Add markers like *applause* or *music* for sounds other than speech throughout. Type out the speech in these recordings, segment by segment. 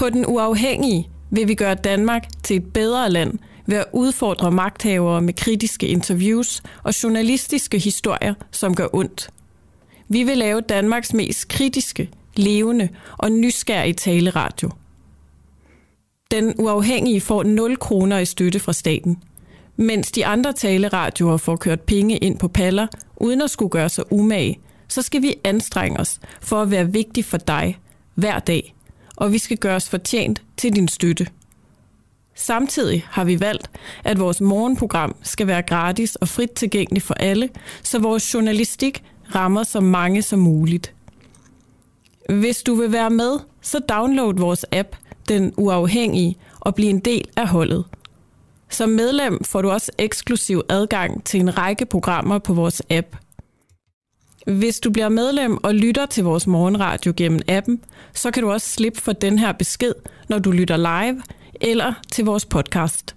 På den uafhængige vil vi gøre Danmark til et bedre land ved at udfordre magthavere med kritiske interviews og journalistiske historier, som gør ondt. Vi vil lave Danmarks mest kritiske, levende og nysgerrige taleradio. Den uafhængige får 0 kroner i støtte fra staten, mens de andre taleradioer får kørt penge ind på paller, uden at skulle gøre sig umage, så skal vi anstrenge os for at være vigtig for dig hver dag, og vi skal gøre os fortjent til din støtte. Samtidig har vi valgt, at vores morgenprogram skal være gratis og frit tilgængeligt for alle, så vores journalistik rammer så mange som muligt. Hvis du vil være med, så download vores app, Den Uafhængige, og bliv en del af holdet. Som medlem får du også eksklusiv adgang til en række programmer på vores app. Hvis du bliver medlem og lytter til vores morgenradio gennem appen, så kan du også slippe for den her besked, når du lytter live eller til vores podcast.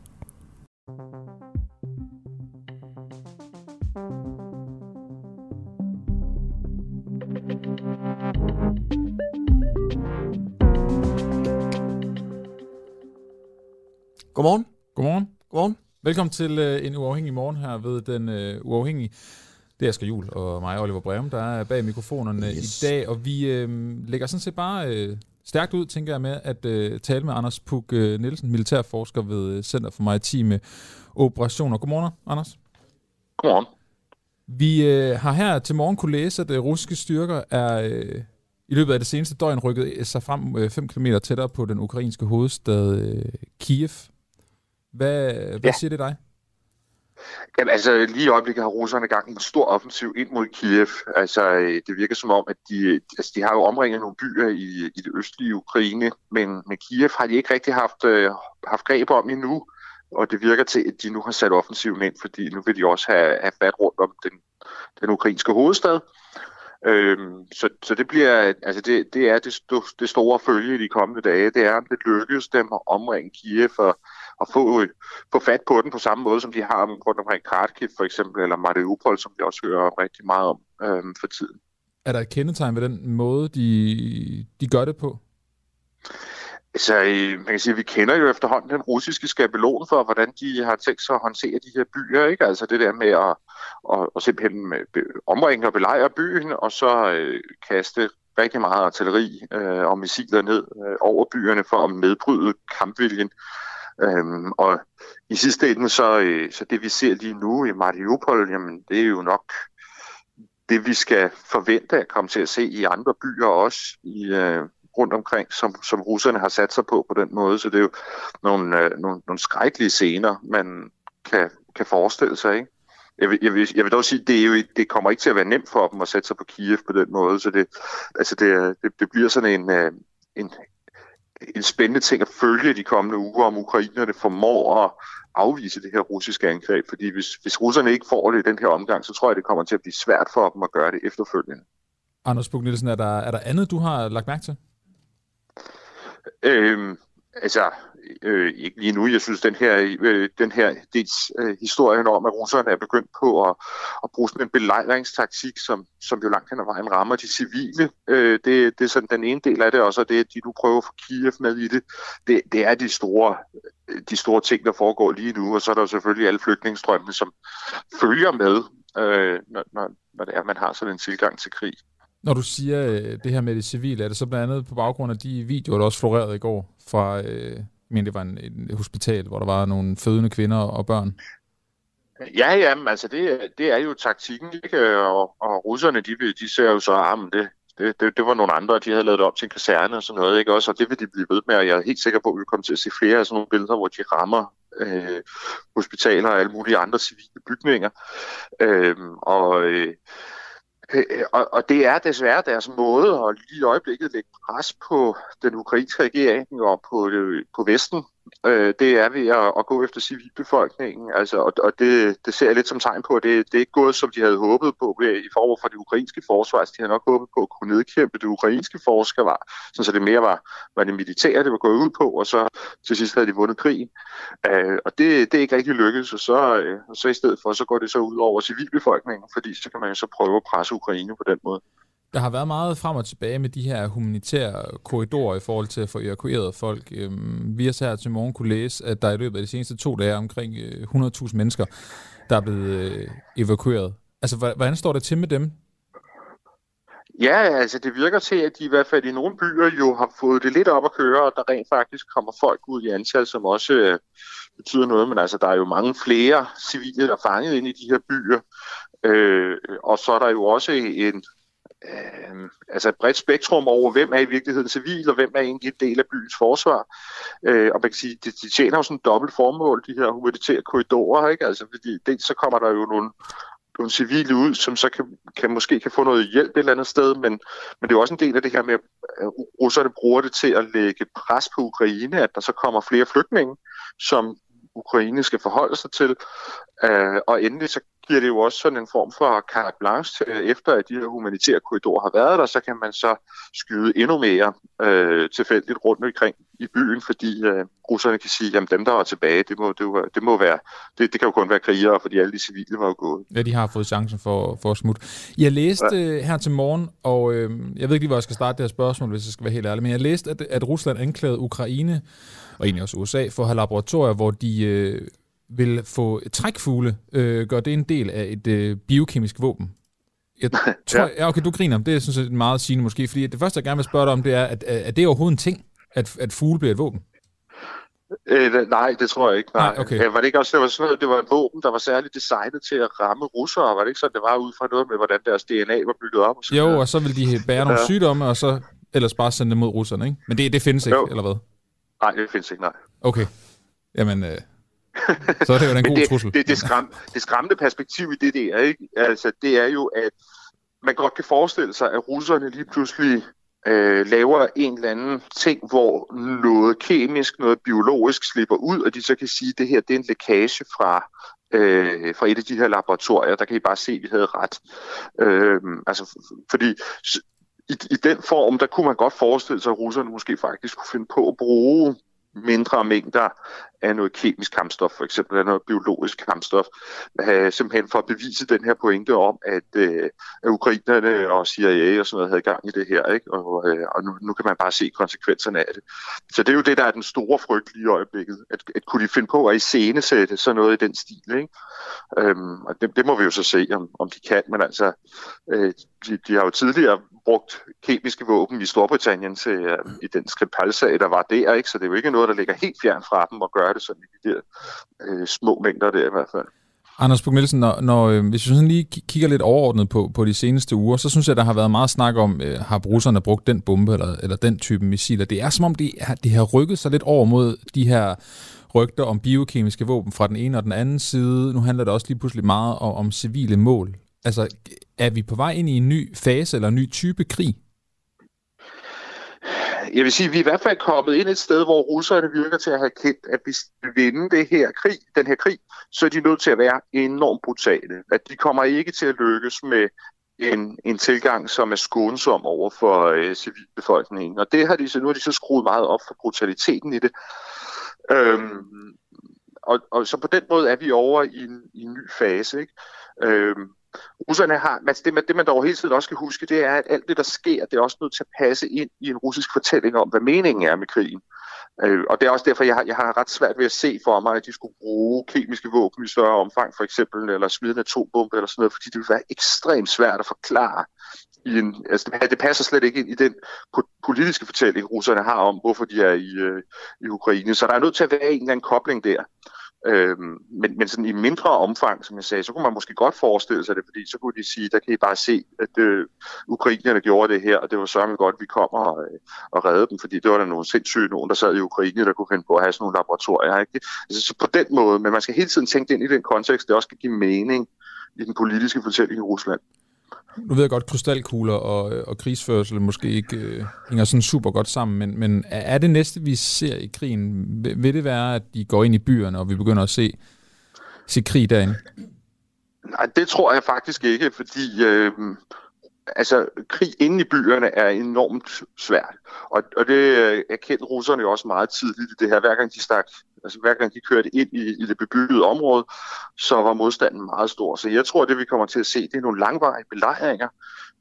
Godmorgen. Godmorgen. Godmorgen. Velkommen til uh, en uafhængig morgen her ved den uh, uafhængige. Det er Asger Jul og mig, Oliver Breum, der er bag mikrofonerne yes. i dag, og vi uh, lægger sådan set bare uh, stærkt ud, tænker jeg med, at uh, tale med Anders Puk uh, Nielsen, militærforsker ved Center for Maritime Operationer. Godmorgen, Anders. Godmorgen. Vi uh, har her til morgen kunne læse, at uh, russiske styrker er uh, i løbet af det seneste døgn rykket sig frem 5 km tættere på den ukrainske hovedstad uh, Kiev. Hvad, hvad ja. siger det dig? Jamen, altså, lige i øjeblikket har russerne gang i en stor offensiv ind mod Kiev. Altså, øh, det virker som om, at de, altså, de har jo omringet nogle byer i, i det østlige Ukraine, men med Kiev har de ikke rigtig haft, øh, haft greb om endnu, og det virker til, at de nu har sat offensiven ind, fordi nu vil de også have, have fat rundt om den, den ukrainske hovedstad. Øhm, så, så det bliver, altså det, det er det, det store følge i de kommende dage, det er, om det lykkes dem at omringe Kiev og at få, få fat på den på samme måde, som de har rundt omkring Kharkiv for eksempel, eller Mariupol, som vi også hører rigtig meget om øhm, for tiden. Er der et kendetegn ved den måde, de, de gør det på? Altså, man kan sige, at vi kender jo efterhånden den russiske skabelon for, hvordan de har tænkt sig at håndtere de her byer, ikke? Altså det der med at, at, at simpelthen omringe og belejre byen, og så øh, kaste rigtig meget artilleri øh, og missiler ned øh, over byerne for at nedbryde kampviljen. Øhm, og i sidste ende, så, øh, så det vi ser lige nu i Mariupol, jamen det er jo nok det, vi skal forvente at komme til at se i andre byer også i, øh, rundt omkring, som, som russerne har sat sig på på den måde. Så det er jo nogle, øh, nogle, nogle skrækkelige scener, man kan, kan forestille sig. Ikke? Jeg vil, jeg, vil, jeg vil dog sige, det, er jo, det kommer ikke til at være nemt for dem at sætte sig på Kiev på den måde, så det, altså det, det, det bliver sådan en, øh, en, en spændende ting at følge de kommende uger, om ukrainerne formår at afvise det her russiske angreb, fordi hvis, hvis russerne ikke får det i den her omgang, så tror jeg, det kommer til at blive svært for dem at gøre det efterfølgende. Anders Bug Nielsen, er der, er der andet, du har lagt mærke til? Øhm, altså, øh, ikke lige nu. Jeg synes, den her, øh, den her dels, øh, historien om, at russerne er begyndt på at, at bruge sådan en belejringstaktik, som, som jo langt hen ad vejen rammer de civile. Øh, det, det er sådan den ene del af det, og så det, at de nu prøver at få Kiev med i det. Det, det er de store, de store ting, der foregår lige nu, og så er der jo selvfølgelig alle flygtningestrømmene, som følger med, øh, når, når, når det er, man har sådan en tilgang til krig. Når du siger øh, det her med det civile, er det så blandt andet på baggrund af de videoer, der også florerede i går fra, øh, men det var en, en hospital, hvor der var nogle fødende kvinder og børn? Ja, ja, men altså det, det er jo taktikken, ikke? Og, og russerne, de, de ser jo så, at ah, det, det, det, det var nogle andre, de havde lavet det op til en kaserne og sådan noget, ikke også? Og det vil de blive ved med, og jeg er helt sikker på, at vi kommer til at se flere af sådan nogle billeder, hvor de rammer øh, hospitaler og alle mulige andre civile bygninger. Øh, og øh, Øh, Øh, øh, og, og det er desværre deres måde at lige i øjeblikket lægge pres på den ukrainske regering og på, øh, på Vesten øh, det er ved at, at gå efter civilbefolkningen. Altså, og og det, det ser jeg lidt som tegn på, at det, det er ikke gået, som de havde håbet på i forhold for det ukrainske forsvar. Altså, de havde nok håbet på at kunne nedkæmpe det ukrainske forsvar, så det mere var, var det militære, det var gået ud på, og så til sidst havde de vundet krigen. Øh, og det, det er ikke rigtig lykkedes, og så, øh, så i stedet for, så går det så ud over civilbefolkningen, fordi så kan man jo så prøve at presse Ukraine på den måde. Der har været meget frem og tilbage med de her humanitære korridorer i forhold til at få evakueret folk. Øhm, vi har så her til morgen kunne læse, at der i løbet af de seneste to dage er omkring øh, 100.000 mennesker, der er blevet øh, evakueret. Altså, hvordan står det til med dem? Ja, altså det virker til, at de i hvert fald i nogle byer jo har fået det lidt op at køre, og der rent faktisk kommer folk ud i antal, som også øh, betyder noget, men altså der er jo mange flere civile, der er fanget ind i de her byer, øh, og så er der jo også en, øh, altså et bredt spektrum over, hvem er i virkeligheden civil, og hvem er egentlig en del af byens forsvar. Øh, og man kan sige, det, de tjener jo sådan et dobbelt formål, de her humanitære korridorer, ikke? Altså, fordi dels så kommer der jo nogle, nogle civile ud, som så kan, kan måske kan få noget hjælp et eller andet sted, men, men det er jo også en del af det her med, at russerne bruger det til at lægge pres på Ukraine, at der så kommer flere flygtninge, som Ukraine skal forholde sig til. Øh, og endelig så giver det jo også sådan en form for carte blanche til, efter at de her humanitære korridorer har været der, så kan man så skyde endnu mere uh, tilfældigt rundt omkring i byen, fordi uh, russerne kan sige, at dem, der er tilbage, det må, det, det må være, det, det kan jo kun være krigere, fordi alle de civile var jo gået. Ja, de har fået chancen for, for at smutte. Jeg læste ja. her til morgen, og øh, jeg ved ikke lige, hvor jeg skal starte det her spørgsmål, hvis jeg skal være helt ærlig, men jeg læste, at, at Rusland anklagede Ukraine og egentlig også USA, for at have laboratorier, hvor de øh, vil få trækfugle, øh, gør det en del af et øh, biokemisk våben. Jeg *laughs* tror, ja. ja, okay, du griner. Det er synes jeg, meget sigende måske, fordi det første, jeg gerne vil spørge dig om, det er, at, at det er overhovedet en ting, at, at fugle bliver et våben? Øh, nej, det tror jeg ikke. Nej. nej okay. ja, var det ikke også, det var sådan noget, det var et våben, der var særligt designet til at ramme russere? Var det ikke sådan, det var ud fra noget med, hvordan deres DNA var bygget op? Og jo, og så vil de bære nogle ja. sygdomme, og så ellers bare sende dem mod russerne, ikke? Men det, det findes ikke, jo. eller hvad? Nej, det findes ikke, nej. Okay. Jamen, øh, så er det jo en god det, trussel. Det, det, skram, det skræmmende perspektiv i det der, ikke? Altså, det er jo, at man godt kan forestille sig, at russerne lige pludselig øh, laver en eller anden ting, hvor noget kemisk, noget biologisk slipper ud, og de så kan sige, at det her det er en lækage fra, øh, fra et af de her laboratorier. Der kan I bare se, at vi havde ret. Øh, altså, fordi i, i den form, der kunne man godt forestille sig, at russerne måske faktisk kunne finde på at bruge mindre mængder af noget kemisk kampstof, for eksempel af noget biologisk kampstof, øh, simpelthen for at bevise den her pointe om, at, øh, at ukrainerne og CIA og sådan noget havde gang i det her, ikke? og, øh, og nu, nu kan man bare se konsekvenserne af det. Så det er jo det, der er den store frygt lige i øjeblikket, at, at kunne de finde på at iscenesætte sådan noget i den stil, ikke? Øhm, og det, det må vi jo så se, om, om de kan, men altså, øh, de, de har jo tidligere brugt kemiske våben i Storbritannien til, øh, i den skripalsag, der var der, ikke? så det er jo ikke noget, der ligger helt fjern fra dem at gøre det sådan i de der øh, små mængder der i hvert fald. Anders Bug Nielsen, når, når, øh, hvis vi sådan lige kigger lidt overordnet på, på de seneste uger, så synes jeg, der har været meget snak om, øh, har russerne brugt den bombe eller, eller den type missiler. Det er som om, de, de har rykket sig lidt over mod de her rygter om biokemiske våben fra den ene og den anden side. Nu handler det også lige pludselig meget om, om civile mål. Altså, er vi på vej ind i en ny fase eller en ny type krig? Jeg vil sige, at vi er i hvert fald kommet ind et sted, hvor russerne virker til at have kendt, at hvis de vinder det her krig, den her krig, så er de nødt til at være enormt brutale. At de kommer ikke til at lykkes med en, en tilgang, som er skånsom over for øh, civilbefolkningen. Og det har de så, nu har de så skruet meget op for brutaliteten i det. Øhm, og, og så på den måde er vi over i en, i en ny fase. Ikke? Øhm, russerne har, altså det, det man dog hele tiden også skal huske, det er, at alt det, der sker, det er også nødt til at passe ind i en russisk fortælling om, hvad meningen er med krigen. Øh, og det er også derfor, jeg har, jeg har ret svært ved at se for mig, at de skulle bruge kemiske våben i større omfang, for eksempel, eller smide en atombombe eller sådan noget, fordi det vil være ekstremt svært at forklare. I en, altså det, det passer slet ikke ind i den politiske fortælling, russerne har om, hvorfor de er i, øh, i Ukraine. Så der er nødt til at være en eller anden kobling der. Øhm, men, men sådan i mindre omfang, som jeg sagde, så kunne man måske godt forestille sig det, fordi så kunne de sige, der kan I bare se, at øh, ukrainerne gjorde det her, og det var sørme godt, at vi kommer og, øh, og redde dem, fordi det var der nogle sindssyge nogen, der sad i Ukraine, der kunne finde på at have sådan nogle laboratorier. Ikke? Altså, så på den måde, men man skal hele tiden tænke det ind i den kontekst, det også kan give mening i den politiske fortælling i Rusland. Nu ved jeg godt, at krystalkugler og, øh, og krigsførsel måske ikke øh, hænger sådan super godt sammen, men, men er det næste, vi ser i krigen, vil, vil det være, at de går ind i byerne, og vi begynder at se, se krig derinde? Nej, det tror jeg faktisk ikke, fordi øh, altså, krig inde i byerne er enormt svært. Og, og det øh, erkendte russerne jo også meget tidligt i det her. Hver gang de stak, altså hver gang de kørte ind i, i det bebyggede område, så var modstanden meget stor. Så jeg tror, at det vi kommer til at se, det er nogle langvarige belejringer,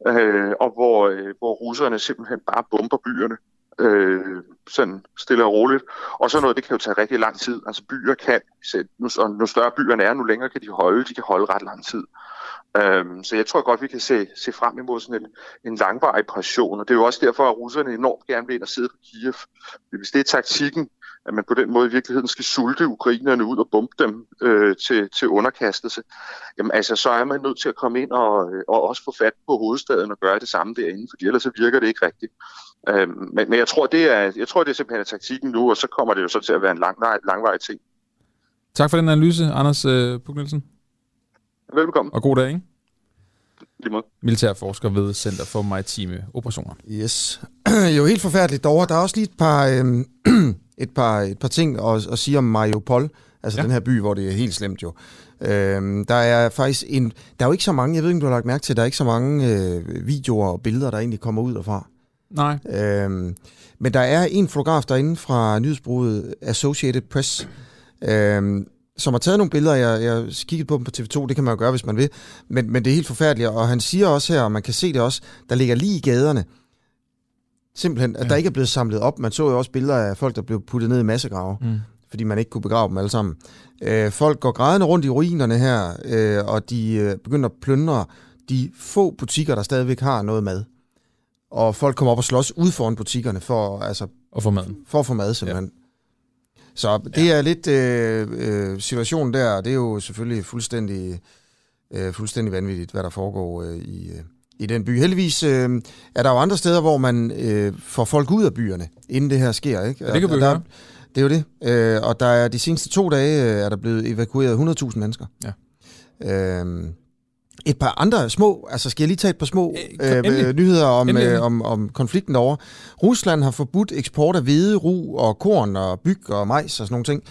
øh, og hvor, øh, hvor russerne simpelthen bare bomber byerne øh, sådan stille og roligt. Og så noget, det kan jo tage rigtig lang tid. Altså byer kan, nu, nu større byerne er, nu længere kan de holde, de kan holde ret lang tid. Øhm, så jeg tror godt, vi kan se, se frem imod sådan en, en langvarig pression, og det er jo også derfor, at russerne enormt gerne vil ind og sidde på Kiev. Hvis det er taktikken, at man på den måde i virkeligheden skal sulte ukrainerne ud og bombe dem øh, til, til underkastelse, jamen altså, så er man nødt til at komme ind og, og også få fat på hovedstaden og gøre det samme derinde, for ellers så virker det ikke rigtigt. Øhm, men, men jeg tror, det er, jeg tror, det er simpelthen er taktikken nu, og så kommer det jo så til at være en lang, langvarig ting. Tak for den analyse, Anders øh, Puk Nielsen. Velkommen. Og god dag, ikke? Lige måde. Militærforsker ved Center for Maritime Operationer. Yes. *clears throat* jo helt forfærdeligt derovre. Der er også lige et par, øh, *clears throat* et par, et par ting at, at sige om Mariupol, altså ja. den her by, hvor det er helt slemt jo. Øhm, der er faktisk en, der er jo ikke så mange, jeg ved ikke, om du har lagt mærke til, der er ikke så mange øh, videoer og billeder, der egentlig kommer ud derfra. Nej. Øhm, men der er en fotograf derinde fra nyhedsbruget Associated Press, øhm, som har taget nogle billeder, jeg, jeg kiggede på dem på TV2, det kan man jo gøre, hvis man vil, men, men det er helt forfærdeligt, og han siger også her, og man kan se det også, der ligger lige i gaderne, simpelthen, at ja. der ikke er blevet samlet op. Man så jo også billeder af folk, der blev puttet ned i massegrave, mm. fordi man ikke kunne begrave dem alle sammen. Øh, folk går grædende rundt i ruinerne her, øh, og de øh, begynder at plyndre de få butikker, der stadigvæk har noget mad. Og folk kommer op og slås ud foran butikkerne for, altså, og for mad. For at få mad, simpelthen. Ja. Så det ja. er lidt øh, øh, situationen der, det er jo selvfølgelig fuldstændig, øh, fuldstændig vanvittigt, hvad der foregår øh, i, øh, i den by. Heldigvis øh, er der jo andre steder, hvor man øh, får folk ud af byerne, inden det her sker. Ikke? Ja, det kan vi der, Det er jo det. Øh, og der er de seneste to dage øh, er der blevet evakueret 100.000 mennesker. Ja. Øh, et par andre små, altså skal jeg lige tage et par små øh, øh, nyheder om, øh, om, om konflikten derovre. Rusland har forbudt eksport af hvede, ru og korn og byg og majs og sådan nogle ting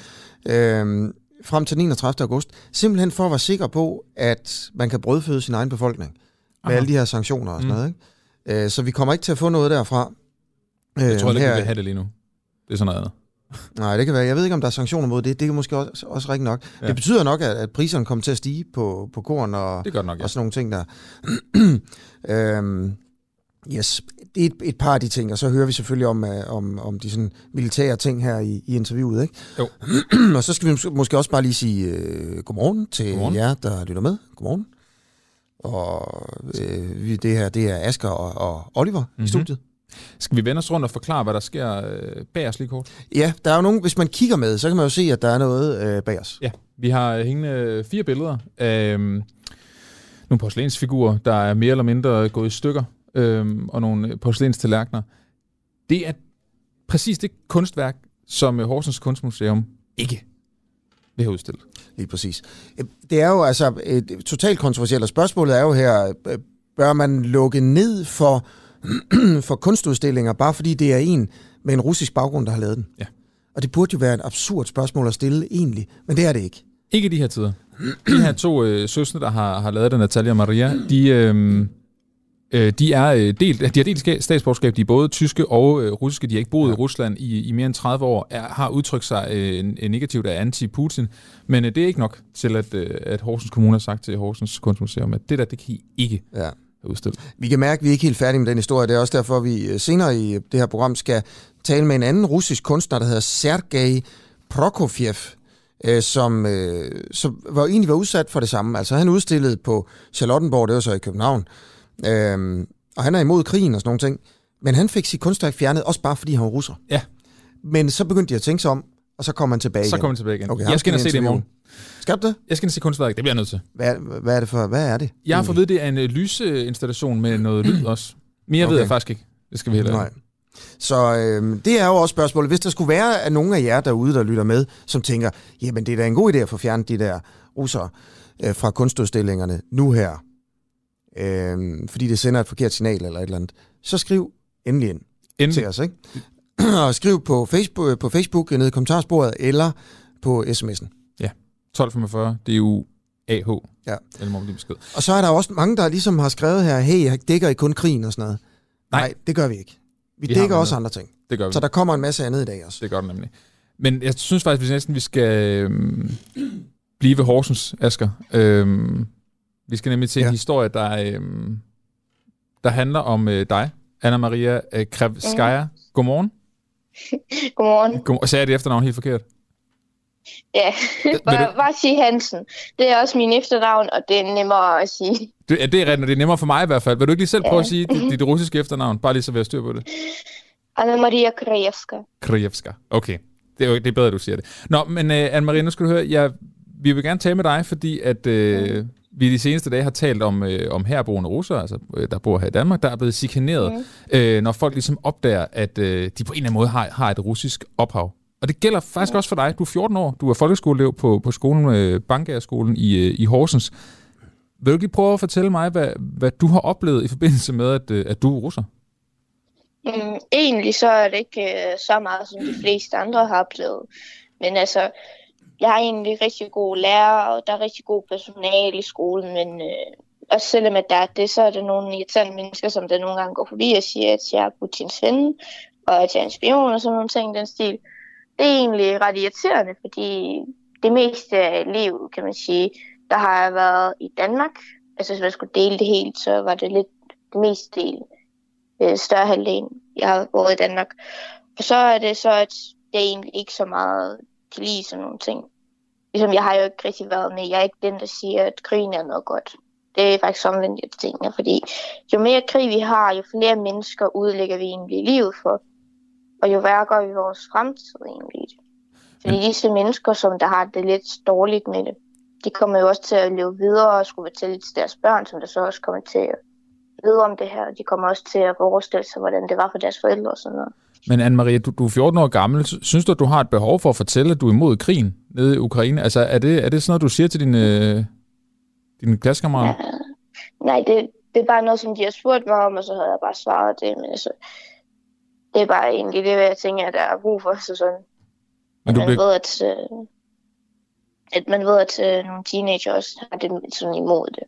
øh, frem til 39. august. Simpelthen for at være sikker på, at man kan brødføde sin egen befolkning Aha. alle de her sanktioner og sådan mm. noget. Ikke? Øh, så vi kommer ikke til at få noget derfra. Jeg tror ikke, vi vil have det lige nu. Det er sådan noget andet. Nej, det kan være. Jeg ved ikke, om der er sanktioner mod det. Det er måske også, også rigtigt nok. Ja. Det betyder nok, at, at priserne kommer til at stige på, på korn og, det nok, ja. og sådan nogle ting der. *clears throat* øhm, yes, det er et, et par af de ting, og så hører vi selvfølgelig om, uh, om, om de sådan militære ting her i, i interviewet. Ikke? Jo. *clears throat* og så skal vi måske også bare lige sige uh, godmorgen til godmorgen. jer, der lytter med. Godmorgen. Og uh, vi, det her, det er Asger og, og Oliver mm-hmm. i mhm. studiet. Skal vi vende os rundt og forklare, hvad der sker øh, bag os lige kort? Ja, der er jo nogen, hvis man kigger med, så kan man jo se, at der er noget øh, bag os. Ja, vi har hængende fire billeder af øh, nogle porcelænsfigurer, der er mere eller mindre gået i stykker, øh, og nogle porcelænstallerkener. Det er præcis det kunstværk, som Horsens Kunstmuseum ikke vil have udstillet. Lige præcis. Det er jo altså et totalt kontroversielt, og spørgsmålet er jo her, øh, bør man lukke ned for *clears throat* for kunstudstillinger, bare fordi det er en med en russisk baggrund, der har lavet den. Ja. Og det burde jo være et absurd spørgsmål at stille egentlig, men det er det ikke. Ikke i de her tider. De her to øh, søstre, der har, har lavet den, Natalia og Maria, de, øh, øh, de, er, øh, delt, de har delt statsborgerskab. De er både tyske og øh, russiske. De har ikke boet ja. i Rusland i, i mere end 30 år. Er, har udtrykt sig øh, negativt af anti-Putin. Men øh, det er ikke nok til, at, øh, at Horsens Kommune har sagt til Horsens Kunstmuseum, at det der, det kan I ikke ja udstillet. Vi kan mærke, at vi er ikke helt færdige med den historie. Det er også derfor, at vi øh, senere i det her program skal tale med en anden russisk kunstner, der hedder Sergej Prokofiev, øh, som, øh, som var, egentlig var udsat for det samme. Altså han udstillede på Charlottenborg, det var så i København, øh, og han er imod krigen og sådan nogle ting. Men han fik sit kunstværk fjernet, også bare fordi han var russer. Ja. Men så begyndte de at tænke sig om, og så kom han tilbage så igen. Så kom han tilbage igen. Okay, jeg skal ind og se det i morgen. Skal du det? Jeg skal ind og se kunstværket, det bliver jeg nødt til. Hvad, hvad er det for? Hvad er det? Jeg har fået ved, det er en uh, lyseinstallation med noget lyd også. Mere okay. ved jeg faktisk ikke. Det skal vi heller Nej. Så øh, det er jo også spørgsmålet. Hvis der skulle være at nogen af jer derude, der lytter med, som tænker, jamen det er da en god idé at få fjernet de der russere øh, fra kunstudstillingerne nu her, øh, fordi det sender et forkert signal eller et eller andet, så skriv endelig ind, ind. til os. Ikke? *clears throat* og skriv på Facebook, på Facebook nede i kommentarsporet, eller på sms'en. Ja, 1245, det er jo AH. Ja. Eller besked. Og så er der også mange, der ligesom har skrevet her, hey, jeg dækker I kun krigen og sådan noget. Nej, Nej det gør vi ikke. Vi, vi dækker også andre ting. Det gør vi. Så der kommer en masse andet i dag også. Det gør det nemlig. Men jeg synes faktisk, at næsten vi skal øhm, blive ved Horsens, Asger. Øhm, vi skal nemlig til ja. en historie, der øhm, der handler om øh, dig, Anna-Maria øh, Krevskaya. Mm. Godmorgen. *laughs* Godmorgen. Godmorgen. Sagde jeg det efternavn helt forkert? Ja, *laughs* bare, bare sige Hansen. Det er også min efternavn, og det er nemmere at sige. Det, ja, det er rigtigt, det er nemmere for mig i hvert fald. Vil du ikke lige selv prøve at sige dit, dit russiske efternavn? Bare lige så vi har styr på det. Anna Maria Krajewska. Krajewska. Okay. Det er, jo, det er bedre, at du siger det. Nå, men uh, Anne-Marie, nu skal du høre, jeg, vi vil gerne tale med dig, fordi at uh, vi de seneste dage har talt om, uh, om herboende russere, altså uh, der bor her i Danmark, der er blevet chikaneret, mm. uh, når folk ligesom opdager, at uh, de på en eller anden måde har, har et russisk ophav. Og det gælder faktisk også for dig. Du er 14 år, du er folkeskoleelev på, på skolen, uh, Bankærskolen i, uh, i Horsens. Vil du lige prøve at fortælle mig, hvad, hvad du har oplevet i forbindelse med, at, uh, at du er russer? Mm, egentlig så er det ikke uh, så meget, som de fleste andre har oplevet. Men altså, jeg har egentlig rigtig gode lærere, og der er rigtig god personale i skolen, men øh, også selvom at der er det, så er der nogle irriterende mennesker, som der nogle gange går forbi og siger, at jeg er Putins ven, og at jeg er en spion og sådan nogle ting den stil. Det er egentlig ret irriterende, fordi det meste af livet, kan man sige, der har jeg været i Danmark. Altså hvis man skulle dele det helt, så var det lidt det meste del øh, større halvdelen, jeg har boet i Danmark. Og så er det så, at det er egentlig ikke så meget kan lige sådan nogle ting. Ligesom jeg har jo ikke rigtig været med. Jeg er ikke den, der siger, at krigen er noget godt. Det er faktisk omvendt, jeg tænker, fordi jo mere krig vi har, jo flere mennesker udlægger vi egentlig livet for. Og jo værre gør vi vores fremtid egentlig. Fordi disse mennesker, som der har det lidt dårligt med det, de kommer jo også til at leve videre og skulle fortælle til deres børn, som der så også kommer til at vide om det her. De kommer også til at forestille sig, hvordan det var for deres forældre og sådan noget. Men Anne-Marie, du, du er 14 år gammel. Synes du, at du har et behov for at fortælle, at du er imod krigen nede i Ukraine? Altså, er det, er det sådan noget, du siger til dine, dine klassekammerater? Ja, nej, det, det er bare noget, som de har spurgt mig om, og så havde jeg bare svaret det. Men altså, det er bare egentlig det, jeg tænker, at der er brug for. Så sådan, Men du man bliver, ved, at, øh, at man ved, at øh, nogle teenager også har det sådan imod det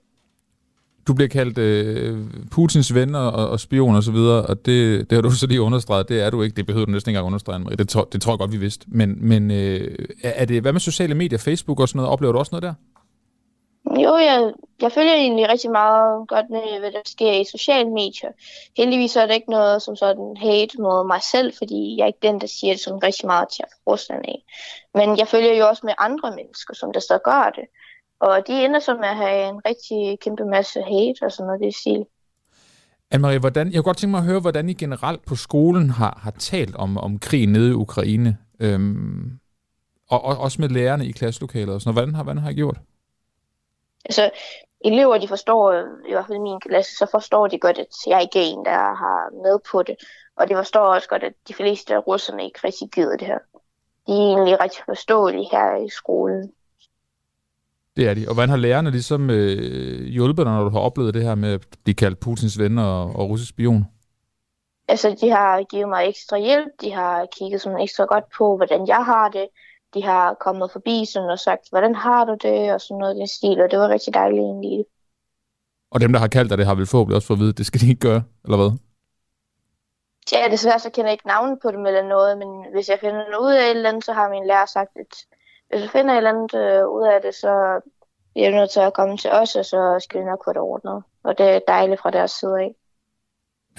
du bliver kaldt øh, Putins ven og, og spion og så videre, og det, det har du så lige understreget. Det er du ikke. Det behøver du næsten ikke engang understrege, Marie. Det, tror- det tror jeg godt, vi vidste. Men, men øh, er er det, hvad med sociale medier, Facebook og sådan noget? Oplever du også noget der? Jo, jeg, jeg følger egentlig rigtig meget godt med, hvad der sker i sociale medier. Heldigvis er det ikke noget som sådan hate mod mig selv, fordi jeg er ikke den, der siger det sådan rigtig meget til Rusland af. Men jeg følger jo også med andre mennesker, som der så gør det. Og de ender så med at have en rigtig kæmpe masse hate og sådan noget, det stil. Anne-Marie, hvordan, jeg kunne godt tænke mig at høre, hvordan I generelt på skolen har, har talt om, om krigen nede i Ukraine. Øhm, og, og også med lærerne i klasselokalet og sådan noget. Hvordan har, hvordan har I gjort? Altså, elever, de forstår, i hvert fald i min klasse, så forstår de godt, at jeg ikke er en, der har med på det. Og de forstår også godt, at de fleste af russerne ikke rigtig gider det her. De er egentlig rigtig forståelige her i skolen. Det er de. Og hvordan har lærerne ligesom øh, hjulpet dig, når du har oplevet det her med at blive kaldt Putins ven og, og russisk spion? Altså, de har givet mig ekstra hjælp, de har kigget sådan ekstra godt på, hvordan jeg har det. De har kommet forbi sådan og sagt, hvordan har du det, og sådan noget den stil, og det var rigtig dejligt egentlig. Og dem, der har kaldt dig det, har vel forhåbentlig også fået at vide, at det skal de ikke gøre, eller hvad? Ja, desværre så kender jeg ikke navnet på dem eller noget, men hvis jeg finder noget ud af et eller andet, så har min lærer sagt, at hvis du finder et eller andet øh, ud af det, så bliver du nødt til at komme til os, og så skal vi nok få det ordnet. Og det er dejligt fra deres side af.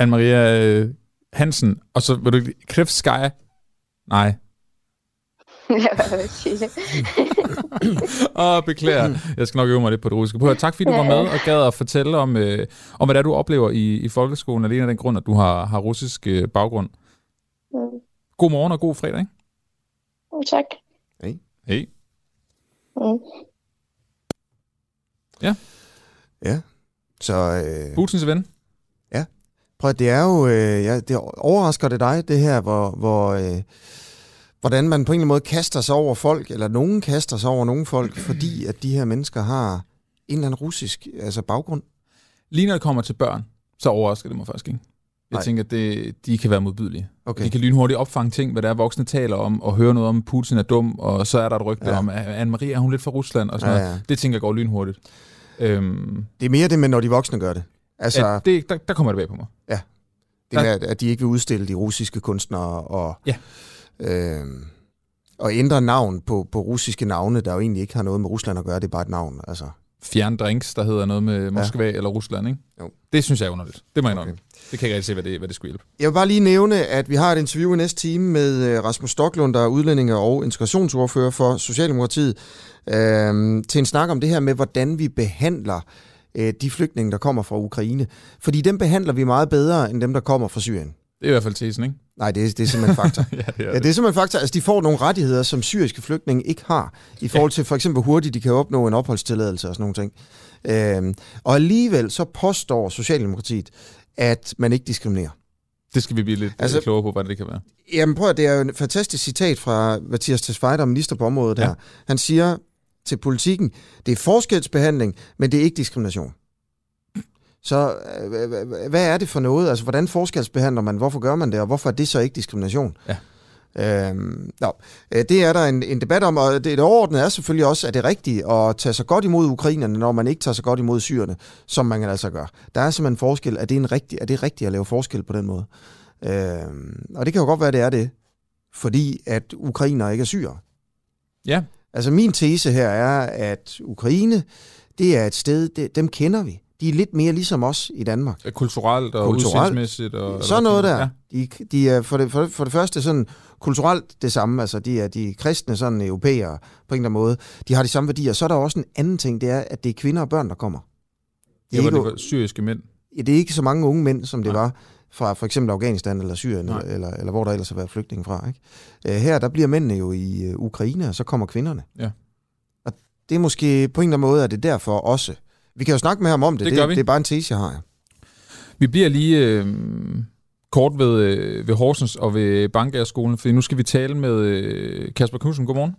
Anne-Maria øh, Hansen, og så vil du Krivskaya? Nej. *laughs* Jeg vil jeg sige *laughs* det. Beklager. Jeg skal nok øve mig lidt på det russiske. Prøv Tak fordi du var med og gad at fortælle om, øh, om hvad det er, du oplever i, i folkeskolen, alene af den grund, at du har, har russisk øh, baggrund. Mm. God morgen og god fredag, ikke? Tak. Hej. Mm. Ja. Så øh, Putins ven. prøv at- det er jo, øh, ja, det overrasker det dig, det her, hvor, hvor øh, hvordan man på en eller anden måde kaster sig over folk, eller nogen kaster sig over nogle folk, fordi at de her mennesker har en eller anden russisk altså baggrund. Lige når det kommer til børn, så overrasker det mig faktisk ikke. Jeg Nej. tænker, at det, de kan være modbydelige. Okay. De kan lynhurtigt opfange ting, hvad der er voksne taler om, og høre noget om, at Putin er dum, og så er der et rygte Ja. ja. om, at Anne-Marie er hun lidt fra Rusland, og sådan Ja, ja, noget. ja. Det tænker jeg går lynhurtigt. Øhm, Det er mere det med, når de voksne gør det. Altså, at det, der, der kommer det bag på mig. det med, at- de ikke vil udstille de russiske kunstnere og, Ja. øh, og ændre navn på, på russiske navne, der jo egentlig ikke har noget med Rusland at gøre, det er bare et navn. Altså, fjerne drinks, der hedder noget med Moskva ja. eller Rusland, ikke? Jo. Det synes jeg er underligt. Det må jeg okay. Det kan jeg ikke se, hvad det, hvad det skulle hjælpe. Jeg vil bare lige nævne, at vi har et interview i næste time med øh, Rasmus Stocklund, der er udlændinge- og integrationsordfører for Socialdemokratiet, øh, til en snak om det her med, hvordan vi behandler øh, de flygtninge, der kommer fra Ukraine. Fordi dem behandler vi meget bedre, end dem, der kommer fra Syrien. Det er i hvert fald tesen, ikke? Nej, det er, det er simpelthen fakta. *laughs* ja, det er, ja, det er simpelthen fakta. Altså, de får nogle rettigheder, som syriske flygtninge ikke har, i forhold til for eksempel, hvor hurtigt de kan opnå en opholdstilladelse og sådan nogle ting. Øhm, og alligevel så påstår Socialdemokratiet, at man ikke diskriminerer. Det skal vi blive lidt altså, klogere på, hvordan det kan være. Jamen prøv at, det er jo en fantastisk citat fra Mathias Tesfaye, minister på området ja. her. Han siger til politikken, det er forskelsbehandling, men det er ikke diskrimination. Så øh, hvad er det for noget? Altså, hvordan forskelsbehandler man? Hvorfor gør man det? Og hvorfor er det så ikke diskrimination? Ja. Øhm, no. Øh, det er der en, en debat om, og det, det overordnede er selvfølgelig også, at det er rigtigt at tage sig godt imod ukrainerne, når man ikke tager sig godt imod syrerne, som man altså gør. Der er simpelthen forskel. Er det, en rigtig, er det rigtigt at lave forskel på den måde? Øhm, og det kan jo godt være, at det er det, fordi at ukrainer ikke er syre. Ja. Altså min tese her er, at Ukraine, det er et sted, det, dem kender vi de er lidt mere ligesom os i Danmark. Kulturelt og kulturelt. udsigtsmæssigt. Og, sådan noget der. Ja. De, de er for det, for, det, for det første sådan kulturelt det samme. Altså de er de kristne sådan europæere på en eller anden måde. De har de samme værdier. Så er der også en anden ting, det er, at det er kvinder og børn, der kommer. Det, ja, ikke, det var syriske mænd. Ja, det er ikke så mange unge mænd, som det Nej. var fra for eksempel Afghanistan eller Syrien, eller, eller, eller hvor der ellers har været flygtninge fra. Ikke? Uh, her der bliver mændene jo i uh, Ukraine, og så kommer kvinderne. Ja. Og det er måske på en eller anden måde, at det derfor også vi kan jo snakke med ham om det. Det, det, det er bare en tese, jeg har. Ja. Vi bliver lige øh, kort ved, øh, ved Horsens og ved Bankærskolen, for nu skal vi tale med øh, Kasper Knudsen. Godmorgen.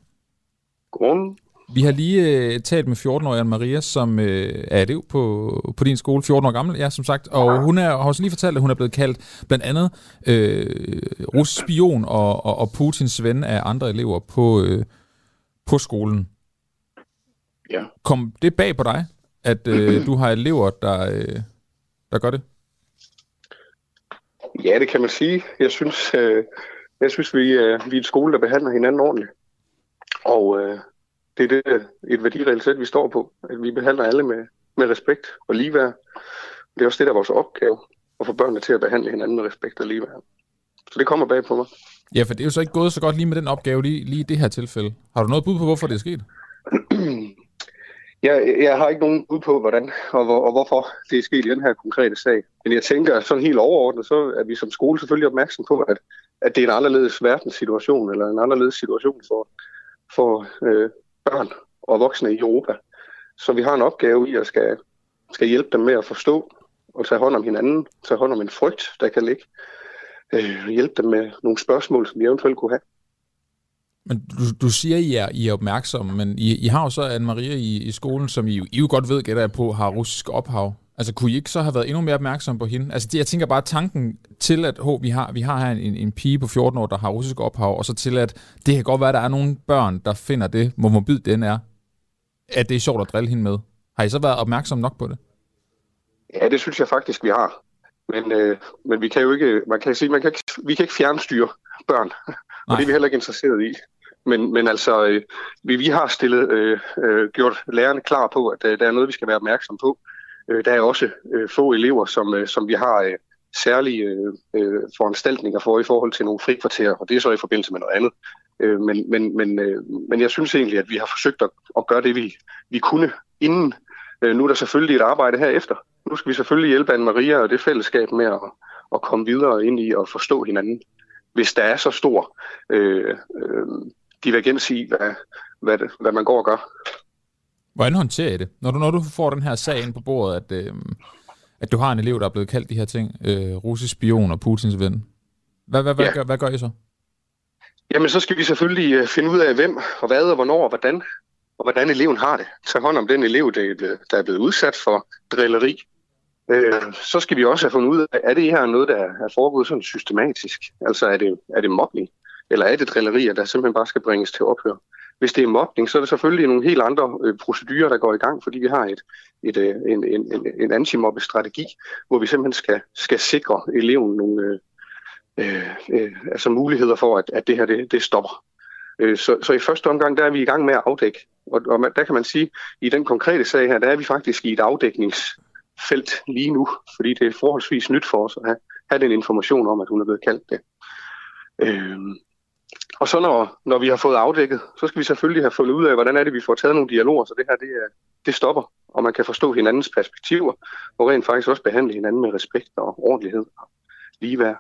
Godmorgen. Vi har lige øh, talt med 14-årige Maria, som øh, er elev på, på din skole, 14 år gammel, ja, som sagt. Og hun er, har også lige fortalt, at hun er blevet kaldt blandt andet øh, russisk spion og, og, og Putins ven af andre elever på, øh, på skolen. Ja. Kom det bag på dig? At øh, *clears throat* du har elever, der, øh, der gør det? Ja, det kan man sige. Jeg synes, øh, jeg synes vi, øh, vi er et skole, der behandler hinanden ordentligt. Og øh, det er det, et værdireelt sæt, vi står på. At vi behandler alle med, med respekt og ligeværd. Det er også det, der er vores opgave, at få børnene til at behandle hinanden med respekt og ligeværd. Så det kommer bag på mig. Ja, for det er jo så ikke gået så godt lige med den opgave lige, lige i det her tilfælde. Har du noget bud på, hvorfor det er sket? *clears throat* Jeg, jeg har ikke nogen bud på, hvordan og, hvor, og hvorfor det er sket i den her konkrete sag. Men jeg tænker sådan helt overordnet, så er vi som skole selvfølgelig opmærksom på, at, at det er en anderledes verdenssituation, eller en anderledes situation for, for øh, børn og voksne i Europa. Så vi har en opgave i at skal, skal hjælpe dem med at forstå og tage hånd om hinanden, tage hånd om en frygt, der kan ligge, øh, hjælpe dem med nogle spørgsmål, som vi eventuelt kunne have. Men du, du siger, I er, I er opmærksomme, men I, I har jo så Anne-Maria i, i skolen, som I, I jo godt ved, gætter jeg på, har russisk ophav. Altså, kunne I ikke så have været endnu mere opmærksom på hende? Altså, det, jeg tænker bare tanken til, at oh, vi, har, vi har her en, en pige på 14 år, der har russisk ophav, og så til, at det kan godt være, at der er nogle børn, der finder det, hvor mobil den er, at det er sjovt at drille hende med. Har I så været opmærksom nok på det? Ja, det synes jeg faktisk, vi har. Men, øh, men vi kan jo ikke, man kan sige, man kan ikke, vi kan ikke fjernstyre børn, *laughs* og det er vi heller ikke interesseret i. Men, men altså, øh, vi, vi har stillet, øh, øh, gjort lærerne klar på, at øh, der er noget, vi skal være opmærksom på. Øh, der er også øh, få elever, som, øh, som vi har øh, særlige øh, øh, foranstaltninger for i forhold til nogle frikvarterer, og det er så i forbindelse med noget andet. Øh, men, men, men, øh, men jeg synes egentlig, at vi har forsøgt at, at gøre det, vi, vi kunne inden. Øh, nu er der selvfølgelig et arbejde herefter. Nu skal vi selvfølgelig hjælpe Anne-Maria og det fællesskab med at, at komme videre ind i og forstå hinanden. Hvis der er så stor øh, øh, divergens i, hvad, hvad, det, hvad man går og gør. Hvordan håndterer I det? Når du, når du får den her sag ind på bordet, at, øh, at du har en elev, der er blevet kaldt de her ting, øh, russisk spion og Putins ven. Hvad, hvad, hvad, ja. gør, hvad gør I så? Jamen, så skal vi selvfølgelig øh, finde ud af, hvem og hvad og hvornår og hvordan, og hvordan eleven har det. Tag hånd om den elev, der er blevet udsat for drilleri. Øh, så skal vi også have fundet ud af, er det her noget, der er foregået sådan systematisk? Altså, er det, er det mobning? Eller er det drillerier, der simpelthen bare skal bringes til ophør? Hvis det er mobning, så er det selvfølgelig nogle helt andre øh, procedurer, der går i gang, fordi vi har et, et, øh, en, en, en, en antimobbestrategi, hvor vi simpelthen skal, skal sikre eleven nogle øh, øh, øh, altså muligheder for, at, at det her det, det stopper. Øh, så, så i første omgang, der er vi i gang med at afdække, Og, og man, der kan man sige, i den konkrete sag her, der er vi faktisk i et afdækningsfelt lige nu, fordi det er forholdsvis nyt for os at have, have den information om, at hun er blevet kaldt det. Øh, og så når, når vi har fået afdækket, så skal vi selvfølgelig have fundet ud af, hvordan er det, vi får taget nogle dialoger, så det her det, er, det stopper, og man kan forstå hinandens perspektiver, og rent faktisk også behandle hinanden med respekt og ordentlighed og ligeværd.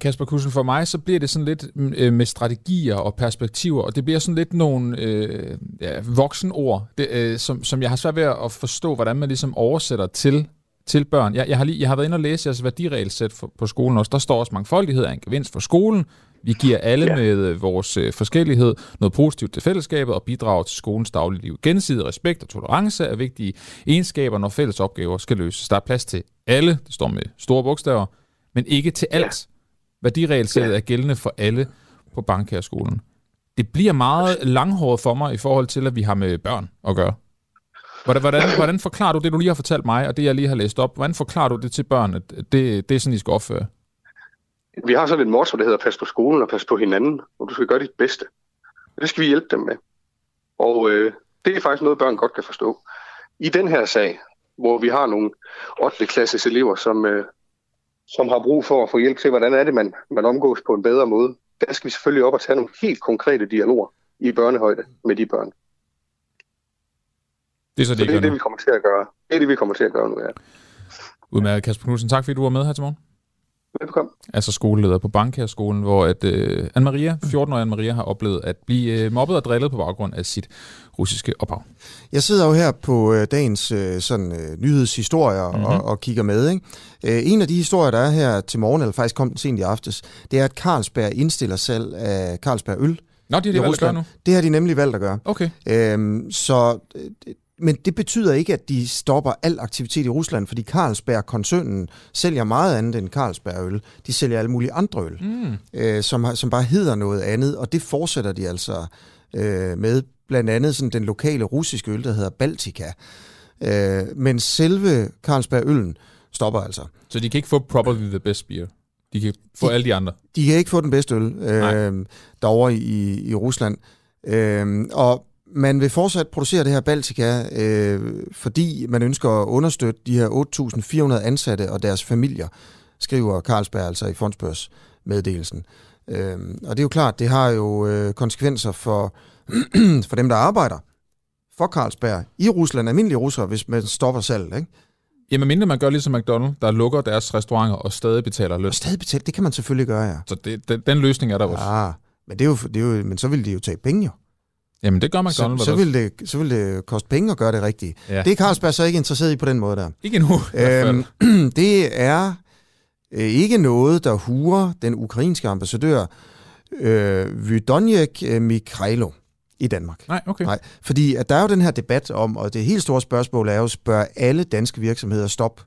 Kasper Kussen, for mig så bliver det sådan lidt mm, øh, med strategier og perspektiver, og det bliver sådan lidt nogle øh, ja, voksenord, det, øh, som, som jeg har svært ved at forstå, hvordan man ligesom oversætter til til børn. Jeg, jeg, har lige, jeg har været inde og læse jeres værdiregelsæt for, på skolen også. Der står også mangfoldighed er en gevinst for skolen. Vi giver alle ja. med øh, vores øh, forskellighed noget positivt til fællesskabet og bidrager til skolens daglige liv. Gensidig respekt og tolerance er vigtige egenskaber, når fælles opgaver skal løses. Der er plads til alle, det står med store bogstaver, men ikke til alt. Ja. Værdiregelsættet ja. er gældende for alle på Bankærskolen. Det bliver meget langhåret for mig i forhold til, at vi har med børn at gøre. Hvordan, hvordan, hvordan forklarer du det, du lige har fortalt mig, og det, jeg lige har læst op? Hvordan forklarer du det til børn, at det, det er sådan, I skal opføre? Vi har sådan et motto, der hedder pas på skolen og pas på hinanden, og du skal gøre dit bedste. Det skal vi hjælpe dem med. Og øh, det er faktisk noget, børn godt kan forstå. I den her sag, hvor vi har nogle 8. klasses elever, som, øh, som har brug for at få hjælp til, hvordan er det, man, man omgås på en bedre måde, der skal vi selvfølgelig op og tage nogle helt konkrete dialoger i børnehøjde med de børn. Det er så det, så det er det, vi kommer til at gøre. Det er det, vi kommer til at gøre nu, ja. Udmærket, Kasper Knudsen. Tak fordi du var med her til morgen. Velkommen. Altså skoleleder på Bankherskolen, hvor at, uh, Anne-Maria, 14-årige Anne-Maria, har oplevet at blive uh, mobbet og drillet på baggrund af sit russiske ophav. Jeg sidder jo her på uh, dagens uh, sådan, uh, nyhedshistorier mm-hmm. og, og kigger med. Ikke? Uh, en af de historier, der er her til morgen, eller faktisk kom den sent i aftes, det er, at Carlsberg indstiller salg af Carlsberg Øl. Nå, det har de valgt at gøre nu? Det har de nemlig valgt at gøre. Okay. Uh, så men det betyder ikke, at de stopper al aktivitet i Rusland, fordi Carlsberg-koncernen sælger meget andet end Carlsberg-øl. De sælger alle mulige andre øl, mm. øh, som, som bare hedder noget andet, og det fortsætter de altså øh, med. Blandt andet sådan den lokale russiske øl, der hedder Baltica. Øh, men selve Carlsberg-øllen stopper altså. Så de kan ikke få probably the best beer? De kan få de, alle de andre? De kan ikke få den bedste øl øh, derovre i, i Rusland. Øh, og man vil fortsat producere det her Baltica, øh, fordi man ønsker at understøtte de her 8.400 ansatte og deres familier, skriver Carlsberg altså i Fondsbørs meddelelsen. Øh, og det er jo klart, det har jo øh, konsekvenser for, *clears throat* for dem, der arbejder for Carlsberg i Rusland, almindelige russere, hvis man stopper salg, ikke? Jamen mindre man gør ligesom McDonald's, der lukker deres restauranter og stadig betaler løn. Og stadig betaler, det kan man selvfølgelig gøre, ja. Så det, den, den løsning er der også. Ja, men, det er jo, det er jo, men så vil de jo tage penge jo. Jamen det gør McDonald's. Så, så, vil det, så vil det koste penge at gøre det rigtigt. Ja. Det er Carlsberg så ikke interesseret i på den måde der. Ikke nu. Øhm, *clears throat* det er øh, ikke noget, der hurer den ukrainske ambassadør øh, Vydonjek øh, Mikhailo i Danmark. Nej, okay. Nej, fordi at der er jo den her debat om, og det helt store spørgsmål er jo, spørger alle danske virksomheder stop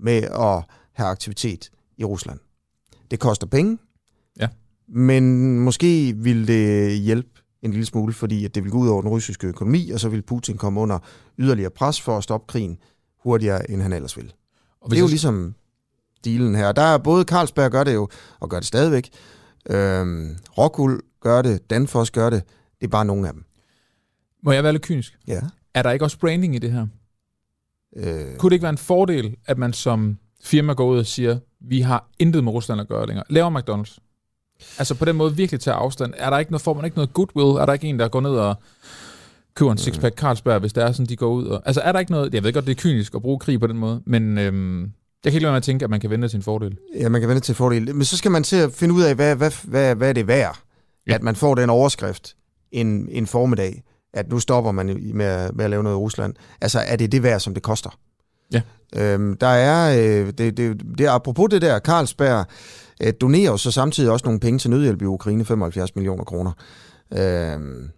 med at have aktivitet i Rusland? Det koster penge, ja. men måske vil det hjælpe en lille smule, fordi at det vil gå ud over den russiske økonomi, og så vil Putin komme under yderligere pres for at stoppe krigen hurtigere, end han ellers vil. Og det er jo ligesom dealen her. Der er både Carlsberg gør det jo, og gør det stadigvæk. Øhm, Rockwool gør det, Danfoss gør det. Det er bare nogle af dem. Må jeg være lidt kynisk? Ja. Er der ikke også branding i det her? Øh... Kunne det ikke være en fordel, at man som firma går ud og siger, vi har intet med Rusland at gøre længere. Laver McDonald's. Altså på den måde virkelig tage afstand. Er der ikke noget, får man ikke noget goodwill? Er der ikke en, der går ned og køber en sixpack Carlsberg, hvis det er sådan, de går ud? Og, altså er der ikke noget, jeg ved godt, det er kynisk at bruge krig på den måde, men øhm, jeg kan ikke lade være med at tænke, at man kan vende til en fordel. Ja, man kan vende til en fordel. Men så skal man til at finde ud af, hvad, hvad, hvad, hvad er det værd, ja. at man får den overskrift en, en formiddag, at nu stopper man med, med at lave noget i Rusland. Altså er det det værd, som det koster? Ja. Øhm, der er, øh, det, det, det, apropos det der, Carlsberg øh, donerer jo så samtidig også nogle penge til nødhjælp i Ukraine, 75 millioner kroner. Øhm,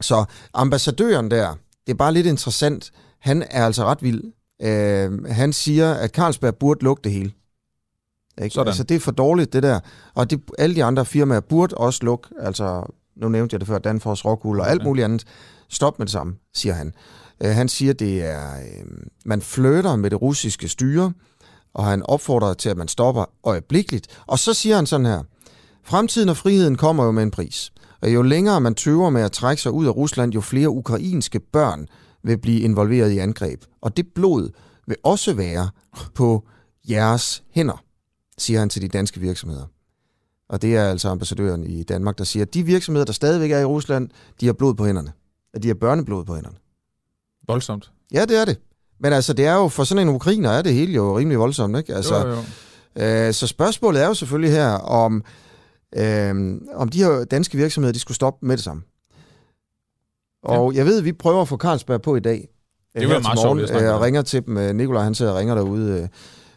så ambassadøren der, det er bare lidt interessant, han er altså ret vild. Øhm, han siger, at Carlsberg burde lukke det hele. Ikke? Sådan. Altså, det er for dårligt, det der. Og det, alle de andre firmaer burde også lukke. Altså, nu nævnte jeg det før, Danfoss, Rockwool og alt muligt andet. Stop med det samme, siger han. Øh, han siger, det er, øh, man flytter med det russiske styre, og han opfordrer til, at man stopper øjeblikkeligt. Og så siger han sådan her, fremtiden og friheden kommer jo med en pris. Og jo længere man tøver med at trække sig ud af Rusland, jo flere ukrainske børn vil blive involveret i angreb. Og det blod vil også være på jeres hænder, siger han til de danske virksomheder. Og det er altså ambassadøren i Danmark, der siger, at de virksomheder, der stadigvæk er i Rusland, de har blod på hænderne. At de har børneblod på hænderne. Voldsomt. Ja, det er det. Men altså, det er jo, for sådan en ukrainer er det hele jo rimelig voldsomt, ikke? Altså, jo, jo. Øh, så spørgsmålet er jo selvfølgelig her, om, øh, om de her danske virksomheder, de skulle stoppe med det samme. Og ja. jeg ved, at vi prøver at få Carlsberg på i dag. Det var meget sjovt, at øh, og ringer til dem. Øh, Nikolaj, han sidder og ringer derude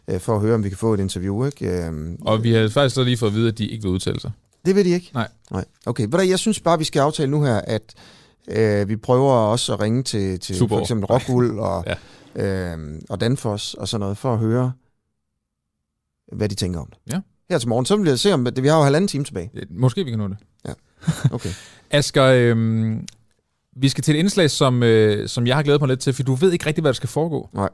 øh, for at høre, om vi kan få et interview. Ikke? Øh, og vi har faktisk lige fået at vide, at de ikke vil udtale sig. Det vil de ikke? Nej. Nej. Okay, jeg synes bare, vi skal aftale nu her, at øh, vi prøver også at ringe til, til for eksempel Rockwool og, ja. Øh, og Danfoss og sådan noget, for at høre, hvad de tænker om det. Ja. Her til morgen, så vil jeg se, om det, vi har jo halvanden time tilbage. Måske vi kan nå det. Ja, okay. *laughs* Asger, øh, vi skal til et indslag, som, øh, som jeg har glædet mig lidt til, for du ved ikke rigtig, hvad der skal foregå. Nej.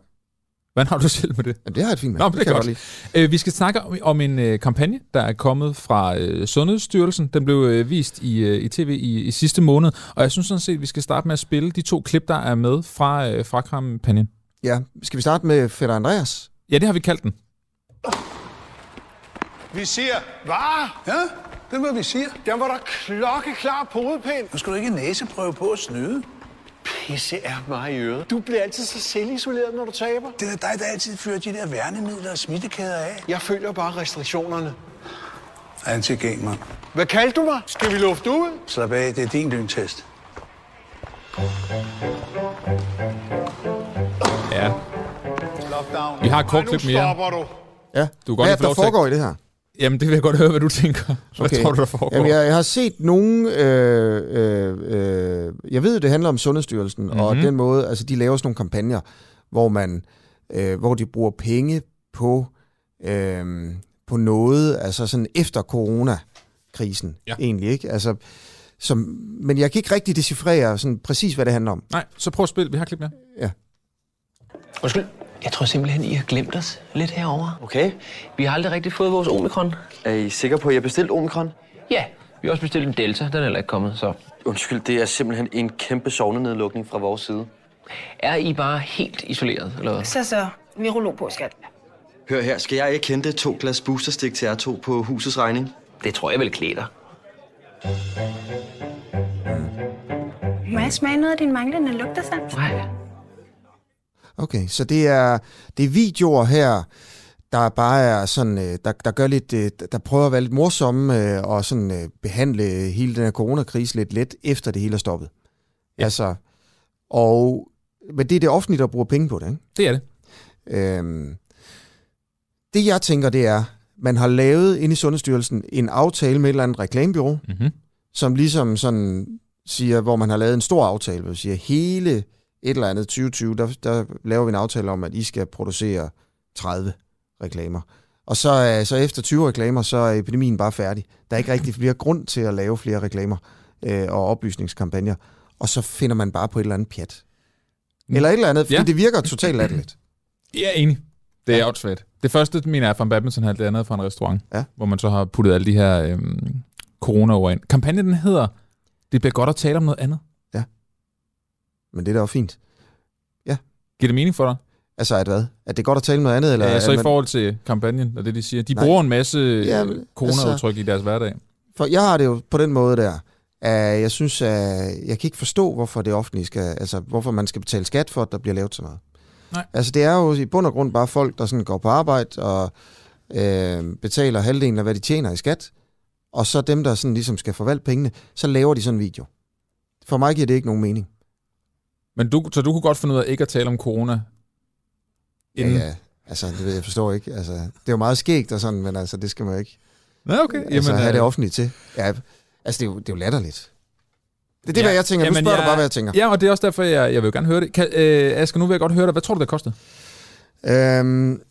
Hvordan har du selv med det? Jamen, det har jeg fint med. Nå, det, det kan godt. godt øh, vi skal snakke om, om en øh, kampagne, der er kommet fra øh, Sundhedsstyrelsen. Den blev øh, vist i, øh, i tv i, i sidste måned, og jeg synes sådan set, vi skal starte med at spille de to klip, der er med fra, øh, fra kampagnen. Ja, skal vi starte med Fætter Andreas? Ja, det har vi kaldt den. Vi siger, hvad? Ja, det er, hvad vi siger. Den var der klokkeklar på hovedpæn. Nu skal du ikke næseprøve på at snyde. Pisse er mig i øret. Du bliver altid så selvisoleret, når du taber. Det er dig, der altid fører de der værnemidler og smittekæder af. Jeg følger bare restriktionerne. Antigamer. Hvad kaldte du mig? Skal vi lufte ud? Slap af, det er din lyntest. Ja. Vi har et kort klip mere. Ja. Du godt Hvad få der foregår i det her? Jamen, det vil jeg godt høre, hvad du tænker. Hvad Okay. tror du, der foregår? Jamen, jeg, jeg har set nogen... Øh, øh, øh, jeg ved, det handler om Sundhedsstyrelsen, mm-hmm. og Mhm. den måde, altså de laver sådan nogle kampagner, hvor man, øh, hvor de bruger penge på, øh, på noget, altså sådan efter coronakrisen, Ja. egentlig, ikke? Altså, som, men jeg kan ikke rigtig decifrere sådan præcis, hvad det handler om. Nej, så prøv at spille. Vi har klip mere. Undskyld, jeg tror simpelthen, I har glemt os lidt herover. Okay. Vi har aldrig rigtig fået vores omikron. Er I sikre på, at jeg har bestilt omikron? Ja, vi har også bestilt en delta. Den er heller ikke kommet, så... Undskyld, det er simpelthen en kæmpe sovnenedlukning fra vores side. Er I bare helt isoleret, eller hvad? Så så, virolog på, skat. Hør her, skal jeg ikke hente to glas boosterstik til jer to på husets regning? Det tror jeg vil klæde dig. Må jeg smage noget af din manglende lugtesans? Nej. Okay, så det er, det er videoer her, der bare er sådan, øh, der, der gør lidt, øh, der prøver at være lidt morsomme øh, og sådan behandle hele den her coronakrise lidt let, efter det hele er stoppet. Ja. Altså, og, men det er det offentlige, der bruger penge på det, ikke? Det er det. Øhm, det jeg tænker, det er, man har lavet inde i Sundhedsstyrelsen en aftale med et eller andet reklamebyrå, Mm-hmm. som ligesom sådan siger, hvor man har lavet en stor aftale, hvor siger, hele et eller andet 2020, der, der laver vi en aftale om, at I skal producere 30 reklamer. Og så, øh, så efter 20 reklamer, så er epidemien bare færdig. Der er ikke rigtig flere grund til at lave flere reklamer øh, og oplysningskampagner. Og så finder man bare på et eller andet pjat. Eller et eller andet, fordi Ja. det virker totalt latterligt. Jeg er enig. Det er ja. Det første, mener jeg, er fra en badmintonhal, det andet er fra en restaurant, Ja. hvor man så har puttet alle de her øhm, corona over ind. Kampagnen den hedder, det bliver godt at tale om noget andet. Men det er da også fint. Giver det mening for dig? Altså, at hvad? At det er godt at tale om noget andet? Eller ja, så i man- forhold til kampagnen og det, de siger. De Nej. bruger en masse Ja, ja, men, corona-udtryk altså, i deres hverdag. For jeg har det jo på den måde der, at jeg synes, at jeg kan ikke forstå, hvorfor det offentlige skal, altså hvorfor man skal betale skat for, at der bliver lavet så meget. Nej. Altså det er jo i bund og grund bare folk, der sådan går på arbejde og øh, betaler halvdelen af, hvad de tjener i skat, og så dem, der sådan ligesom skal forvalte pengene, så laver de sådan en video. For mig giver det ikke nogen mening. Men du, så du kunne godt finde ud af ikke at tale om corona? Ja, Inden... ja, altså det ved jeg forstår ikke. Altså, det er jo meget skægt og sådan, men altså det skal man jo ikke Ja, okay. altså, have øh, det offentligt til. Ja, altså det er jo, det er jo latterligt. Det er det, Ja, hvad jeg tænker. Nu jamen, spørger du jeg- bare, hvad jeg tænker. Ja, og det er også derfor, jeg, jeg vil gerne høre det. Kan, øh, Asger, nu vil jeg godt høre dig. Hvad tror du, det kostede? Øhm,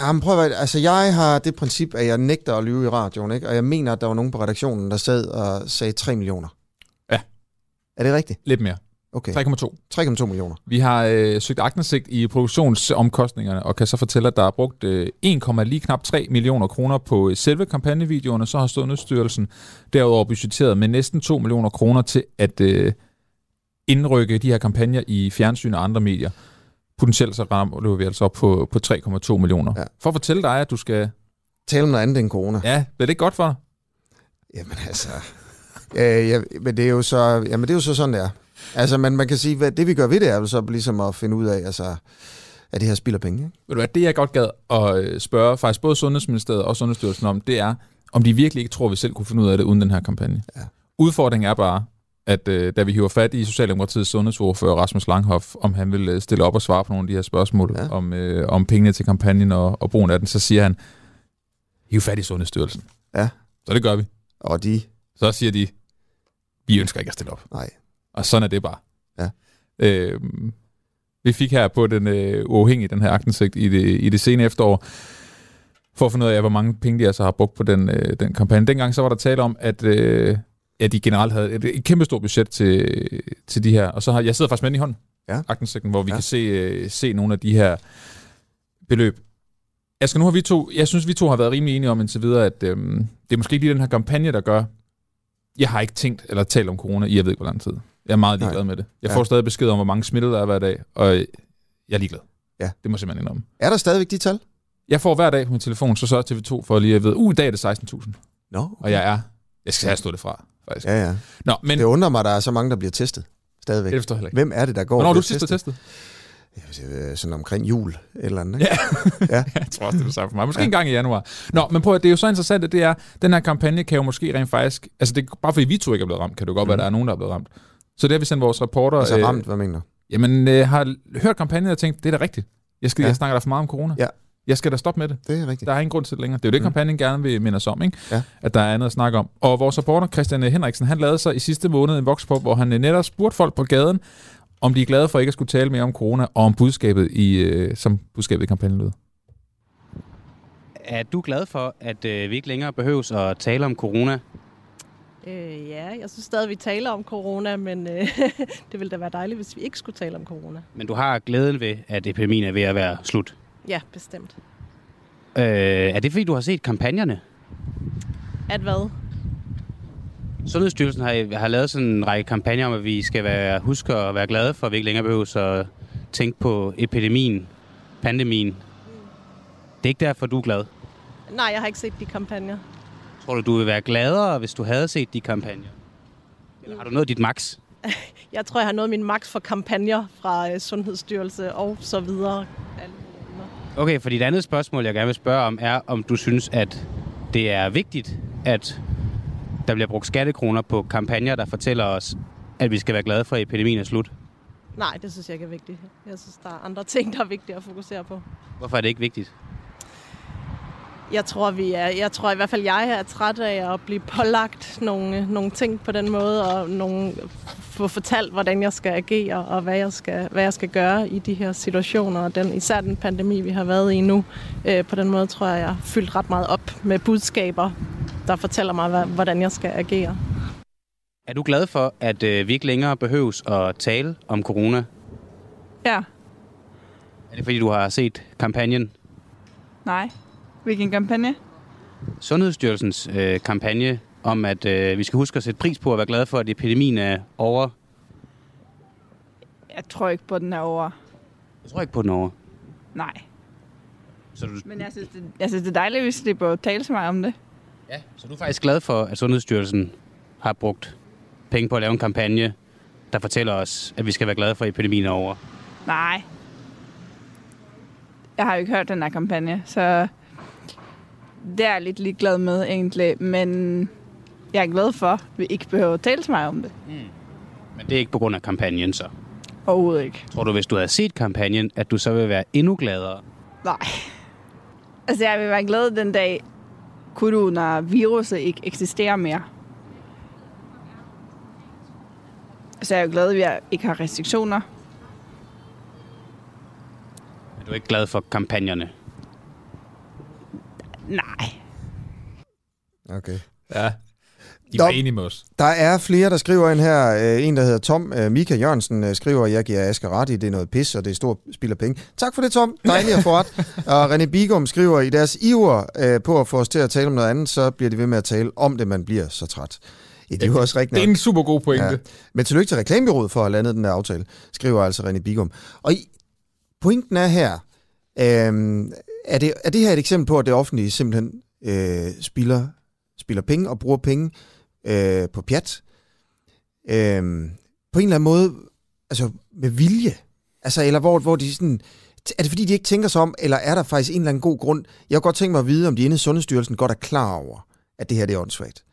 jamen, prøv at, altså jeg har det princip, at jeg nægter at lyve i radioen, ikke? og jeg mener, at der var nogen på redaktionen, der sad og sagde 3 millioner. Ja. Er det rigtigt? Lidt mere. Okay. 3,2. 3,2 millioner. Vi har øh, søgt agtindsigt i produktionsomkostningerne, og kan så fortælle, at der er brugt øh, 1, lige knap 3 millioner kroner på øh, selve kampagnevideoerne. Så har Sundhedsstyrelsen derudover budgetteret med næsten 2 millioner kroner til at øh, indrykke de her kampagner i fjernsyn og andre medier. Potentielt så rammer vi altså op på, på 3,2 millioner. Ja. For at fortælle dig, at du skal... Tale om noget andet end corona. Ja, bliver det ikke godt for dig? Jamen altså... *laughs* Ja, ja, men det er jo så, jamen det er jo så sådan, det er. Altså, man, man kan sige, hvad det vi gør ved det, er så ligesom at finde ud af, altså, at det her spilder penge. Ikke? Ved du hvad, det jeg godt gad at øh, spørge faktisk både Sundhedsministeriet og Sundhedsstyrelsen om, det er, om de virkelig ikke tror, at vi selv kunne finde ud af det uden den her kampagne. Ja. Udfordringen er bare, at øh, da vi hiver fat i Socialdemokratiets sundhedsordfører Rasmus Langhoff, om han vil øh, stille op og svare på nogle af de her spørgsmål ja. om, øh, om pengene til kampagnen og, og brugen af den, så siger han, hiv fat i Sundhedsstyrelsen. Ja. Så det gør vi. Og de? Så siger de, vi ønsker ikke at stille op. Nej. Og sådan er det bare. Ja. Øh, vi fik her på den øh, uafhængige, den her agtensigt i det, i det sene efterår, for at finde ud af, hvor mange penge de altså har brugt på den, øh, den kampagne. Dengang så var der tale om, at øh, ja, de generelt havde et, et kæmpe stort budget til, til de her. Og så har jeg sidder faktisk med den i hånden, ja. agtensigten, hvor vi ja. kan se, øh, se nogle af de her beløb. Skal nu have vi to, jeg synes, vi to har været rimelig enige om indtil videre, at øh, det er måske ikke lige den her kampagne, der gør, jeg har ikke tænkt eller talt om corona i jeg ved ikke, hvor lang tid. Jeg er meget ligeglad Nej. med det. Jeg ja. får stadig besked om, hvor mange smittede der er hver dag, og jeg er ligeglad. Ja. Det må simpelthen indrømme. Er der stadigvæk de tal? Jeg får hver dag på min telefon, så sørger TV2 for at lige at vide, uh, i dag er det 16.000. Nå. Okay. Og jeg er, jeg skal have stået det fra, faktisk. Ja, ja. Nå, men... Det undrer mig, at der er så mange, der bliver testet. Stadigvæk. Det forstår jeg ikke. Hvem er det, der går Hvornår du sidst testet? testet? Sådan omkring jul eller andet. Ikke? Ja. *laughs* ja. jeg tror også, det er samme for mig. Måske ja. en gang i januar. Nå, men prøv at det er jo så interessant, at det er, den her kampagne kan jo måske rent faktisk, altså det er bare fordi vi to ikke er blevet ramt, kan det godt mm. være, at der er nogen, der er blevet ramt. Så det har vi sendt vores reporter... Altså ramt, øh, hvad mener du? Jamen, øh, har hørt kampagnen og tænkt, det er da rigtigt. Jeg, skal, ja. jeg snakker da for meget om corona. Ja. Jeg skal da stoppe med det. Det er rigtigt. Der er ingen grund til det længere. Det er jo det, mm. kampagnen gerne vil minde os om, ikke? Ja. at der er andet at snakke om. Og vores reporter, Christian Henriksen, han lavede sig i sidste måned en vokspop, hvor han øh, netop spurgte folk på gaden, om de er glade for ikke at skulle tale mere om corona, og om budskabet i, øh, som budskabet i kampagnen lød. Er du glad for, at øh, vi ikke længere behøves at tale om corona? Øh, ja, jeg synes stadig, vi taler om corona, men øh, *laughs* det ville da være dejligt, hvis vi ikke skulle tale om corona. Men du har glæden ved, at epidemien er ved at være slut? Ja, bestemt. Øh, er det fordi, du har set kampagnerne? At hvad? Sundhedsstyrelsen har, har lavet sådan en række kampagner om, at vi skal være, huske at være glade for, at vi ikke længere behøver at tænke på epidemien, pandemien. Det er ikke derfor, du er glad? Nej, jeg har ikke set de kampagner. Tror du, du vil være gladere, hvis du havde set de kampagner? Eller har du nået dit max? *laughs* Jeg tror, jeg har nået min max for kampagner fra uh, Sundhedsstyrelse og så videre. Okay, for dit andet spørgsmål, jeg gerne vil spørge om, er, om du synes, at det er vigtigt, at der bliver brugt skattekroner på kampagner, der fortæller os, at vi skal være glade for, at epidemien er slut? Nej, det synes jeg ikke er vigtigt. Jeg synes, der er andre *laughs* ting, der er vigtige at fokusere på. Hvorfor er det ikke vigtigt? Jeg tror, vi er, jeg tror i hvert fald, jeg er træt af at blive pålagt nogle, nogle ting på den måde, og nogle, få fortalt, hvordan jeg skal agere, og hvad jeg skal, hvad jeg skal gøre i de her situationer. Og den, især den pandemi, vi har været i nu, øh, på den måde tror jeg, jeg har fyldt ret meget op med budskaber, der fortæller mig, hvad, hvordan jeg skal agere. Er du glad for, at øh, vi ikke længere behøves at tale om corona? Ja. Er det fordi, du har set kampagnen? Nej. Hvilken kampagne? Sundhedsstyrelsens øh, kampagne om, at øh, vi skal huske at sætte pris på at være glade for, at epidemien er over. Jeg tror ikke på, at den er over. Jeg tror ikke på, at den er over. Nej. Så du... Men jeg synes, det, jeg synes, det er dejligt, hvis det at tale til mig om det. Ja, så du er faktisk glad for, at Sundhedsstyrelsen har brugt penge på at lave en kampagne, der fortæller os, at vi skal være glade for, at epidemien er over? Nej. Jeg har jo ikke hørt den her kampagne, så det er jeg lidt ligeglad med egentlig, men jeg er glad for, at vi ikke behøver at tale til mig om det. Mm. Men det er ikke på grund af kampagnen så? Overhovedet ikke. Tror du, hvis du havde set kampagnen, at du så vil være endnu gladere? Nej. Altså, jeg vil være glad den dag, coronaviruset ikke eksisterer mere. Så jeg er jo glad, at vi ikke har restriktioner. Er du ikke glad for kampagnerne? Nej. Okay. Ja. De var enige med os. Der er flere, der skriver ind her. Øh, En, der hedder Tom øh, Mika Jørgensen, øh, skriver, jeg giver Asger ret i, det er noget pis, og det er stor spild af penge. Tak for det, Tom. Dejligt at få ret. *laughs* Og René Bigum skriver, i deres iver på at få os til at tale om noget andet, så bliver de ved med at tale om det, man bliver så træt. Ja, det er jo også rigtigt. Det er en super god pointe. Ja. Men tillykke til reklamebyrået for at have landet den der aftale, skriver altså René Bigum. Og i, pointen er her, øh, er, det, er det her et eksempel på, at det offentlige simpelthen øh, spiller, spiller penge og bruger penge øh, på pjat? Øh, på en eller anden måde, altså med vilje? Altså, eller hvor, hvor de sådan... Er det fordi, de ikke tænker sig om, eller er der faktisk en eller anden god grund? Jeg kunne godt tænke mig at vide, om de inde i Sundhedsstyrelsen godt er klar over, at det her det er åndssvagt.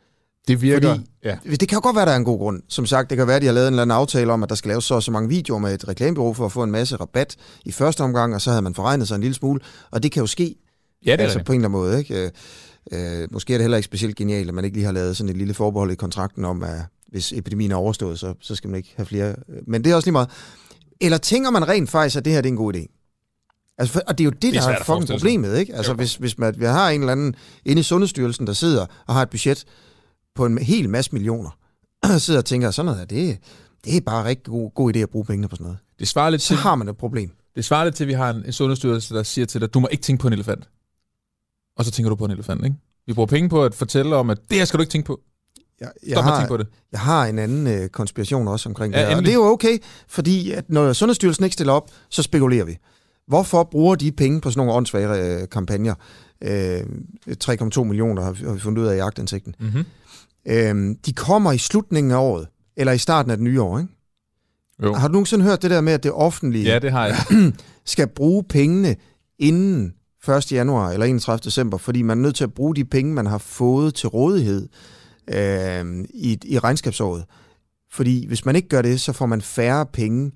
Det virker, Fordi, ja. Det kan jo godt være, der er en god grund. Som sagt, det kan være, at de har lavet en eller anden aftale om, at der skal laves så og så mange videoer med et reklamebureau for at få en masse rabat i første omgang, og så havde man forregnet sig en lille smule. Og det kan jo ske Ja, det er altså rigtigt. på en eller anden måde. Ikke? Øh, øh, måske er det heller ikke specielt genialt, at man ikke lige har lavet sådan et lille forbehold i kontrakten om, at hvis epidemien er overstået, så, så skal man ikke have flere. Men det er også lige meget. Eller tænker man rent faktisk, at det her det er en god idé? Altså, for, og det er jo det, Det er der er fucking problemet, ikke? Altså, hvis, hvis man, vi har en eller anden inde i Sundhedsstyrelsen, der sidder og har et budget på en hel masse millioner, *clears throat* sidder og tænker, sådan noget her, det, det er bare rigtig god, god idé at bruge pengene på sådan noget. Det svarer lidt Så til, har man et problem. det svarer lidt til, at vi har en, en sundhedsstyrelse, der siger til dig, du må ikke tænke på en elefant. Og så tænker du på en elefant, ikke? Vi bruger penge på at fortælle om, at det her skal du ikke tænke på. Jeg, Stop med at tænke på det. Jeg har en anden øh, konspiration også omkring Ja, det her. Og det er jo okay, fordi at når Sundhedsstyrelsen ikke stiller op, så spekulerer vi. Hvorfor bruger de penge på sådan nogle åndssvage øh, kampagner? Øh, 3,2 millioner har vi, har fundet ud af i jagtindsigten. Mm-hmm. Øh, de kommer i slutningen af året, eller i starten af det nye år, ikke? Jo. Har du nogensinde hørt det der med, at det offentlige Ja, det har jeg. *clears throat* skal bruge pengene inden 1. januar eller 31. december, fordi man er nødt til at bruge de penge, man har fået til rådighed øh, i, i regnskabsåret. Fordi hvis man ikke gør det, så får man færre penge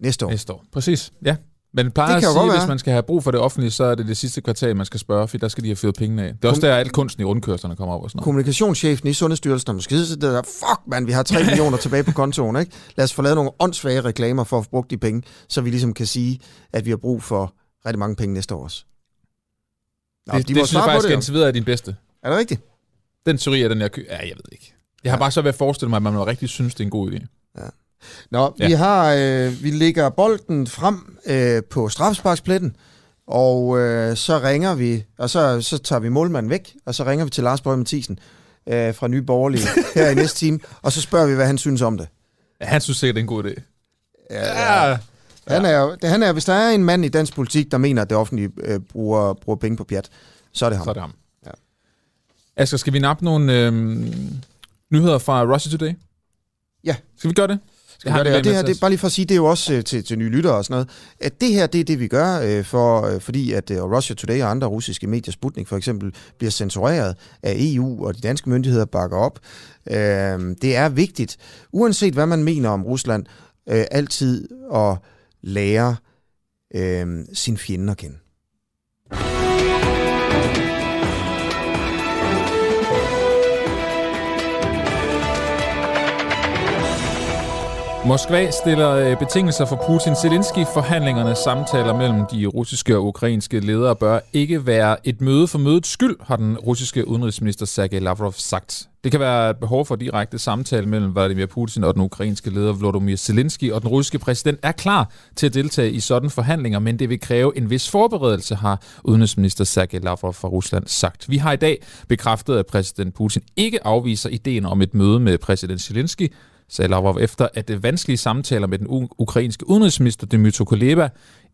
næste år. Næste år. Præcis, ja. Men Det at kan sige, hvis man skal have brug for det offentlige, så er det det sidste kvartal, man skal spørge, for der skal de have fyret pengene af. Det er også der, alt kunsten i rundkørslerne kommer op og sådan noget. Kommunikationschefen i Sundhedsstyrelsen har måske siddet der, fuck man, vi har 3 *laughs* millioner tilbage på kontoen, ikke? Lad os få lavet nogle åndssvage reklamer for at få brugt de penge, så vi ligesom kan sige, at vi har brug for rigtig mange penge næste år også. Nå, det, de det synes jeg faktisk det, indtil videre er din bedste. Er det rigtigt? Den teori er den, jeg kø... Ja, jeg ved ikke. Jeg har bare så ved at forestille mig, at man rigtig synes, det er en god idé. Nå, Ja. vi har øh, vi lægger bolden frem øh, på straffesparkspletten, og øh, så ringer vi, og så, så tager vi målmanden væk, og så ringer vi til Lars Bøge Mathisen øh, fra Nye Borgerlige *laughs* her i næste time, og så spørger vi, hvad han synes om det. Ja, han synes sikkert, det er en god idé. Ja, ja. Han er, jo- han er, hvis der er en mand i dansk politik, der mener, at det offentlige øh, bruger, bruger penge på pjat, så er det ham. Så er det ham. Ja. Asger, skal vi nappe nogle øhm, nyheder fra Russia Today? Ja. Skal vi gøre det? Skal gøre det? Og det her, det er bare lige for at sige, det er jo også øh, til, til nye lyttere og sådan noget, at det her, det er det, vi gør, øh, for, øh, fordi at øh, Russia Today og andre russiske medier, Sputnik for eksempel, bliver censureret af EU, og de danske myndigheder bakker op. Øh, det er vigtigt, uanset hvad man mener om Rusland, øh, altid at lære øh, sin fjende at kende. Moskva stiller øh, betingelser for Putin-Zelensky-forhandlingerne. Samtaler mellem de russiske og ukrainske ledere bør ikke være et møde for mødets skyld, har den russiske udenrigsminister Sergej Lavrov sagt. Det kan være et behov for direkte samtale mellem Vladimir Putin og den ukrainske leder Volodymyr Zelensky, og den russiske præsident er klar til at deltage i sådan forhandlinger, men det vil kræve en vis forberedelse, har udenrigsminister Sergej Lavrov fra Rusland sagt. Vi har i dag bekræftet, at præsident Putin ikke afviser ideen om et møde med præsident Zelensky, sagde Lavrov efter, at det vanskelige samtaler med den ukrainske udenrigsminister Dmytro Kuleba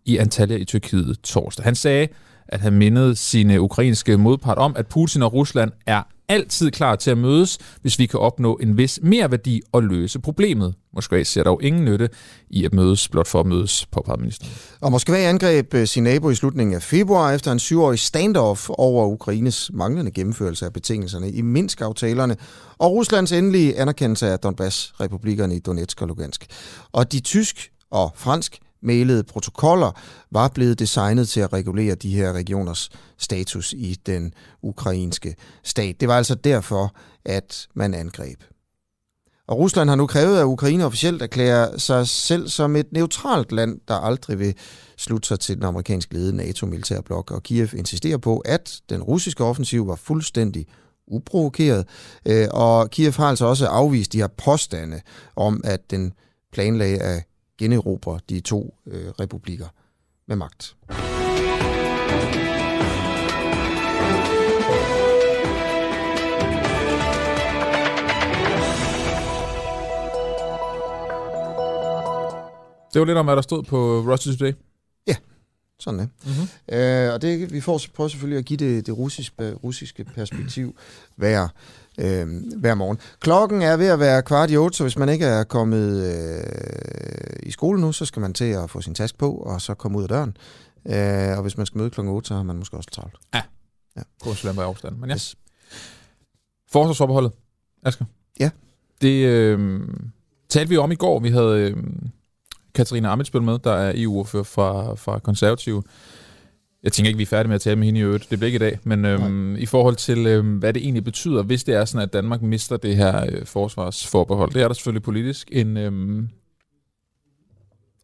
i Antalya i Tyrkiet torsdag. Han sagde, at han mindede sine ukrainske modpart om, at Putin og Rusland er altid klar til at mødes, hvis vi kan opnå en vis mere værdi og løse problemet. Moskva ser dog ingen nytte i at mødes, blot for at mødes, påpegede ministeren. Og Moskva angreb øh, sin nabo i slutningen af februar efter en syvårig standoff over Ukraines manglende gennemførelse af betingelserne i Minsk-aftalerne og Ruslands endelige anerkendelse af Donbass-republikkerne i Donetsk og Lugansk. Og de tysk og fransk mailede protokoller var blevet designet til at regulere de her regioners status i den ukrainske stat. Det var altså derfor, at man angreb. Og Rusland har nu krævet, at Ukraine officielt erklærer sig selv som et neutralt land, der aldrig vil slutte sig til den amerikansk ledede NATO-militærblok. Og Kiev insisterer på, at den russiske offensiv var fuldstændig uprovokeret. Øh, og Kiev har altså også afvist de her påstande om, at den planlagde generobre de to øh, republikker med magt. Det var lidt om, hvad der stod på Russia Today. Ja, sådan er. Mm-hmm. Øh, og det, vi får prøver selvfølgelig at give det, det russiske, russiske perspektiv hver, øh, hver morgen. Klokken er ved at være kvart i otte, så hvis man ikke er kommet øh, i skole nu, så skal man til at få sin task på, og så komme ud af døren. Øh, og hvis man skal møde klokken 8, så har man måske også travlt. Ja. ja. Kurslem i afstand. Men ja. Yes. Forsvarsforbeholdet, Asger. Ja. Det øh, talte vi om i går. Vi havde øh, Katarina Amitsbøl med, der er EU-ordfører fra, fra Konservative. Jeg tænker ikke, vi er færdige med at tale med hende i øvrigt. Det bliver ikke i dag. Men øhm, i forhold til, øhm, hvad det egentlig betyder, hvis det er sådan, at Danmark mister det her øh, forsvarsforbehold. Det er der selvfølgelig politisk en, øhm,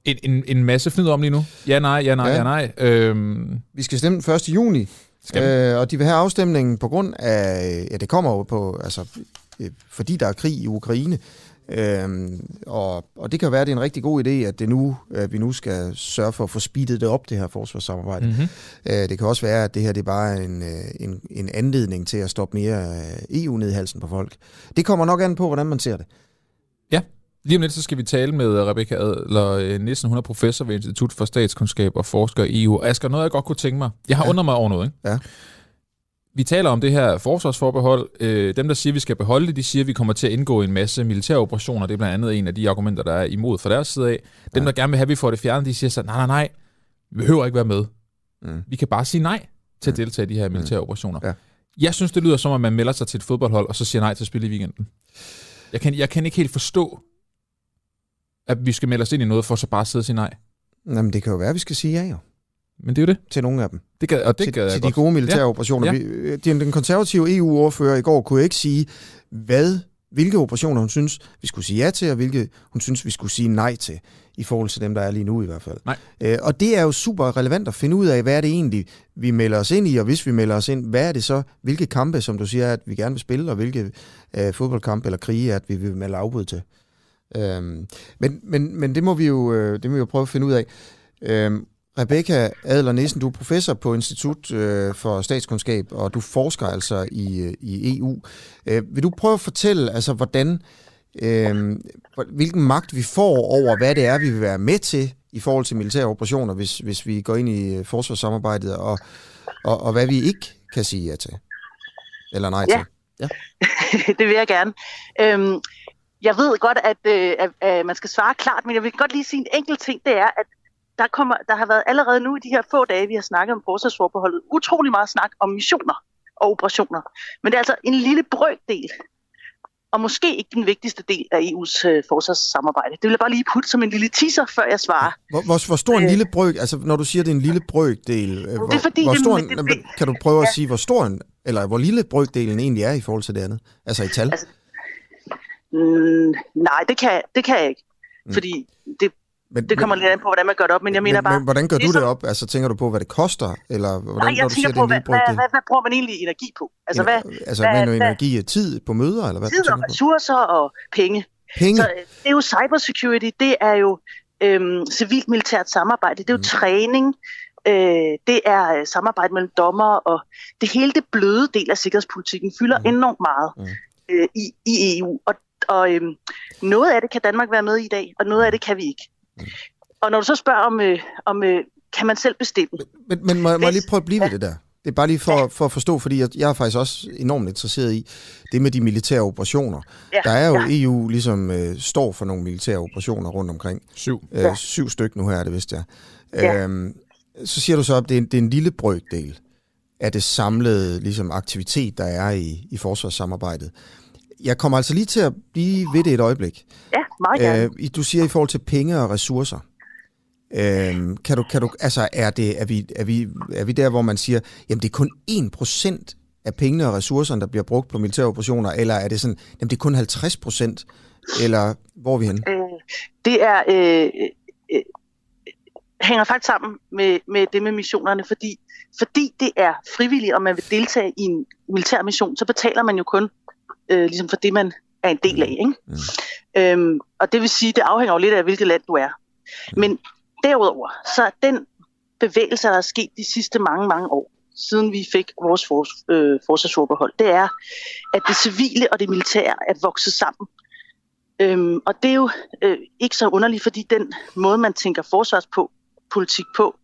en, en, en masse fnid om lige nu. Ja, nej, ja, nej, ja, ja nej. Øhm, vi skal stemme den 1. juni. Øh, og de vil have afstemningen på grund af, ja det kommer jo på, altså øh, fordi der er krig i Ukraine, Øhm, og, og det kan være, at det er en rigtig god idé, at det nu, at vi nu skal sørge for at få speedet det op, det her forsvarssamarbejde. Mm-hmm. Øh, det kan også være, at det her det er bare en, øh, en, en anledning til at stoppe mere EU ned i halsen på folk. Det kommer nok an på, hvordan man ser det. Ja, lige om lidt så skal vi tale med Rebecca Adler Nissen. Hun er professor ved Institut for Statskundskab og forsker i EU. Asger, noget jeg godt kunne tænke mig. Jeg har ja. undret mig over noget, ikke? Ja vi taler om det her forsvarsforbehold. Øh, dem, der siger, at vi skal beholde det, de siger, at vi kommer til at indgå i en masse militære operationer. Det er blandt andet en af de argumenter, der er imod fra deres side af. Dem, ja. der gerne vil have, at vi får det fjernet, de siger så, nej, nej, nej, vi behøver ikke være med. Mm. Vi kan bare sige nej til at mm. deltage i de her mm. militære operationer. Ja. Jeg synes, det lyder som, at man melder sig til et fodboldhold, og så siger nej til at spille i weekenden. Jeg kan, jeg kan ikke helt forstå, at vi skal melde os ind i noget, for så bare at sidde og sige nej. Jamen, det kan jo være, at vi skal sige ja, jo. Men det er jo det. Til nogle af dem. Det gad, og det til, gad til de gode militære ja. operationer. Ja. Vi, den, den konservative EU-ordfører i går kunne ikke sige, hvad, hvilke operationer hun synes, vi skulle sige ja til, og hvilke hun synes, vi skulle sige nej til, i forhold til dem, der er lige nu i hvert fald. Nej. Øh, og det er jo super relevant at finde ud af, hvad er det egentlig, vi melder os ind i, og hvis vi melder os ind, hvad er det så, hvilke kampe, som du siger, at vi gerne vil spille, og hvilke øh, fodboldkampe eller krige, at vi vil melde afbud til. Øhm, men, men, men det må vi jo øh, det må vi jo prøve at finde ud af. Øhm, Rebecca Adler Nissen, du er professor på Institut øh, for Statskundskab, og du forsker altså i, øh, i EU. Øh, vil du prøve at fortælle, altså hvordan, øh, hvilken magt vi får over, hvad det er, vi vil være med til i forhold til militære operationer, hvis, hvis vi går ind i forsvarssamarbejdet, og, og, og hvad vi ikke kan sige ja til? Eller nej ja. til? Ja, *laughs* det vil jeg gerne. Øhm, jeg ved godt, at, øh, at, at man skal svare klart, men jeg vil godt lige sige en enkelt ting, det er, at der, kommer, der har været allerede nu i de her få dage, vi har snakket om forsvarsforbeholdet, utrolig meget snak om missioner og operationer. Men det er altså en lille brøkdel, og måske ikke den vigtigste del af EU's øh, forsvarssamarbejde. Det vil jeg bare lige putte som en lille teaser, før jeg svarer. Hvor, hvor, hvor stor en øh, lille brøk, altså når du siger, det er en lille brøkdel, øh, hvor, det er fordi, hvor stor det, en, det, kan du prøve ja. at sige, hvor stor en, eller hvor lille brøkdelen egentlig er i forhold til det andet? Altså i tal? Altså, mm, nej, det kan, det kan jeg ikke. Mm. Fordi det, men, det kommer men, lidt an på, hvordan man gør det op, men jeg mener men, bare... Men hvordan gør du det op? Altså tænker du på, hvad det koster? Eller hvordan, Nej, jeg når du tænker siger, på, hvad, hvad, hvad, hvad bruger man egentlig energi på? Altså, hvad, altså hvad, hvad, energi og tid på møder? Eller hvad tid og ressourcer og penge. Penge? Så det er jo cybersecurity, det er jo øhm, civilt-militært samarbejde, det er jo mm. træning, øh, det er øh, samarbejde mellem dommer, og det hele det bløde del af sikkerhedspolitikken fylder mm. enormt meget mm. øh, i, i EU. Og, og øhm, noget af det kan Danmark være med i i dag, og noget af det kan vi ikke. Og når du så spørger om, øh, om øh, kan man selv bestemme? Men, men må, må jeg lige prøve at blive ja. ved det der? Det er bare lige for, for at forstå, fordi jeg, jeg er faktisk også enormt interesseret i det med de militære operationer. Ja, der er jo ja. EU ligesom øh, står for nogle militære operationer rundt omkring. Syv. Øh, ja. Syv styk nu her er det vist, ja. ja. Øhm, så siger du så, at det er, det er en lille brøkdel af det samlede ligesom, aktivitet, der er i, i forsvarssamarbejdet. Jeg kommer altså lige til at blive ved det et øjeblik. Ja, meget gerne. Øh, du siger i forhold til penge og ressourcer. Øh, kan du, kan du, altså er, det, er, vi, er, vi, er vi der, hvor man siger, jamen det er kun 1% af pengene og ressourcerne, der bliver brugt på militære operationer, eller er det sådan, jamen det er kun 50%, eller hvor er vi henne? Øh, det er, øh, øh, hænger faktisk sammen med, med det med missionerne, fordi fordi det er frivilligt, og man vil deltage i en militær mission, så betaler man jo kun øh, ligesom for det, man er en del af. Ikke? Mm. Øhm, og det vil sige, det afhænger jo lidt af, hvilket land du er. Men derudover, så er den bevægelse, der er sket de sidste mange, mange år, siden vi fik vores for, øh, forsvarsforbehold, det er, at det civile og det militære er vokset sammen. Øhm, og det er jo øh, ikke så underligt, fordi den måde, man tænker forsvarspolitik på,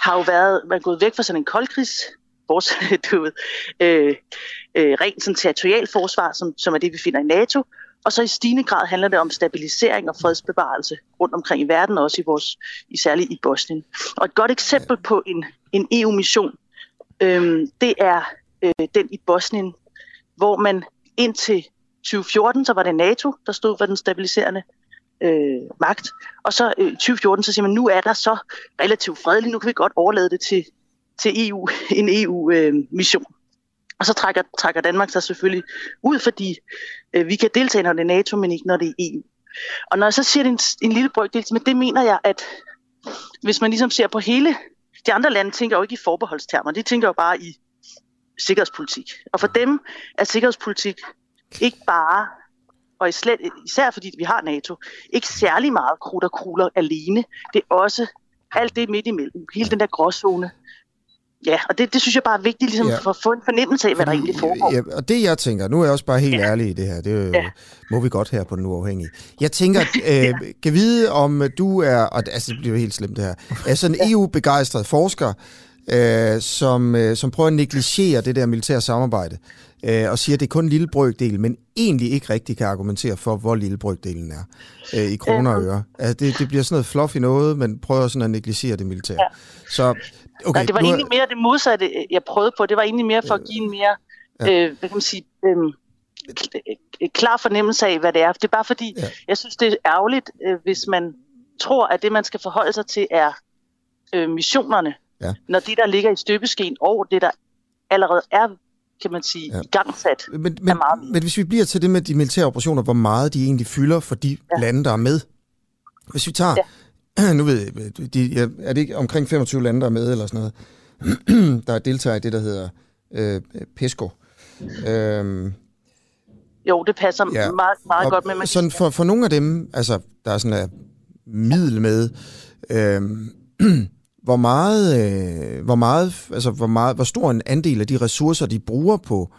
har jo været, man er gået væk fra sådan en koldkrigs *laughs* du ved, øh, øh, rent sådan territorialforsvar, som, som er det, vi finder i NATO, og så i stigende grad handler det om stabilisering og fredsbevarelse rundt omkring i verden, også i vores, i særligt i Bosnien. Og et godt eksempel på en, en EU-mission, øh, det er øh, den i Bosnien, hvor man indtil 2014, så var det NATO, der stod for den stabiliserende øh, magt. Og så øh, 2014, så siger man, nu er der så relativt fredeligt, nu kan vi godt overlade det til, til EU, en EU-mission. Øh, og så trækker, trækker Danmark sig selvfølgelig ud, fordi øh, vi kan deltage, når det er NATO, men ikke når det er EU. Og når jeg så siger det en, en lille brøkdel, ligesom, men det mener jeg, at hvis man ligesom ser på hele... De andre lande tænker jo ikke i forbeholdstermer, de tænker jo bare i sikkerhedspolitik. Og for dem er sikkerhedspolitik ikke bare, og især fordi vi har NATO, ikke særlig meget krudt og kugler alene. Det er også alt det midt imellem, hele den der gråzone, Ja, og det, det synes jeg bare er vigtigt, ligesom ja. for at få en fornemmelse af, hvad der egentlig foregår. Ja, og det jeg tænker, nu er jeg også bare helt ja. ærlig i det her, det ja. må vi godt her på Den Uafhængige. Jeg tænker, *laughs* øh, kan vide, om du er, og altså, det bliver helt slemt det her, er sådan en EU-begejstret forsker, øh, som, øh, som prøver at negligere det der militære samarbejde, øh, og siger, at det er kun en lille brøkdel, men egentlig ikke rigtig kan argumentere for, hvor lille brøkdelen er øh, i kroner og øre. Altså, det, det bliver sådan noget fluffy noget, men prøver sådan at negligere det militære. Ja. Så Okay, Nej, det var nu... egentlig mere det modsatte, jeg prøvede på. Det var egentlig mere for at give en mere, ja. øh, hvad kan man sige, øh, klar fornemmelse af, hvad det er. Det er bare fordi, ja. jeg synes, det er ærgerligt, øh, hvis man tror, at det, man skal forholde sig til, er øh, missionerne. Ja. Når det, der ligger i støbeskeen, og det, der allerede er kan man sige, ja. igangsat. Men, men, er meget men hvis vi bliver til det med de militære operationer, hvor meget de egentlig fylder for de ja. lande, der er med. Hvis vi tager ja *clears throat* nu ved jeg, de, er det ikke omkring 25 lande, der er med, eller sådan noget, *clears throat* der deltager i det, der hedder øh, PESCO. Øhm, jo, det passer ja. meget, meget godt med. Man sådan for, for nogle af dem, altså, der er sådan en middel med, øh, *clears throat* hvor meget, øh, hvor meget, altså, hvor meget, hvor stor en andel af de ressourcer, de bruger på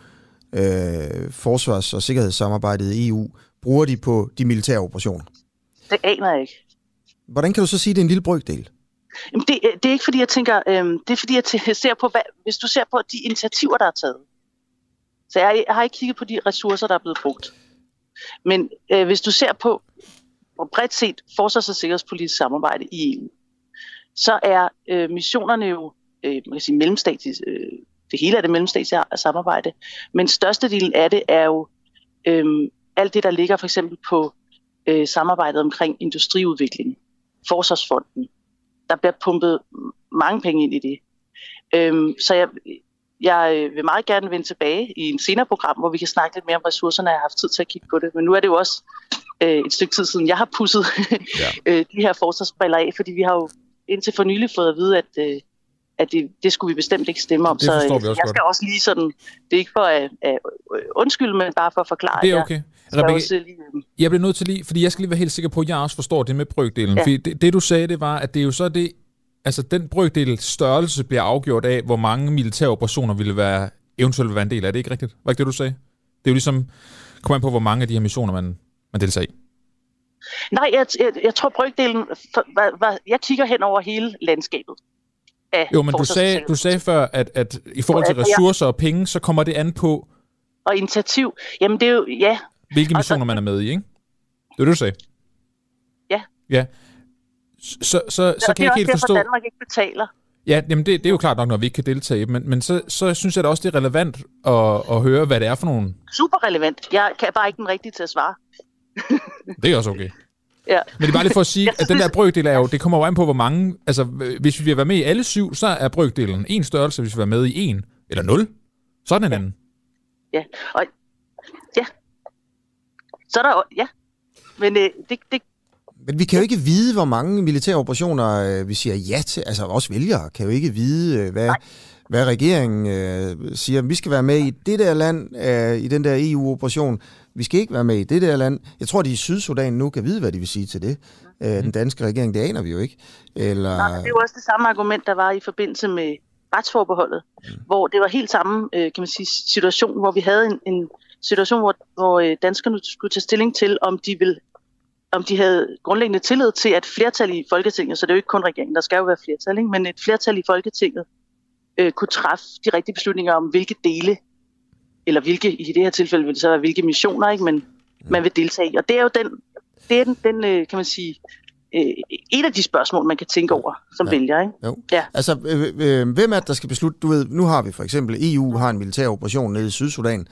øh, forsvars- og sikkerhedssamarbejdet i EU, bruger de på de militære operationer? Det aner jeg ikke. Hvordan kan du så sige, at det er en lille brøkdel? Jamen det, øh, det er ikke fordi, jeg tænker, øhm, det er fordi, jeg ser på, hvad, hvis du ser på de initiativer, der er taget. Så jeg, jeg har ikke kigget på de ressourcer, der er blevet brugt. Men øh, hvis du ser på, hvor bredt set forsvars- og sikkerhedspolitisk samarbejde i EU, så er øh, missionerne jo øh, man kan sige, mellemstatsligt, øh, det hele er det mellemstatslige samarbejde, men størstedelen af det er jo øh, alt det, der ligger for eksempel på øh, samarbejdet omkring industriudvikling, Forsvarsfonden. Der bliver pumpet mange penge ind i det. Øhm, så jeg, jeg vil meget gerne vende tilbage i en senere program, hvor vi kan snakke lidt mere om ressourcerne. Jeg har haft tid til at kigge på det. Men nu er det jo også øh, et stykke tid siden, jeg har pusset ja. *laughs* øh, de her forsvarsbriller af, fordi vi har jo indtil for nylig fået at vide, at, øh, at det, det skulle vi bestemt ikke stemme om. Det så øh, jeg skal godt. også lige sådan, det er ikke for at, at undskylde, men bare for at forklare. Det er okay. Rebecca, lige, øh, jeg bliver nødt til lige, fordi jeg skal lige være helt sikker på, at jeg også forstår det med brøkdelen. Ja. Fordi det, det, du sagde, det var, at det er jo så det, altså den brøkdel størrelse bliver afgjort af, hvor mange militære operationer ville være, eventuelt være en del af. Det ikke rigtigt? Var ikke det, du sagde? Det er jo ligesom, kommer an på, hvor mange af de her missioner, man, man deltager i. Nej, jeg, jeg, jeg tror brøkdelen, for, var, var, jeg kigger hen over hele landskabet. Jo, men du sagde, du sagde før, at, at i forhold til ressourcer og penge, så kommer det an på... Og initiativ, jamen det er jo, ja, hvilke missioner man er med i, ikke? Det er det, du sagde. Ja. Ja. Så, så, så, så kan jeg ikke helt forstå... Det er Danmark ikke betaler. Ja, jamen det, det er jo klart nok, når vi ikke kan deltage, men, men så, så synes jeg da også, det er relevant at, at høre, hvad det er for nogle... Super relevant. Jeg kan bare ikke den rigtige til at svare. det er også okay. Ja. Men det er bare lige for at sige, at den der brøkdel er jo, det kommer jo an på, hvor mange... Altså, hvis vi vil være med i alle syv, så er brøkdelen en størrelse, hvis vi vil være med i en eller nul. Så er den en ja. anden. Ja, og ja, så er der ja. Men øh, det, det, men vi kan jo ikke vide, hvor mange militære operationer øh, vi siger ja til. Altså også vælgere kan jo ikke vide, øh, hvad, hvad regeringen øh, siger, vi skal være med i det der land, øh, i den der EU-operation, vi skal ikke være med i det der land. Jeg tror, de i Sydsudan nu kan vide, hvad de vil sige til det. Øh, den danske regering, det aner vi jo ikke. Eller... Nej, det er jo også det samme argument, der var i forbindelse med retsforbeholdet, mm. hvor det var helt samme øh, kan man sige, situation, hvor vi havde en, en situation, hvor, hvor øh, danskerne skulle tage stilling til, om de vil om de havde grundlæggende tillid til, at flertal i Folketinget, så det er jo ikke kun regeringen, der skal jo være flertal, ikke? men et flertal i Folketinget øh, kunne træffe de rigtige beslutninger om, hvilke dele, eller hvilke, i det her tilfælde vil det så være, hvilke missioner, ikke? men man vil deltage i. Og det er jo den, det er den, den øh, kan man sige, øh, et af de spørgsmål, man kan tænke over som Ja. vælger. Ikke? Jo. Ja. Altså, øh, øh, hvem er det, der skal beslutte? Du ved, nu har vi for eksempel, EU har en militær operation nede i Sydsudan.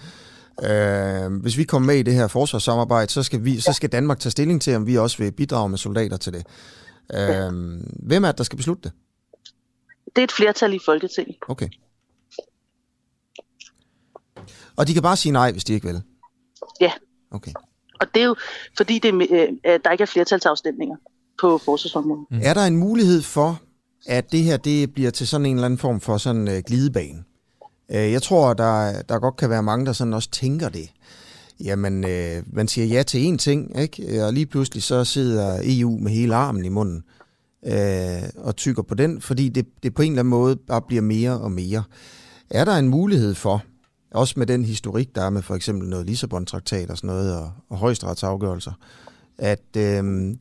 Øh, hvis vi kommer med i det her forsvarssamarbejde, så skal, vi, så skal Danmark tage stilling til, om vi også vil bidrage med soldater til det. Øh, hvem er det, der skal beslutte det? Det er et flertal i Folketinget. Okay. Og de kan bare sige nej, hvis de ikke vil. Ja. Okay. Og det er jo, fordi det, øh, der ikke er flertalsafstemninger på forsvarsområdet. Mm. Er der en mulighed for, at det her det bliver til sådan en eller anden form for sådan øh, glidebane? Øh, jeg tror, der, der godt kan være mange, der sådan også tænker det. Jamen, øh, man siger ja til én ting, ikke? og lige pludselig så sidder EU med hele armen i munden øh, og tykker på den, fordi det, det på en eller anden måde bare bliver mere og mere. Er der en mulighed for, også med den historik, der er med for eksempel noget Lissabon-traktat og sådan noget, og, og højesteretsafgørelser, at, øh,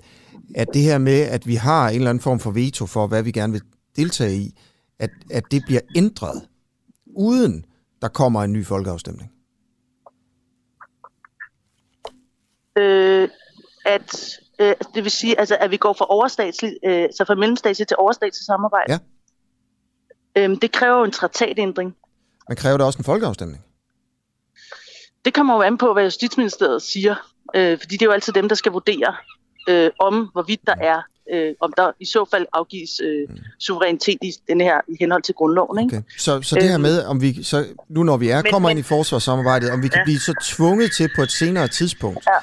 at det her med, at vi har en eller anden form for veto for, hvad vi gerne vil deltage i, at, at det bliver ændret, uden der kommer en ny folkeafstemning. Øh, at, øh, det vil sige, altså, at vi går fra overstatsligt, øh, så fra mellemstatsligt til overstatsligt samarbejde. Ja. Øhm, det kræver jo en traktatændring. Men kræver det også en folkeafstemning? Det kommer jo an på, hvad Justitsministeriet siger, øh, fordi det er jo altid dem, der skal vurdere, øh, om hvorvidt der er, øh, om der i så fald afgives øh, suverænitet i den her i henhold til grundloven. Ikke? Okay. Så, så det her Øhm, med, om vi så, nu når vi er, men- kommer men- ind i forsvarssamarbejdet, om vi kan Ja. blive så tvunget til på et senere tidspunkt, Ja.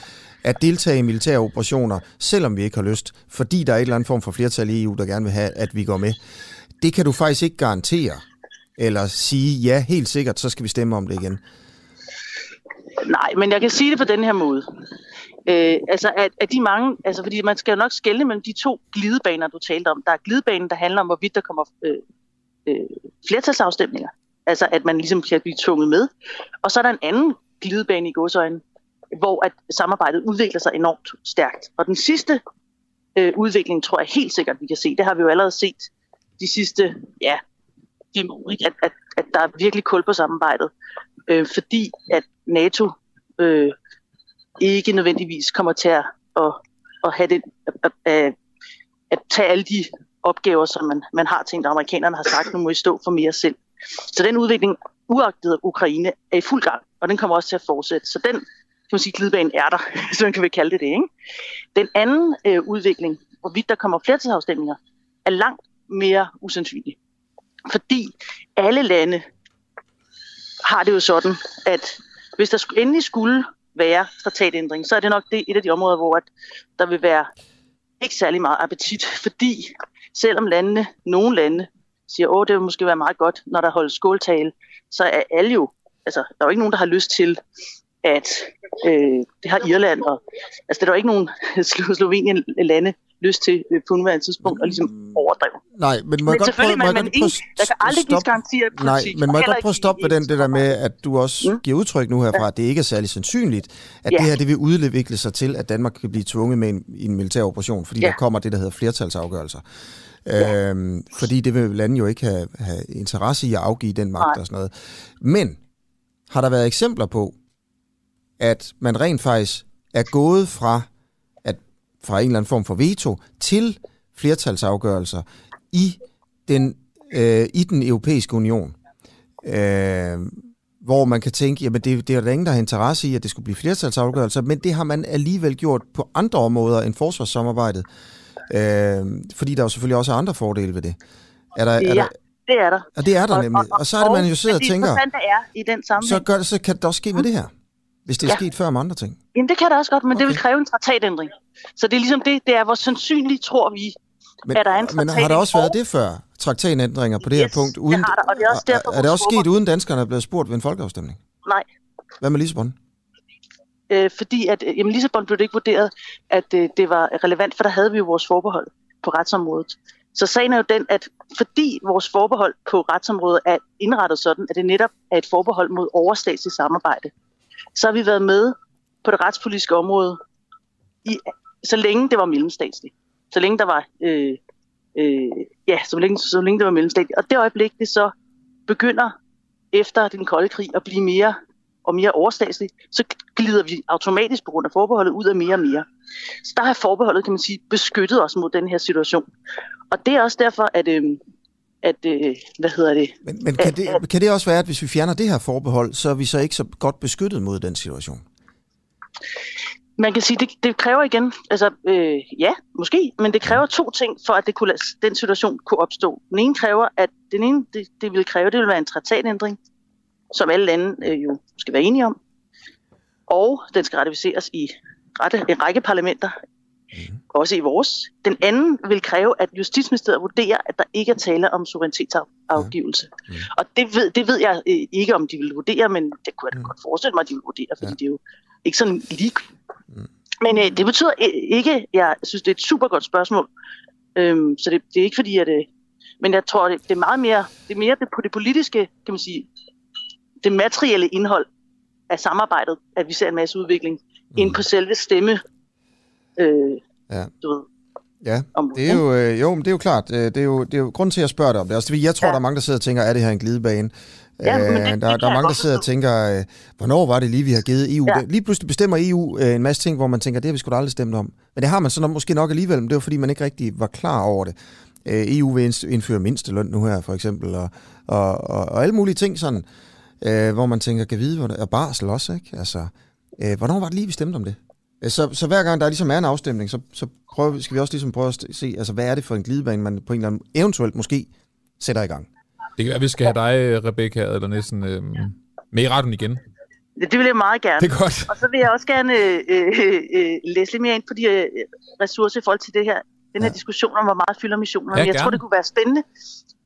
at deltage i militære operationer, selvom vi ikke har lyst, fordi der er et eller andet form for flertal i EU, der gerne vil have, at vi går med. Det kan du faktisk ikke garantere, eller sige, ja, helt sikkert, så skal vi stemme om det igen. Nej, men jeg kan sige det på den her måde. Øh, altså, at, at de mange, altså, fordi man skal jo nok skelne mellem de to glidebaner, du talte om. Der er glidebanen, der handler om, hvorvidt der kommer øh, øh, flertalsafstemninger. Altså, at man ligesom kan blive tvunget med. Og så er der en anden glidebane i godsøjne, hvor at samarbejdet udvikler sig enormt stærkt. Og den sidste øh, udvikling, tror jeg helt sikkert, vi kan se. Det har vi jo allerede set de sidste, ja, fem år, ikke? At, at, at der er virkelig kul på samarbejdet. Øh, fordi at NATO øh, ikke nødvendigvis kommer til at, at, at have det, at, at, at tage alle de opgaver, som man, man har tænkt, at amerikanerne har sagt, nu må I stå for mere selv. Så den udvikling, uagtet Ukraine, er i fuld gang, og den kommer også til at fortsætte. Så den, kan man sige, glidebane er der, *laughs* så man kan vi kalde det det. Ikke? Den anden øh, udvikling, hvorvidt der kommer flertalsafstemninger, er langt mere usandsynlig. Fordi alle lande har det jo sådan, at hvis der skulle- endelig skulle være traktatændring, så er det nok det et af de områder, hvor at der vil være ikke særlig meget appetit, fordi selvom landene, nogle lande, siger, åh, det vil måske være meget godt, når der holdes skåltale, så er alle jo, altså, der er jo ikke nogen, der har lyst til, at øh, det har Irland, og altså, der er jo ikke nogen *laughs* Slovenien lande lyst til øh, på nuværende tidspunkt at ligesom overdrive. Nej, men må jeg Men godt prøve, man, man, prøve der kan aldrig gives stoppe- garantier i Nej, politik. men må jeg godt prøve at ikke stoppe ved den, det der med, at du også mm. giver udtryk nu herfra, at det ikke er særlig sandsynligt, at Ja. det her det vil udvikle sig til, at Danmark kan blive tvunget med en, i en militær operation, fordi Ja. der kommer det, der hedder flertalsafgørelser. Øhm, fordi det vil landet jo ikke have, have interesse i at afgive den magt Nej. og sådan noget. Men har der været eksempler på, at man rent faktisk er gået fra, fra en eller anden form for veto til flertalsafgørelser i den, øh, i den europæiske union? Øh, hvor man kan tænke, jamen det, det er der ingen, der har interesse i, at det skulle blive flertalsafgørelser, men det har man alligevel gjort på andre områder end forsvarssamarbejdet. Øh, fordi der jo selvfølgelig også er andre fordele ved det. Er der, er der, det er der. og det er der nemlig. Og så er det, man jo sidder og men tænker, er i den sammenhæng, så, gør, så kan det også ske med det her. Hvis det er Ja. sket før med andre ting. Jamen det kan det også godt, men okay. det vil kræve en traktatændring. Så det er ligesom det, det er, hvor sandsynligt tror vi, Men, at der er en men har der også været det før? Traktatændringer på det Yes, her punkt? det har der, og det er også derfor, er det også sket, uden danskerne er blevet spurgt ved en folkeafstemning? Nej, Hvad med Lissabon? øh, fordi at, øh, jamen Lissabon blev det ikke vurderet, at øh, det var relevant, for der havde vi jo vores forbehold på retsområdet. Så sagen er jo den, at fordi vores forbehold på retsområdet er indrettet sådan, at det netop er et forbehold mod overstatsligt samarbejde, så har vi været med på det retspolitiske område, i, så længe det var mellemstatsligt. Så længe der var, øh, øh, ja, så længe, så længe det var mellemstatsligt. Og det øjeblik, det så begynder efter den kolde krig at blive mere og mere overstatsligt, så glider vi automatisk på grund af forbeholdet ud af mere og mere. Så der har forbeholdet, kan man sige, beskyttet os mod den her situation. Og det er også derfor, at, øh, at øh, hvad hedder det? Men, men kan, det, kan det også være, at hvis vi fjerner det her forbehold, så er vi så ikke så godt beskyttet mod den situation? Man kan sige, det, det kræver igen, altså øh, ja, måske, men det kræver to ting for, at det kunne, den situation kunne opstå. Den ene kræver, at den ene, det, det vil kræve, det vil være en traktatændring, som alle lande øh, jo skal være enige om, og den skal ratificeres i rette, en række parlamenter, også i vores. Den anden vil kræve, at Justitsministeriet vurderer, at der ikke er tale om suverænitetsafgivelse. Mm. Og det ved, det ved jeg øh, ikke, om de vil vurdere, men det kunne jeg da godt forestille mig, at de vil vurdere, fordi ja. det er jo ikke sådan lige. Mm. Men øh, det betyder øh, ikke, jeg synes, det er et super godt spørgsmål. Øhm, så det, det er ikke fordi, at... Øh, men jeg tror, det, det er meget mere, det er mere det, på det politiske, kan man sige, det materielle indhold af samarbejdet, at vi ser en masse udvikling, mm. end på selve stemme, øh, Ja. du ved. Ja, det er jo, øh, jo, men det er jo klart. øh, Det er jo, det er jo grund til, at jeg spørger dig om det. Altså, jeg tror, ja. der er mange, der sidder og tænker, er det her en glidebane? Ja, men det- Øh, det der, kan der er mange, der sidder og tænker, øh, hvornår var det lige, vi har givet EU? Ja. Ja. Lige pludselig bestemmer EU øh, en masse ting, hvor man tænker, det har vi sgu da aldrig stemt om. Men det har man så måske nok alligevel, men det var fordi, man ikke rigtig var klar over det. Øh, EU vil indføre mindsteløn nu her, for eksempel, og, og, og, og alle mulige ting sådan, øh, hvor man tænker, kan vide, hvor det er barsel også, ikke? Altså, øh, hvornår var det lige, vi stemte om det? Øh, Så, så hver gang der ligesom er en afstemning, så, så prøver, vi- skal vi også ligesom prøve at se, altså hvad er det for en glidebane, man på en eller anden eventuelt måske sætter i gang. Det kan være, vi skal have dig, Rebecca, eller næsten øh, med i retten igen. Det vil jeg meget gerne. Det er godt. Og så vil jeg også gerne øh, øh, øh, læse lidt mere ind på de øh, ressourcer i forhold til det her, den her ja. diskussion om, hvor meget fylder missionerne. Ja, jeg tror, gerne. det kunne være spændende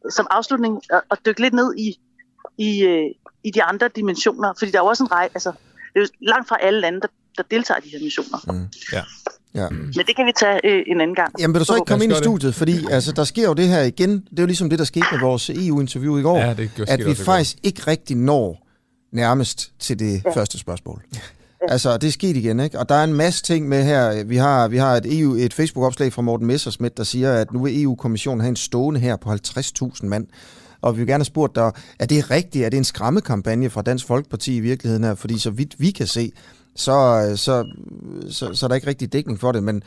som afslutning at, at dykke lidt ned i, i, øh, i de andre dimensioner. Fordi der er jo også en række, altså det er jo langt fra alle lande, der, der deltager i de her missioner. Mm. Ja. Ja. Men det kan vi tage øh, en anden gang. Jamen vil du så ikke komme ind i gøre det. studiet, fordi altså, der sker jo det her igen, det er jo ligesom det, der skete med vores EU-interview i går, Ja, det at vi faktisk ikke rigtig når nærmest til det ja. første spørgsmål. Altså, det er sket igen, ikke? Og der er en masse ting med her. Vi har, vi har et, EU, et Facebook-opslag fra Morten Messersmith, der siger, at nu vil EU-kommissionen have en stående her på 50.000 mand. Og vi vil gerne have spurgt dig, er det rigtigt? Er det en skræmmekampagne fra Dansk Folkeparti i virkeligheden her? Fordi så vidt vi kan se, så, så, så, så er der ikke rigtig dækning for det. Men,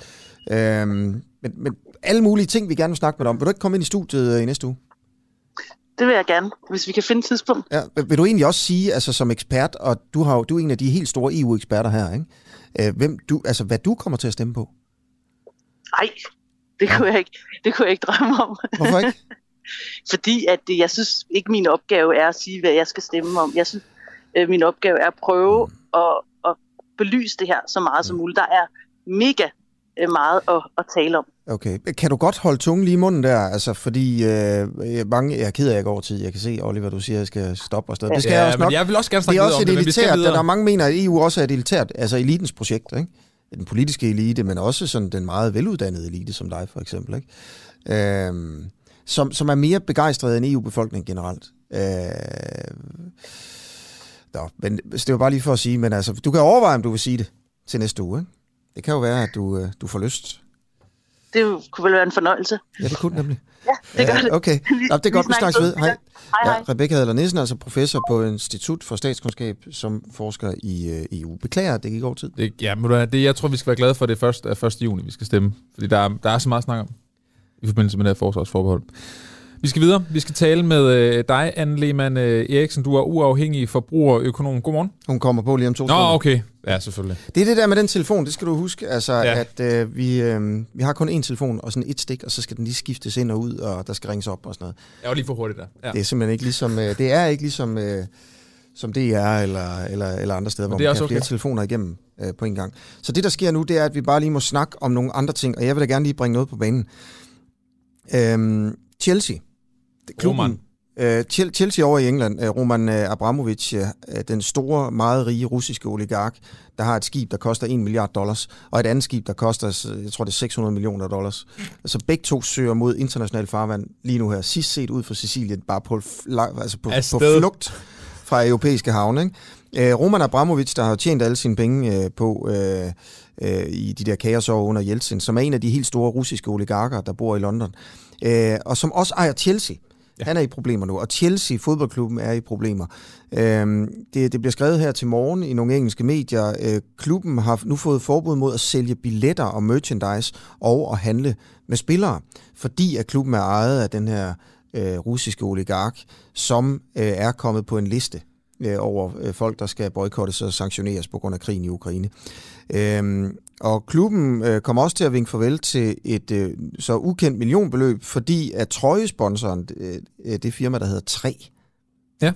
øhm, men, men alle mulige ting, vi gerne vil snakke med dig om. Vil du ikke komme ind i studiet øh, i næste uge? Det vil jeg gerne, hvis vi kan finde et tidspunkt. Ja, vil- du egentlig også sige, altså som ekspert, og du, har, du er en af de helt store EU-eksperter her, ikke? Øh, hvem du, altså, hvad du kommer til at stemme på? Nej, det kunne jeg ikke, det kunne jeg ikke drømme om. Hvorfor ikke? *laughs* Fordi at jeg synes ikke, min opgave er at sige, hvad jeg skal stemme om. Jeg synes, øh, min opgave er at prøve at, at belyse det her så meget som muligt. Der er mega øh, meget at, at tale om. Okay. Kan du godt holde tungen lige i munden der? Altså, fordi øh, mange, jeg er ked af, at jeg går over tid. Jeg kan se, Oliver, du siger, at jeg skal stoppe og sted. Det skal Ja, jeg også nok. jeg vil også gerne det snakke er videre også om et det, men vi skal elitært. Der er mange mener, at EU også er et elitært, altså elitens projekt, ikke? Den politiske elite, men også sådan den meget veluddannede elite, som dig for eksempel, ikke? Øhm, som, som er mere begejstret end EU-befolkningen generelt. Øh, nå, men det var bare lige for at sige, men altså, du kan overveje, om du vil sige det til næste uge, ikke? Det kan jo være, at du, øh, du får lyst. Det kunne vel være en fornøjelse. Ja, det kunne det nemlig. Ja, det gør det. Okay, *laughs* Nå, det er godt, vi snakkes ved. Hej. Hej, hej. Ja, Rebecca Adler Nielsen, altså professor på Institut for Statskundskab, som forsker i øh, EU. Beklager, at det gik over tid. Det, ja, men det, det, jeg tror, vi skal være glade for, det er først, er 1. juni, vi skal stemme. Fordi der er, der er så meget at snakke om i forbindelse med det her forsvarsforbehold. Vi skal videre. Vi skal tale med øh, dig, Anne Lehmann øh, Eriksen. Du er uafhængig forbrugerøkonom. Godmorgen. Hun kommer på lige om to Nå, sekunder. okay. Ja, selvfølgelig. Det er det der med den telefon, det skal du huske, altså, Ja. at øh, vi, øh, vi har kun én telefon og sådan et stik, og så skal den lige skiftes ind og ud, og der skal ringes op og sådan noget. Jeg var lige for hurtigt der. Ja. Det er simpelthen ikke ligesom, øh, det er ikke ligesom, øh, som det er eller, eller, eller andre steder, hvor man kan have flere okay. telefoner igennem øh, på en gang. Så det, der sker nu, det er, at vi bare lige må snakke om nogle andre ting, og jeg vil da gerne lige bringe noget på banen. Øhm, Chelsea. Roman. Øh, Chel- Chelsea over i England, øh, Roman øh, Abramovich, øh, den store, meget rige russiske oligark, der har et skib, der koster 1 milliard dollars, og et andet skib, der koster, jeg tror det er 600 millioner dollars. Altså begge to søger mod international farvand lige nu her. Sidst set ud fra Sicilien, bare på, altså på, på flugt fra europæiske havne. Ikke? Øh, Roman Abramovich, der har tjent alle sine penge øh, på øh, øh, i de der kaosår under Jeltsin, som er en af de helt store russiske oligarker, der bor i London, øh, og som også ejer Chelsea. Ja. Han er i problemer nu, og Chelsea, fodboldklubben, er i problemer. Øhm, det, det bliver skrevet her til morgen i nogle engelske medier. Øh, klubben har nu fået forbud mod at sælge billetter og merchandise og at handle med spillere, fordi at klubben er ejet af den her øh, russiske oligark, som øh, er kommet på en liste øh, over øh, folk, der skal boykottes og sanktioneres på grund af krigen i Ukraine. Øhm, og klubben øh, kommer også til at vinke farvel til et øh, så ukendt millionbeløb, fordi at trøjesponsoren, øh, øh, det firma, der hedder 3, Ja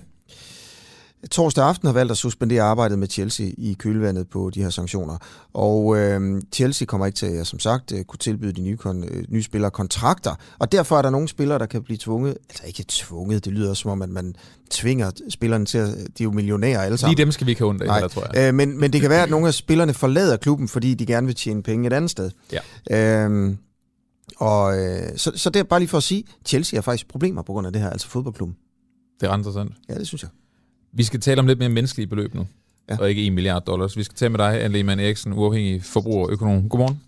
torsdag aften har valgt at suspendere arbejdet med Chelsea i kølvandet på de her sanktioner. Og øh, Chelsea kommer ikke til at, som sagt, øh, kunne tilbyde de nye, kon- øh, nye spillere kontrakter. Og derfor er der nogle spillere, der kan blive tvunget, altså ikke tvunget, det lyder som om, at man tvinger spillerne til at, de er jo millionærer alle sammen. Lige dem skal vi ikke have ondt af, Nej, heller, tror jeg. Øh, men, men det kan være, at nogle af spillerne forlader klubben, fordi de gerne vil tjene penge et andet sted. Ja. Øhm, og øh, så, så det er bare lige for at sige, Chelsea har faktisk problemer på grund af det her, altså fodboldklubben. Det er ret interessant. Ja, det synes jeg. Vi skal tale om lidt mere menneskelige beløb nu, ja. og ikke 1 milliard dollars. Vi skal tale med dig, Anne Lehmann Eriksen, uafhængig forbrugerøkonom. Godmorgen.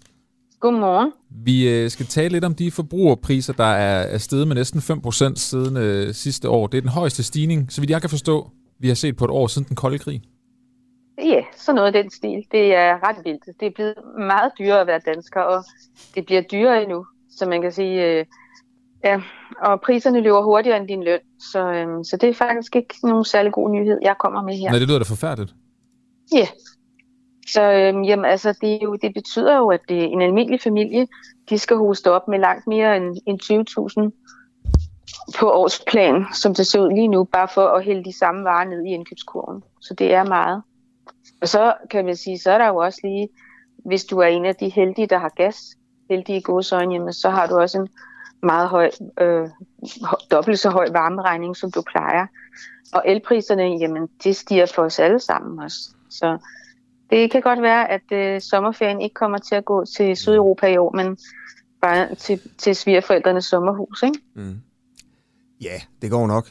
Godmorgen. Vi øh, skal tale lidt om de forbrugerpriser, der er, er steget med næsten 5% siden øh, sidste år. Det er den højeste stigning, så vidt jeg kan forstå, vi har set på et år siden den kolde krig. Ja, så noget af den stil. Det er ret vildt. Det er blevet meget dyrere at være dansker, og det bliver dyrere endnu. Så man kan sige, øh, ja, og priserne løber hurtigere end din løn. Så, øh, så det er faktisk ikke nogen særlig god nyhed, jeg kommer med her. Nej, det lyder da forfærdeligt. Ja. Så øhm, jamen, altså, det, jo, det betyder jo, at det, en almindelig familie, de skal hoste op med langt mere end, end 20.000 på årsplan, som det ser ud lige nu, bare for at hælde de samme varer ned i indkøbskurven. Så det er meget. Og så kan man sige, så er der jo også lige, hvis du er en af de heldige, der har gas, heldige i godsøjne, jamen, så har du også en meget høj, øh, dobbelt så høj varmeregning, som du plejer. Og elpriserne, jamen, det stiger for os alle sammen også. Så det kan godt være, at øh, sommerferien ikke kommer til at gå til Sydeuropa i år, men bare til, til svigerforældrenes sommerhus, ikke? Mm. Ja, det går nok.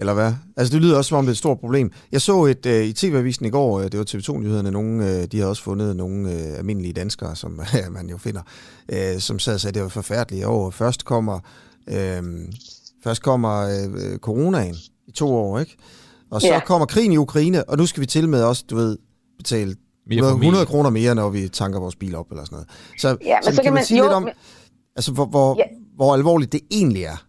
Eller hvad? Altså, det lyder også som om, det er et stort problem. Jeg så et øh, i TV-avisen i går, øh, det var TV2-nyhederne, nogen, øh, de har også fundet nogle øh, almindelige danskere, som *laughs* ja, man jo finder, øh, som sad og sagde, at det var forfærdeligt år. Først kommer, øh, først kommer øh, coronaen i to år, ikke? Og så Ja. kommer krigen i Ukraine, og nu skal vi til med også, du ved, betale Mere 100, familie. 100 kroner mere, når vi tanker vores bil op eller sådan noget. Så, Ja, men så, så kan man man- sige jo, lidt om, men- altså, hvor, hvor, Ja. hvor alvorligt det egentlig er.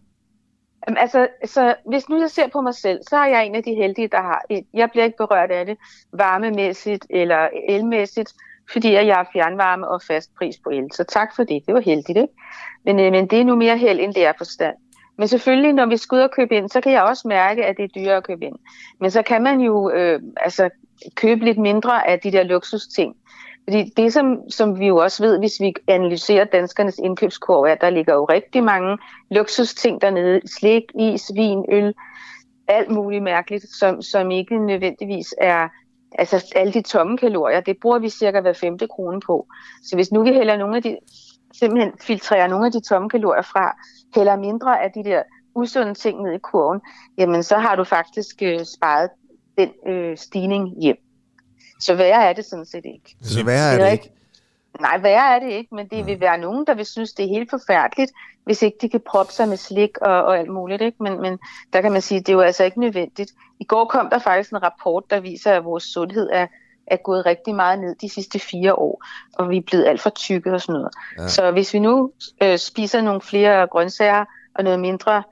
Jamen, altså, så hvis nu jeg ser på mig selv, så er jeg en af de heldige, der har jeg bliver ikke berørt af det varmemæssigt eller elmæssigt, fordi jeg har fjernvarme og fast pris på el. Så tak for det, det var heldigt, ikke? Men, øh, men det er nu mere held, end det er forstand. Men selvfølgelig, når vi skal ud og købe ind, så kan jeg også mærke, at det er dyrere at købe ind. Men så kan man jo øh, altså, købe lidt mindre af de der luksusting. Fordi det, som, som vi jo også ved, hvis vi analyserer danskernes indkøbskurve, er, at der ligger jo rigtig mange luksusting dernede. Slik, is, vin, øl, alt muligt mærkeligt, som, som ikke nødvendigvis er altså alle de tomme kalorier. Det bruger vi cirka hver femte krone på. Så hvis nu vi hælder nogle af de, simpelthen filtrerer nogle af de tomme kalorier fra, hælder mindre af de der usunde ting ned i kurven, jamen så har du faktisk øh, sparet den øh, stigning hjem. Så værre er det sådan set ikke. Så værre er det ikke. Nej, værre er det ikke, men det vil være nogen, der vil synes, det er helt forfærdeligt, hvis ikke de kan proppe sig med slik og, og alt muligt. Ikke? Men, men der kan man sige, at det er jo altså ikke nødvendigt. I går kom der faktisk en rapport, der viser, at vores sundhed er, er gået rigtig meget ned de sidste fire år, og vi er blevet alt for tykke og sådan noget. Ja. Ja. Så hvis vi nu øh, spiser nogle flere grøntsager og noget mindre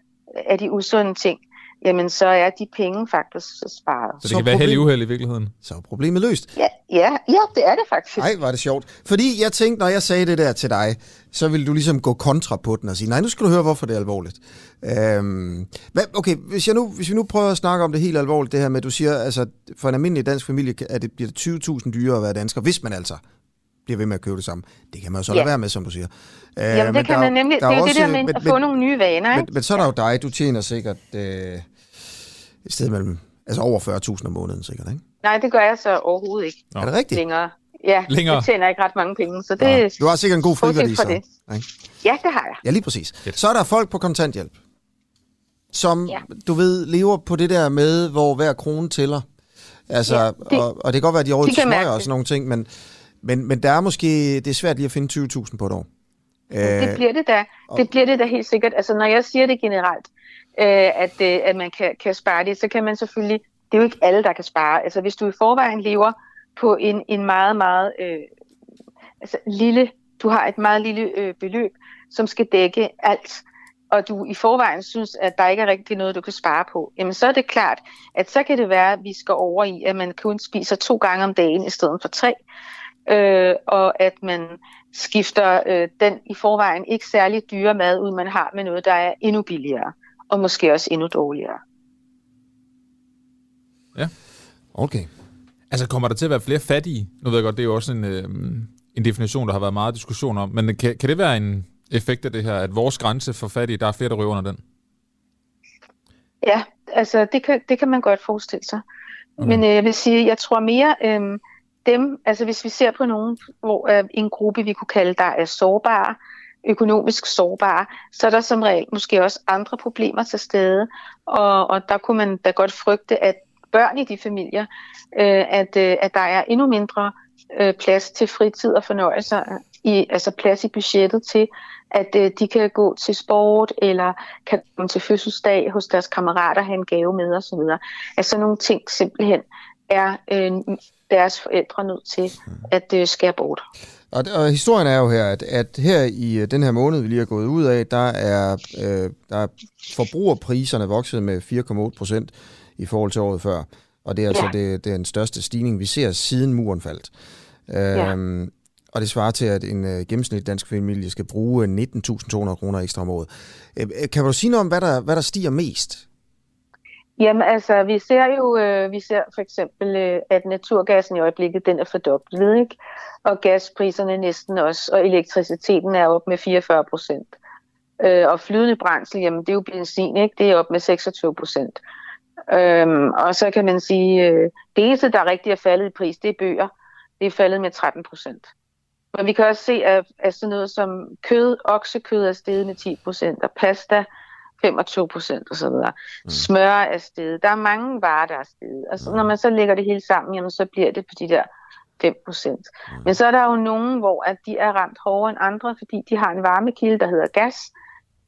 af de usunde ting, jamen så er de penge faktisk sparet. Så det kan være held i uheld i virkeligheden. Så er problemet løst. Ja, ja, ja, det er det faktisk. Nej, var det sjovt. Fordi jeg tænkte, når jeg sagde det der til dig, så ville du ligesom gå kontra på den og sige, nej, nu skal du høre, hvorfor det er alvorligt. Øhm, hvad, okay, hvis, jeg nu, hvis vi nu prøver at snakke om det helt alvorligt, det her med, at du siger, altså for en almindelig dansk familie, at det bliver 20.000 dyrere at være dansker, hvis man altså bliver ved med at købe det samme. Det kan man jo så Ja. lade være med, som du siger. Øh, Jamen, det men kan der- man nemlig. der Det er jo det også- der med men- at men- få nogle nye vaner, Men, ikke? men så er der jo dig, du tjener sikkert øh, et sted mellem, altså over 40.000 om måneden sikkert, ikke? Nej, det gør jeg så overhovedet ikke. Er det rigtigt? Længere. Ja, Længere? det tjener ikke ret mange penge, så det... Du har sikkert en god friværdi, så. det. Ikke? Ja, det har jeg. Ja, lige præcis. Så er der folk på kontanthjælp, som, ja. du ved, lever på det der med, hvor hver krone tæller. Altså, Ja, ja, det- det, og, og det kan godt være, at de mærke smøger og det. sådan nogle ting, men, men, men der er måske, det er svært lige at finde 20.000 på et år. Det bliver det da. Det bliver det da helt sikkert. Altså, når jeg siger det generelt, øh, at, øh, at man kan, kan spare det, så kan man selvfølgelig... Det er jo ikke alle, der kan spare. Altså, hvis du i forvejen lever på en, en meget, meget øh, altså, lille... Du har et meget lille øh, beløb, som skal dække alt, og du i forvejen synes, at der ikke er rigtig noget, du kan spare på, jamen så er det klart, at så kan det være, at vi skal over i, at man kun spiser to gange om dagen i stedet for tre, øh, og at man skifter øh, den i forvejen ikke særlig dyre mad ud, man har med noget, der er endnu billigere, og måske også endnu dårligere. Ja. Okay. Altså, kommer der til at være flere fattige? Nu ved jeg godt, det er jo også en, øh, en definition, der har været meget diskussion om. Men kan, kan det være en effekt af det her, at vores grænse for fattige, der er flere, der ryger under den? Ja, altså det kan, det kan man godt forestille sig. Okay. Men øh, jeg vil sige, jeg tror mere øh, dem, altså hvis vi ser på nogen, hvor øh, en gruppe, vi kunne kalde, der er sårbare, økonomisk sårbare, så er der som regel måske også andre problemer til stede, og, og der kunne man da godt frygte, at børn i de familier, øh, at, øh, at der er endnu mindre øh, plads til fritid og fornøjelser, øh, i, altså plads i budgettet til, at øh, de kan gå til sport, eller kan komme til fødselsdag hos deres kammerater, have en gave med osv. Altså nogle ting simpelthen er øh, deres forældre nødt til at øh, skære bort. Og, og historien er jo her, at, at her i øh, den her måned, vi lige er gået ud af, der er, øh, der er forbrugerpriserne vokset med 4,8 procent i forhold til året før. Og det er altså Ja. det, det er den største stigning, vi ser siden muren faldt. Øhm, Og det svarer til, at en øh, gennemsnitlig dansk familie skal bruge 19.200 kroner ekstra om året. Øh, øh, kan du sige noget om, hvad der, hvad der stiger mest? Jamen altså, vi ser jo, øh, vi ser for eksempel, øh, at naturgassen i øjeblikket, den er fordoblet, ikke? Og gaspriserne næsten også, og elektriciteten er op med 44 procent. Øh, og flydende brændsel, jamen det er jo benzin, ikke? Det er op med 26 procent. Øhm, og så kan man sige, øh, det eneste, der rigtig er faldet i pris, det er bøger. Det er faldet med 13 procent. Men vi kan også se, at, at sådan noget som kød, oksekød er steget med 10 procent, og pasta 25 procent osv. Mm. Smør er steget. Der er mange varer, der er steget. Og så, når man så lægger det hele sammen, jamen, så bliver det på de der 5 procent. Mm. Men så er der jo nogen, hvor at de er ramt hårdere end andre, fordi de har en varmekilde, der hedder gas,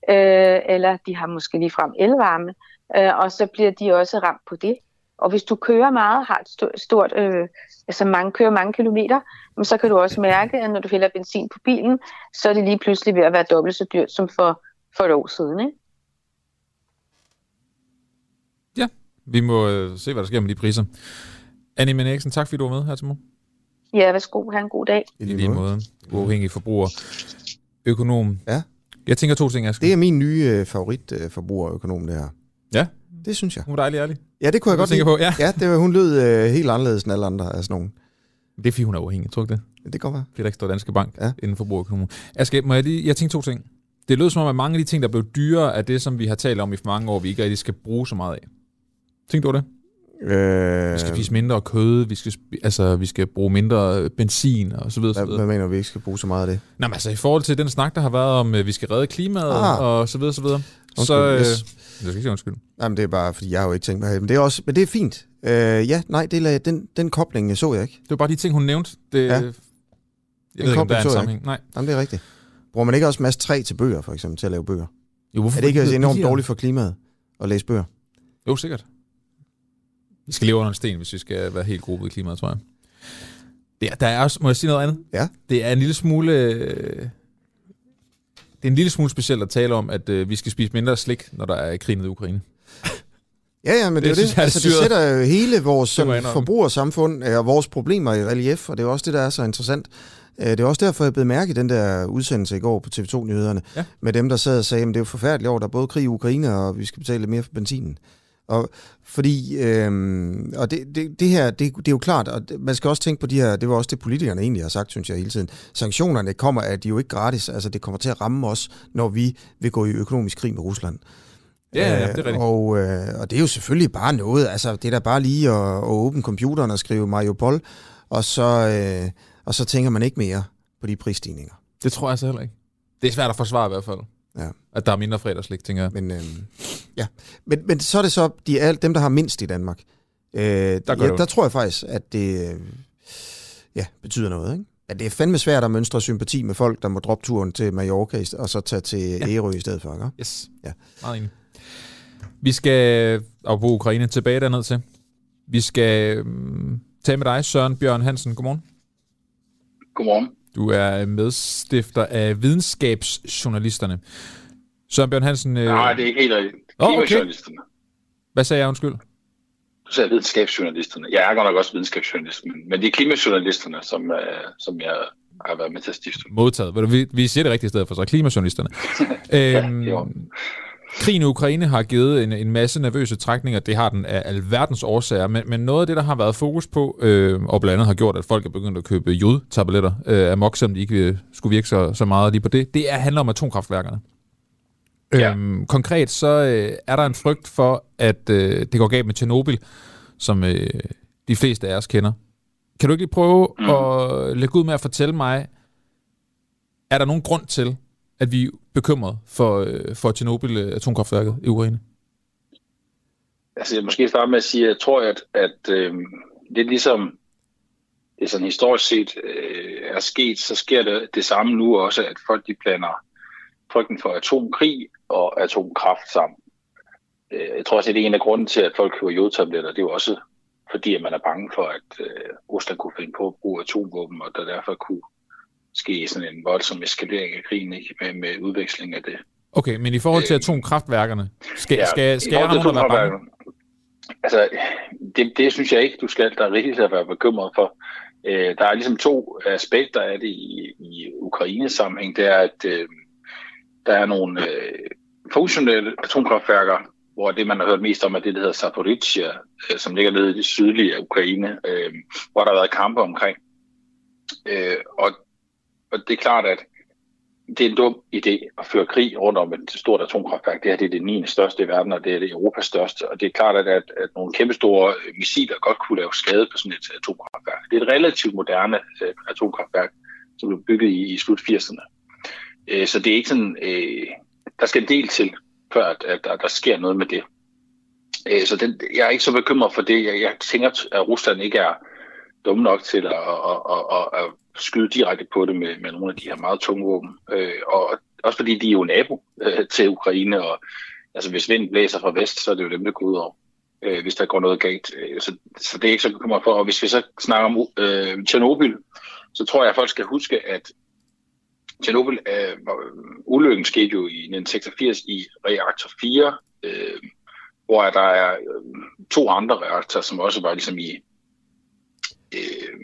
øh, eller de har måske ligefrem elvarme, øh, og så bliver de også ramt på det. Og hvis du kører meget, har et stort, stort øh, altså mange, kører mange kilometer, så kan du også mærke, at når du hælder benzin på bilen, så er det lige pludselig ved at være dobbelt så dyrt som for, for et år siden. Ikke? Vi må øh, se, hvad der sker med de priser. Annie Eriksen, tak fordi du var med her til morgen. Ja, værsgo. Ha' en god dag. I lige måde. Uafhængig forbruger. Økonom. Ja. Jeg tænker to ting, Asger. Det er min nye øh, favorit øh, forbrugerøkonom, det her. Ja. Det synes jeg. Hun er dejlig ærlig. Ja, det kunne jeg Du godt tænker lide. på, ja. ja det, var- hun lød øh, helt anderledes end alle andre af sådan nogen. Det er fordi, hun er uafhængig, tror du ikke det? Det kan være. Fordi der ikke står Danske Bank ja. inden for forbrugerøkonomen. Asger, må jeg lige... Jeg tænker to ting. Det lød som om, at mange af de ting, der blev dyrere, er det, som vi har talt om i for mange år, vi ikke rigtig skal bruge så meget af. Tænkte du det? Øh, Vi skal spise mindre kød, vi skal, altså, vi skal bruge mindre øh, benzin og så videre. så Hvad, videre. hvad mener du, vi ikke skal bruge så meget af det? Nå, men altså i forhold til den snak, der har været om, at vi skal redde klimaet Ah. og så videre, så videre. Undskyld, så, øh, yes. Jeg skal ikke sige undskyld. Jamen, det er bare, fordi jeg har jo ikke tænkt mig Men det er, også, men det er fint. Øh, ja, nej, det, la- den, den kobling så jeg ikke. Det var bare de ting, hun nævnte. Det, Ja. Jeg Den ved ikke, om der er en så sammenhæng. ikke. Nej. Jamen, det er rigtigt. Bruger man ikke også masse træ til bøger, for eksempel, til at lave bøger? Jo, hvorfor er det ikke er det enormt billigere? dårligt for klimaet at læse bøger? Jo, sikkert. Vi skal leve under en sten, hvis vi skal være helt gruppet i klimaet, tror jeg. Det er, der er også, må jeg sige noget andet? Ja. Det er en lille smule... øh, Det er en lille smule specielt at tale om, at øh, vi skal spise mindre slik, når der er krig i Ukraine. *laughs* Ja, ja, men det, Det er jo det. jeg Altså, det sætter jo hele vores sådan, forbrugersamfund øh, og vores problemer i relief, og det er jo også det, der er så interessant. Det er også derfor, jeg blev mærke i den der udsendelse i går på TV2-nyhederne, Ja. med dem, der sad og sagde, at det er jo forfærdeligt år, der er både krig i Ukraine, og vi skal betale lidt mere for benzinen. Og fordi, øhm, og det, det, det her, det, det er jo klart, og man skal også tænke på de her, det var også det politikerne egentlig har sagt, synes jeg hele tiden. Sanktionerne kommer, at de er jo ikke gratis, altså det kommer til at ramme os, når vi vil gå i økonomisk krig med Rusland. Ja, ja, det er rigtigt. Og, øh, og det er jo selvfølgelig bare noget, altså det er da bare lige at, at åbne computeren og skrive Mariupol, og så, øh, og så tænker man ikke mere på de prisstigninger. Det tror jeg så heller ikke. Det er svært at forsvare i hvert fald. Ja. At der er mindre fredagslik, tænker jeg. Men, øh, ja. men, men så er det så de, er, dem, der har mindst i Danmark. Øh, der, ja, det der tror jeg faktisk, at det øh, ja, betyder noget. Ikke? At det er fandme svært at mønstre sympati med folk, der må droppe turen til Mallorca og så tage til ja. Ærø i stedet for. Ikke? Yes. Ja. Meget enig. Vi skal, og på Ukraine, tilbage derned til. Vi skal um, tage med dig, Søren Bjørn Hansen. Godmorgen. Godmorgen. Du er medstifter af videnskabsjournalisterne. Søren Bjørn Hansen... Øh... Nej, det er ikke helt rigtigt. Åh, okay. Hvad sagde jeg, undskyld? Du sagde videnskabsjournalisterne. Jeg er godt nok også videnskabsjournalist, men, det er klimajournalisterne, som, uh, som jeg har været med til at stifte. Modtaget. Vi, vi siger det rigtige sted for så. Klimajournalisterne. *laughs* øhm, jo. Krigen i Ukraine har givet en, en masse nervøse trækninger. Det har den af alverdens årsager. Men, men noget af det, der har været fokus på, øh, og blandt andet har gjort, at folk er begyndt at købe jodtabletter øh, amok, selvom de ikke skulle virke så, så meget lige på det, det er, handler om atomkraftværkerne. Ja. Øhm, konkret så øh, er der en frygt for, at øh, det går galt med Tjernobyl, som øh, de fleste af os kender. Kan du ikke lige prøve mm. at lægge ud med at fortælle mig, er der nogen grund til, at vi bekymret for, øh, for Tjernobyl-atomkraftværket øh, i Ukraine? Altså, jeg måske starte med at sige, at jeg tror, at, at øh, det er ligesom det er sådan historisk set øh, er sket, så sker det det samme nu også, at folk de blander frygten for atomkrig og atomkraft sammen. Øh, jeg tror også, at det er en af grunden til, at folk køber jodtabletter. Det er jo også fordi, at man er bange for, at øh, Rusland kunne finde på at bruge atomvåben, og der derfor kunne ske sådan en voldsom eskalering af krigen ikke? Med, med udveksling af det. Okay, men i forhold til atomkraftværkerne, skal, ja, skal, skal jeg være bange? Altså, det, det synes jeg ikke, du skal. Der er rigtigt at være bekymret for. Øh, der er ligesom to aspekter af det i, i Ukraines sammenhæng. Det er, at øh, der er nogle øh, funktionelle atomkraftværker, hvor det, man har hørt mest om, er det, der hedder Zaporizhia, øh, som ligger nede i det sydlige af Ukraine, øh, hvor der har været kampe omkring. Øh, og, og det er klart, at det er en dum idé at føre krig rundt om et stort atomkraftværk. Det her det er det 9. største i verden, og det er det Europas største. Og det er klart, at, at, at nogle kæmpestore øh, missiler godt kunne lave skade på sådan et øh, atomkraftværk. Det er et relativt moderne øh, atomkraftværk, som blev bygget i, i slut 80'erne. Øh, så det er ikke sådan, øh, der skal en del til, før at, at, der, der sker noget med det. Øh, så den, jeg er ikke så bekymret for det. Jeg, jeg tænker, at Rusland ikke er dum nok til at, at, at, at, at skyde direkte på det med, med nogle af de her meget tunge våben. Øh, og også fordi de er jo nabo øh, til Ukraine, og altså, hvis vinden blæser fra vest, så er det jo dem, der går ud over, øh, hvis der går noget galt. Øh, så, så det er ikke så bekymret for. Og hvis vi så snakker om øh, Tjernobyl, så tror jeg, at folk skal huske, at Tjernobyl, øh, øh ulykken skete jo i 1986 i reaktor 4, øh, hvor der er øh, to andre reaktorer, som også var ligesom i, øh,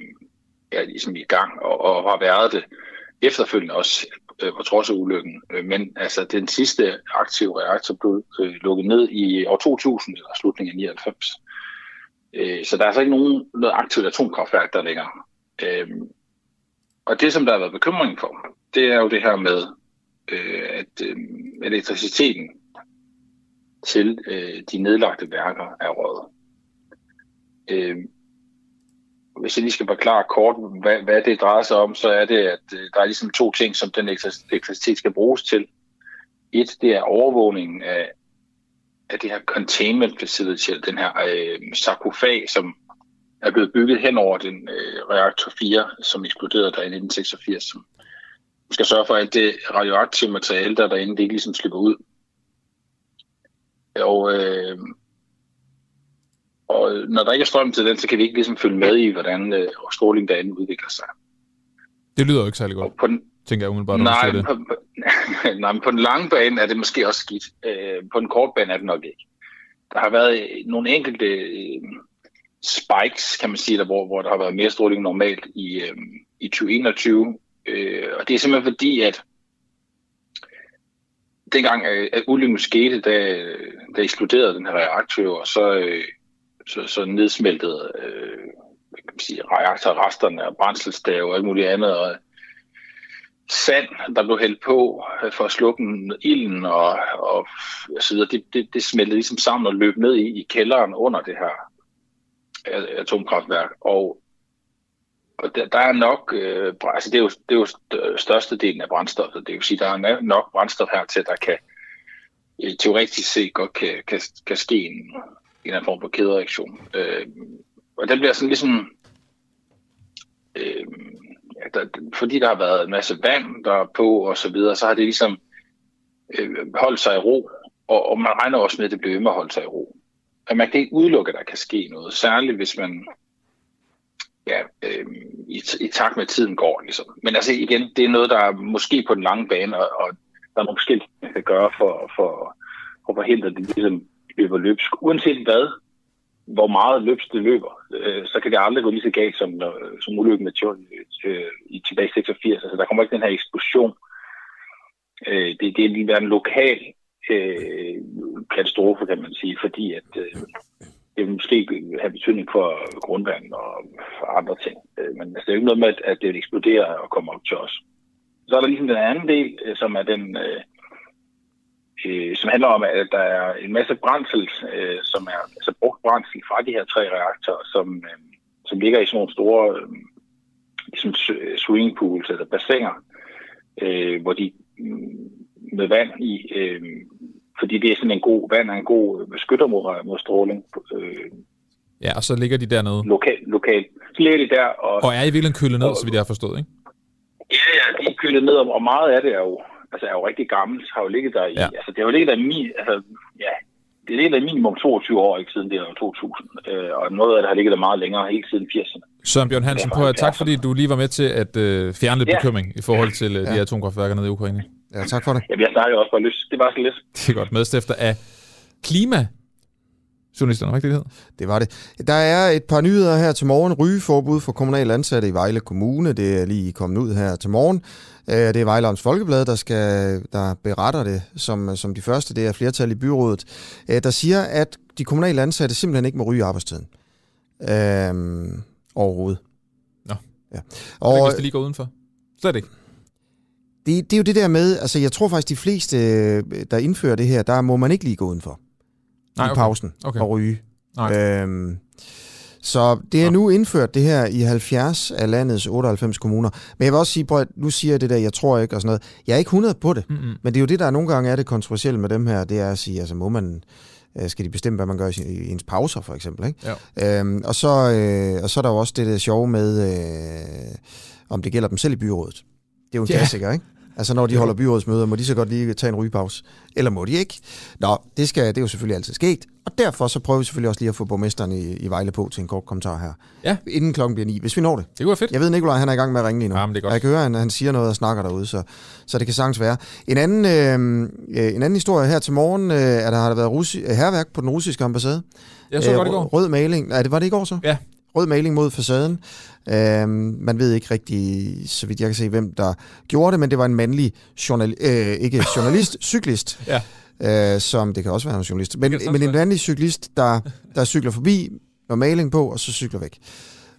er ligesom i gang og, og har været det efterfølgende også øh, på trods af ulykken. Øh, men altså den sidste aktive reaktor blev øh, lukket ned i år 2000 eller slutningen af 99. Øh, så der er altså ikke nogen noget aktivt atomkraftværk der længere. Øh, og det, som der har været bekymring for, det er jo det her med, øh, at øh, elektriciteten til øh, de nedlagte værker er røget. Øh, hvis jeg lige skal forklare kort, hvad, hvad det drejer sig om, så er det, at øh, der er ligesom to ting, som den elektricitet skal bruges til. Et, det er overvågningen af, af det her containment facility, den her øh, sarkofag, som er blevet bygget hen over den øh, reaktor 4, som eksploderede der i 1986, som skal sørge for, at det radioaktive materiale, der er derinde, det ikke ligesom slipper ud. Og, øh, og når der ikke er strøm til den, så kan vi ikke ligesom følge med i, hvordan øh, stråling derinde udvikler sig. Det lyder jo ikke særlig godt, på den, tænker jeg umiddelbart. Nej, det. på, på, *laughs* nej, men på den lange bane er det måske også skidt. Øh, på den korte bane er det nok ikke. Der har været nogle enkelte øh, spikes, kan man sige, der, hvor, hvor der har været mere stråling normalt i, øh, i 2021, Øh, og det er simpelthen fordi, at dengang, øh, at ulykken skete, da, da eksploderede den her reaktor, så, øh, så, så nedsmeltet øh, kan man sige, reaktorresterne og brændselstave og alt muligt andet, og sand, der blev hældt på øh, for at slukke ilden og, og så videre, det, det, det smeltede ligesom sammen og løb ned i, i kælderen under det her atomkraftværk. Og, og der, der er nok, øh, altså det er, jo, det er jo størstedelen af brændstoffet, det vil sige, der er nok brændstof her til, at der kan øh, teoretisk set godt kan, kan, kan ske en, en eller anden form for kædereaktion. Øh, og den bliver sådan ligesom, øh, ja, der, fordi der har været en masse vand der er på og så videre, så har det ligesom øh, holdt sig i ro, og, og man regner også med, at det bliver med at holde sig i ro. Og man kan ikke udelukke, at der kan ske noget, særligt hvis man ja, øh, i, i takt med tiden går. Ligesom. Men altså igen, det er noget, der er måske på den lange bane, og, og der er nogle forskellige, man kan gøre for, for, for at forhindre, at det ligesom løber løbsk. Uanset hvad, hvor meget løbs det løber, øh, så kan det aldrig gå lige så galt som, øh, som ulykken med Tjol øh, i tilbage i 86. Altså, der kommer ikke den her eksplosion. Øh, det, det er lige en lokal øh, katastrofe, kan man sige, fordi at øh, det vil måske have betydning for grundvand og for andre ting. Øh, men altså, det er jo ikke noget med, at det eksploderer og kommer op til os. Så er der ligesom den anden del, øh, som er den... Øh, øh, som handler om, at der er en masse brændsel, øh, som er altså brugt brændsel fra de her tre reaktorer, som, øh, som ligger i sådan nogle store øh, ligesom swimmingpools eller bassiner, øh, hvor de mm, med vand i, øh, fordi det er sådan en god, vand er en god beskytter mod, mod stråling. Øh, ja, og så ligger de dernede. Lokal, lokal. Så ligger de der. Og, og er i virkeligheden kølet ned, og, så vidt jeg har forstået, ikke? Ja, ja, de er kølet ned, og meget af det er jo, altså er jo rigtig gammelt, har jo ligget der i, ja. altså det har jo ligget der i, altså, ja, det ligger der minimum 22 år, ikke siden det er 2000, øh, og noget af det har ligget der meget længere, helt siden 80'erne. Søren Bjørn Hansen, på, tak fordi du lige var med til at øh, fjerne lidt ja. bekymring i forhold til øh, ja. de her atomkraftværker nede i Ukraine. Ja, tak for det. Jamen, jeg snakker jo også bare lyst. Det var så lidt. Det er godt. Medstifter af klima journalisterne, rigtigt det Det var det. Der er et par nyheder her til morgen. Rygeforbud for kommunale ansatte i Vejle Kommune. Det er lige kommet ud her til morgen. Øh, det er Vejle Folkeblad, der, skal, der beretter det som, som de første. Det er flertal i byrådet, øh, der siger, at de kommunale ansatte simpelthen ikke må ryge arbejdstiden. Øhm, overhovedet. Nå. Ja. Og, hvis det lige går udenfor? Slet ikke. Det, det er jo det der med, altså jeg tror faktisk, de fleste, der indfører det her, der må man ikke lige gå udenfor Nej, i okay. pausen okay. og ryge. Nej. Øhm, så det er nu indført det her i 70 af landets 98 kommuner. Men jeg vil også sige, prøv, nu siger jeg det der, jeg tror ikke og sådan noget. Jeg er ikke 100 på det, mm-hmm. men det er jo det, der nogle gange er det kontroversielle med dem her, det er at sige, altså må man, øh, skal de bestemme, hvad man gør i ens pauser, for eksempel. Ikke? Ja. Øhm, og, så, øh, og så er der jo også det der sjove med, øh, om det gælder dem selv i byrådet. Det er jo en ja. klassiker, ikke? Altså når de holder byrådsmøder, må de så godt lige tage en rygepause? Eller må de ikke? Nå, det, skal, det er jo selvfølgelig altid sket. Og derfor så prøver vi selvfølgelig også lige at få borgmesteren i, i Vejle på til en kort kommentar her. Ja. Inden klokken bliver ni, hvis vi når det. Det kunne være fedt. Jeg ved, Nikolaj han er i gang med at ringe lige nu. Ja, men det er godt. Jeg kan høre, at han siger noget og snakker derude, så, så det kan sagtens være. En anden, øh, en anden historie her til morgen, øh, at der har der været russi- herværk på den russiske ambassade. Jeg så øh, godt i går. Rød maling. Nej, det var det i går så? Ja. Rød maling mod facaden. Øhm, man ved ikke rigtig, så vidt jeg kan se, hvem der gjorde det, men det var en mandlig journal, øh, ikke journalist, *laughs* cyklist. Ja. Øh, som det kan også være en journalist, men, men en mandlig cyklist, der, der cykler forbi med maling på, og så cykler væk.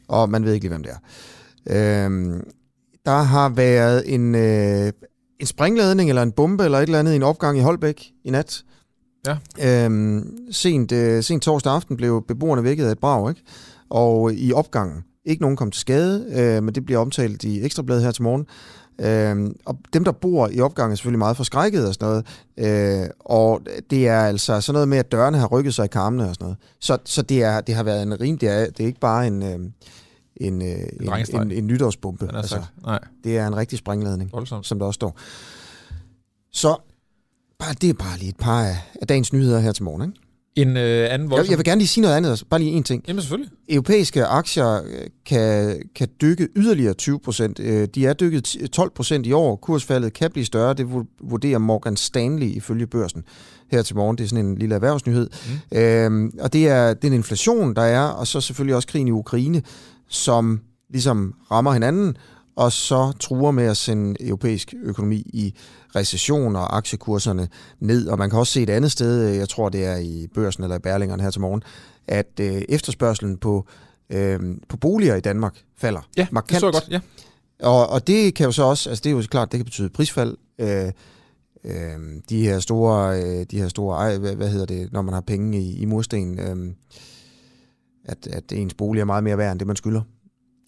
Og man ved ikke lige, hvem det er. Øhm, der har været en, øh, en springladning eller en bombe eller et eller andet i en opgang i Holbæk i nat. Ja. Øhm, sent, øh, sent torsdag aften blev beboerne vækket af et brag, ikke? Og i opgangen, ikke nogen kom til skade, øh, men det bliver omtalt i Ekstrabladet her til morgen. Øh, og dem, der bor i opgangen, er selvfølgelig meget forskrækket og sådan noget. Øh, og det er altså sådan noget med, at dørene har rykket sig i karmene og sådan noget. Så, så det, er, det har været en rim, det er, det er ikke bare en... Øh, en, øh, en, en, en, en nytårsbombe. Altså, Nej. Det er en rigtig springladning, Voldsomt. som der også står. Så bare, det er bare lige et par af, af dagens nyheder her til morgen. Ikke? En øh, anden voldsom... Jeg, jeg vil gerne lige sige noget andet, altså. bare lige en ting. Jamen selvfølgelig. Europæiske aktier øh, kan, kan dykke yderligere 20 procent. Øh, de er dykket 12 procent i år. Kursfaldet kan blive større, det vurderer Morgan Stanley ifølge børsen her til morgen. Det er sådan en lille erhvervsnyhed. Mm. Øhm, og det er den inflation, der er, og så selvfølgelig også krigen i Ukraine, som ligesom rammer hinanden, og så truer med at sende europæisk økonomi i recession og aktiekurserne ned. Og man kan også se et andet sted, jeg tror det er i børsen eller i Berlingeren her til morgen, at øh, efterspørgselen på, øh, på boliger i Danmark falder Ja, markant. det så jeg godt, ja. Og, og det kan jo så også, altså det er jo klart, det kan betyde prisfald. Øh, øh, de her store, øh, de her store ej, hvad, hvad hedder det, når man har penge i, i mursten, øh, at, at ens bolig er meget mere værd end det, man skylder.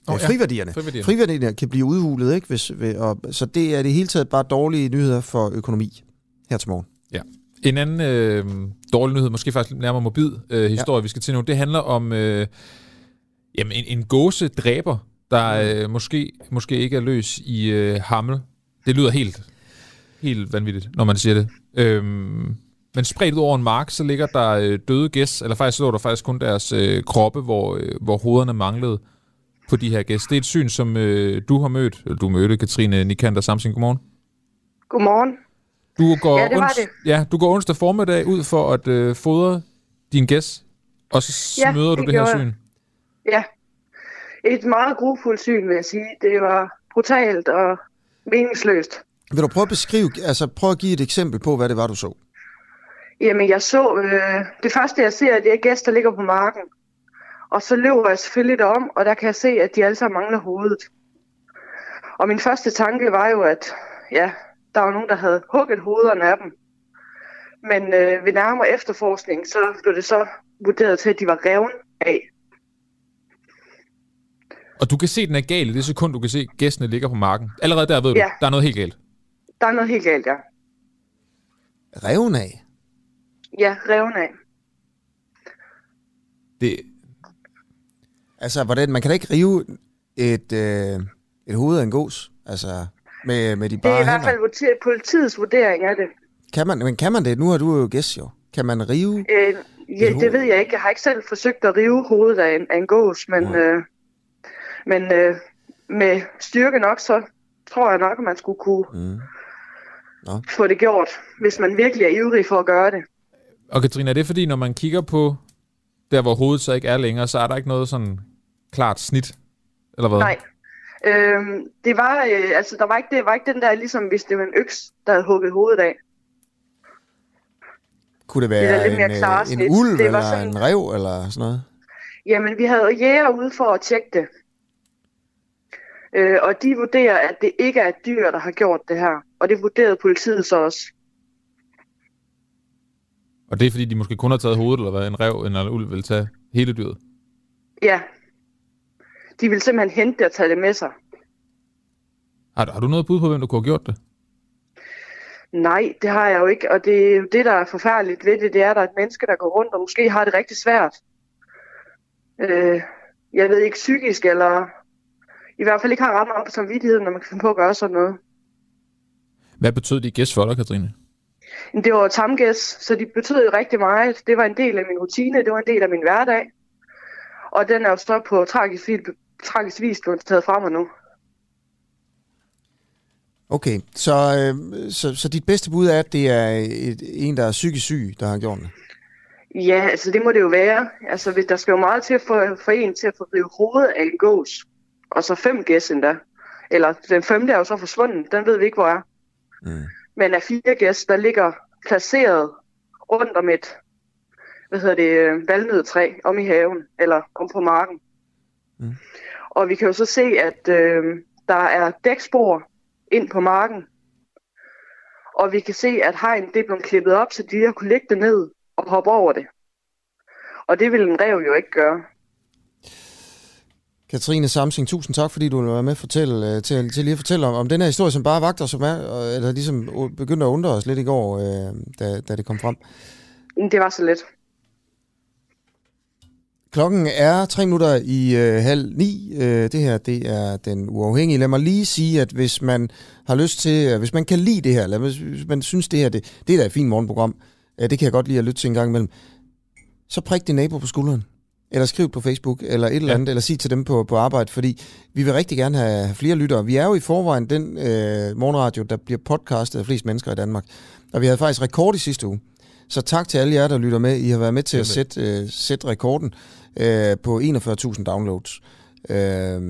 Oh, ja. friværdierne. Friværdierne. friværdierne kan blive udhulet, ikke? Hvis, og, så det er det hele taget bare dårlige nyheder for økonomi her til morgen. Ja. En anden øh, dårlig nyhed, måske faktisk nærmere morbid øh, historie, ja. vi skal til nu, det handler om øh, jamen, en, en gåse dræber, der øh, måske, måske ikke er løs i øh, Hammel. Det lyder helt, helt vanvittigt, når man siger det. Øhm, men spredt ud over en mark, så ligger der øh, døde gæs, eller faktisk så lå der faktisk kun deres øh, kroppe, hvor, øh, hvor hovederne manglede på de her gæs. Det er et syn, som øh, du har mødt, eller du mødte, Katrine Nikander Samsing. Godmorgen. Godmorgen. Du går, Ja, det var ons- det. Ja, du går onsdag formiddag ud for at øh, fodre din gæs, og så Ja, møder du det det her jeg. syn. Ja. Et meget grufuldt syn, vil jeg sige. Det var brutalt og meningsløst. Vil du prøve at beskrive, altså prøve at give et eksempel på, hvad det var, du så? Jamen, jeg så... Øh, det første, jeg ser, det er gæster, der ligger på marken. Og så løber jeg selvfølgelig derom, og der kan jeg se, at de alle sammen mangler hovedet. Og min første tanke var jo, at ja, der var nogen, der havde hugget hovederne af dem. Men øh, ved nærmere efterforskning, så blev det så vurderet til, at de var reven af. Og du kan se, at den er gal i det sekund, du kan se, at gæstene ligger på marken. Allerede der ved du, Ja. der er noget helt galt. Der er noget helt galt, ja. Reven af? Ja, reven af. Det... Altså, hvordan, man kan da ikke rive et, øh, et hoved af en gås, altså med, med de Det er bare i hvert hænder. fald vurder- politiets vurdering af det. Kan man, men kan man det? Nu har du jo gæst jo. Kan man rive? Øh, ja, det ved jeg ikke. Jeg har ikke selv forsøgt at rive hovedet af en, af en gås, men, øh, men øh, med styrke nok, så tror jeg nok, at man skulle kunne mm. Nå. få det gjort, hvis man virkelig er ivrig for at gøre det. Og Katrine, er det fordi, når man kigger på der, hvor hovedet så ikke er længere, så er der ikke noget sådan klart snit? Eller hvad? Nej. Øh, det var, øh, altså, der var ikke, det var ikke den der, ligesom hvis det var en øks, der havde hugget hovedet af. Kunne det Det er være lidt mere en, øh, en ulv Det var eller sådan- en rev eller sådan noget? Jamen, vi havde jæger ude for at tjekke det. Øh, og de vurderer, at det ikke er et dyr, der har gjort det her. Og det vurderede politiet så også. Og det er fordi, de måske kun har taget hovedet, eller hvad en rev eller en ulv vil tage hele dyret. Ja. De ville simpelthen hente det og tage det med sig. Har, du- har du noget bud på, hvem der kunne have gjort det? Nej, det har jeg jo ikke. Og det det, der er forfærdeligt ved det, det er, at der er et menneske, der går rundt og måske har det rigtig svært. Øh, jeg ved ikke, psykisk eller i hvert fald ikke har ret meget på samvittigheden, når man kan finde på at gøre sådan noget. Hvad betød de gæst for dig, Katrine? Det var tamgæs, så de betød rigtig meget. Det var en del af min rutine, det var en del af min hverdag. Og den er jo så på tragisk, vis- tragisk vis blevet taget fra mig nu. Okay, så, øh, så, så dit bedste bud er, at det er et, en, der er psykisk syg, der har gjort det? Ja, altså det må det jo være. Altså hvis der skal jo meget til for, for en til at få rive hovedet af en gås. Og så fem gæs endda. Eller den femte er jo så forsvundet, den ved vi ikke, hvor er. Mm. Men af fire gæs, der ligger placeret rundt om et, hvad hedder det, øh, valnødtræ om i haven, eller om på marken. Mm. Og vi kan jo så se, at øh, der er dækspor ind på marken. Og vi kan se, at hegn det er blevet klippet op, så de har kunne lægge det ned og hoppe over det. Og det vil en rev jo ikke gøre. Katrine Samsing, tusind tak, fordi du vil være med fortælle, øh, til, til lige at fortælle om, om den her historie, som bare vagter som er, eller ligesom begyndte at undre os lidt i går, øh, da, da det kom frem. Det var så let. Klokken er tre minutter i øh, halv ni. Øh, det her, det er den uafhængige. Lad mig lige sige, at hvis man har lyst til, øh, hvis man kan lide det her, lad mig, hvis man synes, det her, det, det er da et fint morgenprogram, øh, det kan jeg godt lide at lytte til en gang imellem, så prik din nabo på skulderen. Eller skriv på Facebook, eller et eller andet, eller sig til dem på, på arbejde, fordi vi vil rigtig gerne have, have flere lyttere. Vi er jo i forvejen den øh, morgenradio, der bliver podcastet af flest mennesker i Danmark. Og vi havde faktisk rekord i sidste uge. Så tak til alle jer, der lytter med. I har været med til at sætte, øh, sætte rekorden øh, på 41.000 downloads. Øh,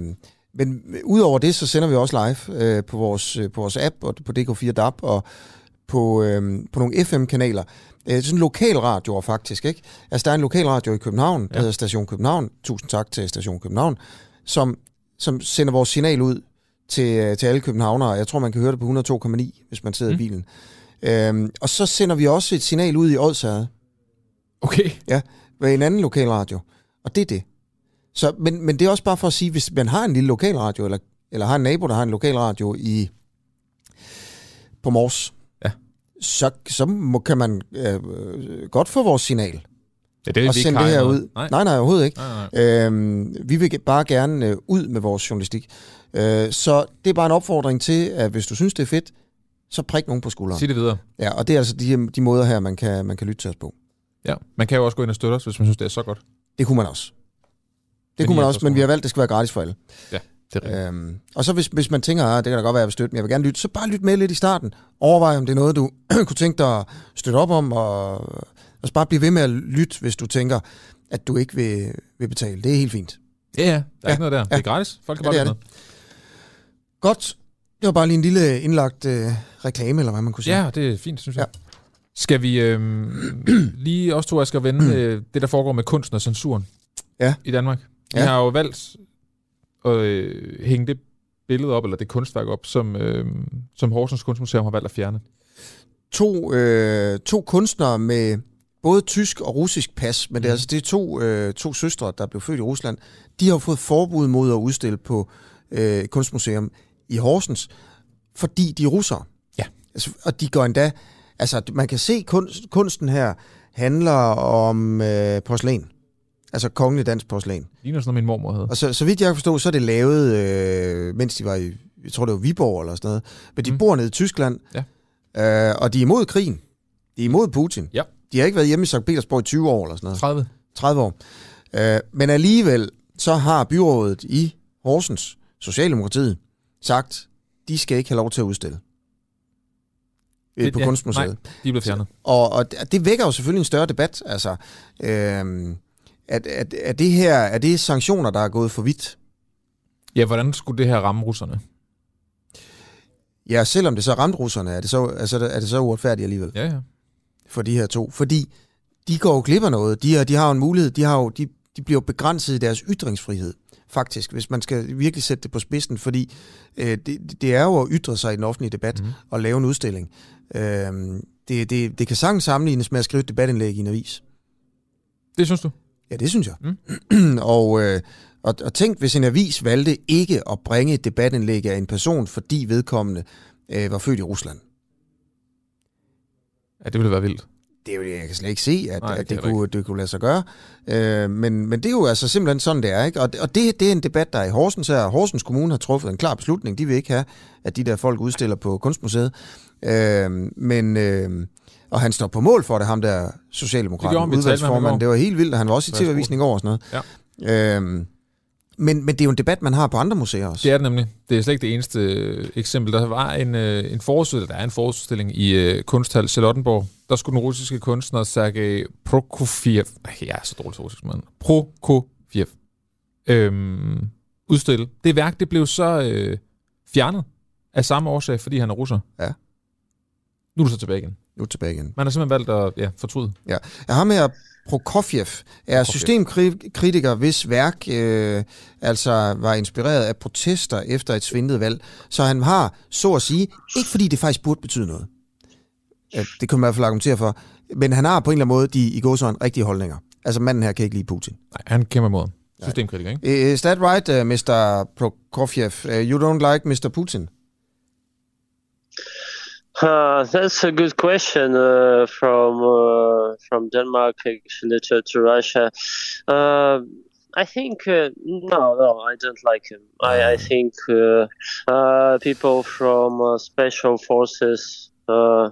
men udover det, så sender vi også live øh, på, vores, øh, på vores app og på DK4 DAB og på, øh, på nogle FM-kanaler. Øh, sådan lokalradioer faktisk, ikke? Altså, der er en lokalradio i København, der Ja. hedder Station København. Tusind tak til Station København. Som, som sender vores signal ud til, øh, til alle københavnere. Jeg tror, man kan høre det på 102,9, hvis man sidder mm. i bilen. Øhm, og så sender vi også et signal ud i Odsherred. Okay. Ja, ved en anden lokalradio. Og det er det. Så, men, men det er også bare for at sige, hvis man har en lille lokalradio, eller, eller har en nabo, der har en lokalradio i på Mors, ja. så, så må, kan man øh, godt få vores signal. Ja, det er og vi sende det her noget. ud. Nej. nej, nej overhovedet ikke. Nej, Øhm, vi vil bare gerne øh, ud med vores journalistik. Øh, så det er bare en opfordring til, at hvis du synes, det er fedt, så prik nogen på skulderen. Sig det videre. Ja, og det er altså de, de måder her, man kan, man kan lytte til os på. Ja, man kan jo også gå ind og støtte os, hvis man synes, det er så godt. Det kunne man også. Det Men kunne man også, så men vi har valgt, at det skal være gratis for alle. Ja, det er rigtigt. Øhm, og så hvis, hvis man tænker, at det kan da godt være, at jeg vil støtte, men jeg vil gerne lytte, så bare lyt med lidt i starten. Overvej, om det er noget, du *clears throat* kunne tænke dig at støtte op om, og, og så bare blive ved med at lytte, hvis du tænker, at du ikke vil, vil betale. Det er helt fint. Ja, ja. Der er ja. ikke noget der. Det er gratis. Folk kan Ja, bare det er det. Godt. Det var bare lige en lille indlagt øh, reklame, eller hvad man kunne sige. Ja, det er fint, synes jeg. Ja. Skal vi øhm, *clears throat* lige også to, skal vende *clears throat* øh, det, der foregår med kunsten og censuren ja. i Danmark? Vi Ja. har jo valgt at øh, hænge det billede op, eller det kunstværk op, som, øh, som Horsens Kunstmuseum har valgt at fjerne. to, øh, to kunstnere med både tysk og russisk pas, men det er Mhm. altså det er to, øh, to søstre, der blev født i Rusland. De har fået forbud mod at udstille på øh, Kunstmuseum i Horsens, fordi de er russere. Ja. Altså, og de går endda... Altså, man kan se, kunst, kunsten her handler om øh, porcelæn. Altså kongelig dansk porcelæn. Ligner sådan noget, min mormor havde. Og så, så vidt jeg forstå, så er det lavet, øh, mens de var i, jeg tror det var Viborg eller sådan noget. Men de mm. bor nede i Tyskland, ja. øh, og de er imod krigen. De er imod Putin. Ja. De har ikke været hjemme i St. Petersborg i 20 år eller sådan noget. 30. 30 år. Øh, men alligevel, så har byrådet i Horsens, Socialdemokratiet, sagt, de skal ikke have lov til at udstille øh, Det- på ja, Kunstmuseet. nej, de er blevet fjernet. Og, og det- vækker jo selvfølgelig en større debat. Altså, øh, at, at, at det her, er det sanktioner, der er gået for vidt? Ja, hvordan skulle det her ramme russerne? Ja, selvom det så ramte russerne, er det så, altså, er det så uretfærdigt alligevel. Ja, ja. For de her to. Fordi de går jo glip af noget. De, har, de har jo en mulighed. De, har jo, de, de bliver jo begrænset i deres ytringsfrihed, faktisk, hvis man skal virkelig sætte det på spidsen. Fordi øh, det, det er jo at ytre sig i den offentlige debat mm. og lave en udstilling. Øh, det, det, det kan sagtens sammenlignes med at skrive et debatindlæg i en avis. Det synes du? Ja, det synes jeg. Mm. *clears throat* og, øh, og, og tænk, hvis en avis valgte ikke at bringe et debatindlæg af en person, fordi vedkommende øh, var født i Rusland. Ja, det ville være vildt. Det er jo det, jeg kan slet ikke se, at, Nej, det at det, kunne, det kunne lade sig gøre. Øh, men, men det er jo altså simpelthen sådan, det er. Ikke? Og, og det, det er en debat, der er i Horsens her. Horsens Kommune har truffet en klar beslutning. De vil ikke have, at de der folk udstiller på Kunstmuseet. Øh, men... Øh, og han står på mål for det, ham der i udvalgsformand. Det var helt vildt, og han var også i. TV-avisen går og sådan noget. Ja. Øhm, men, men det er jo en debat, man har på andre museer også. Det er det nemlig. Det er slet ikke det eneste øh, eksempel. Der var en, øh, en forårsudstilling, der er en forårsudstilling i øh, Kunsthal Charlottenborg. Der skulle den russiske kunstner Sergej Prokofiev, jeg er så dårlig til russisk, mand. Prokofiev, øhm, udstille. Det værk, det blev så øh, fjernet af samme årsag, fordi han er russer. Ja. Nu er du så tilbage igen. Nu er tilbage igen. Man har simpelthen valgt at ja, fortryde. Ja. Med her Prokofiev, er systemkritiker, hvis værk øh, altså var inspireret af protester efter et svindet valg. Så han har, så at sige, ikke fordi det faktisk burde betyde noget. Det kan man i hvert fald argumentere for. Men han har på en eller anden måde de i en rigtige holdninger. Altså manden her kan ikke lide Putin. Nej, han kæmper ham. Systemkritiker, ikke? Eh, Is that right, uh, Mr. Prokofiev? Uh, you don't like Mr. Putin? Uh, that's a good question uh, from uh, from Denmark actually to, to Russia. Uh, I think uh, no, no, I don't like him. I, I think uh, uh, people from uh, special forces, uh,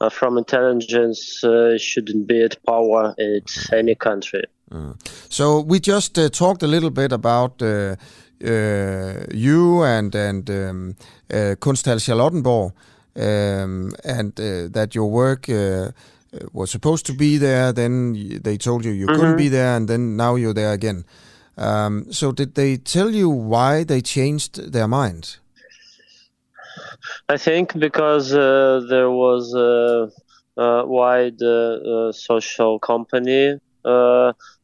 uh, from intelligence, uh, shouldn't be at power in any country. So we just uh, talked a little bit about uh, uh, you and and um, uh, Kunsthal Charlottenborg, um, and uh, that your work uh, was supposed to be there. Then they told you you couldn't Mhm. be there, and then now you're there again. Um, so did they tell you why they changed their mind? I think because uh, there was a, a wide uh, uh, social company.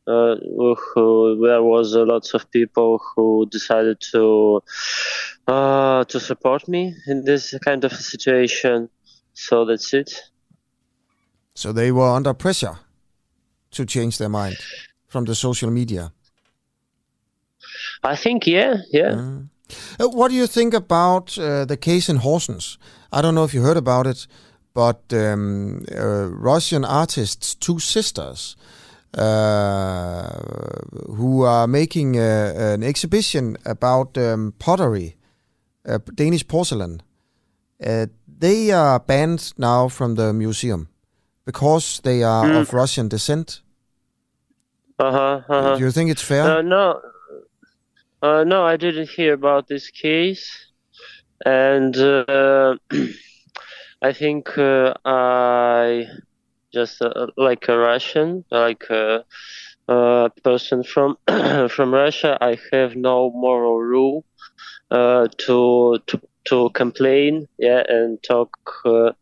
Uh, uh, who there was a lot of people who decided to uh, to support me in this kind of situation. So that's it. So they were under pressure to change their mind from the social media. I think, yeah, yeah. Mm. Uh, what do you think about uh, the case in Horsens? I don't know if you heard about it, but um, uh, Russian artists, two sisters, who are making uh, an exhibition about um, pottery, uh, Danish porcelain. they are banned now from the museum because they are Mm. of Russian descent. Uh-huh, uh-huh. Do you think it's fair? Uh, no, uh, no, I didn't hear about this case, and uh, *clears throat* I think uh, I just uh, like a Russian, like a, a person from *clears throat* from Russia. I have no moral rule uh, to to to complain, yeah, and talk. Uh,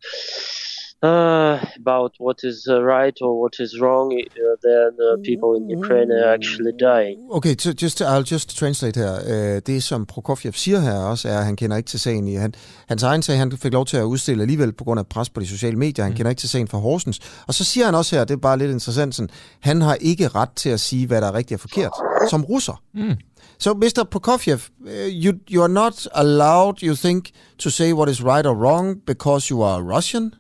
uh, about what is uh, right or what is wrong, uh, then uh, people in Ukraine are actually dying. Okay, so just, I'll just translate her. Uh, det, som Prokofjev siger her også, er, at han kender ikke til sagen. I, han, hans egen sag, han fik lov til at udstille alligevel på grund af pres på de sociale medier. Han mm. kender ikke til sagen fra Horsens. Og så siger han også her, det er bare lidt interessant, sådan, han har ikke ret til at sige, hvad der er rigtigt og forkert, som russer. Mm. So, Mr. Prokofjev, uh, you, you are not allowed, you think, to say what is right or wrong because you are Russian?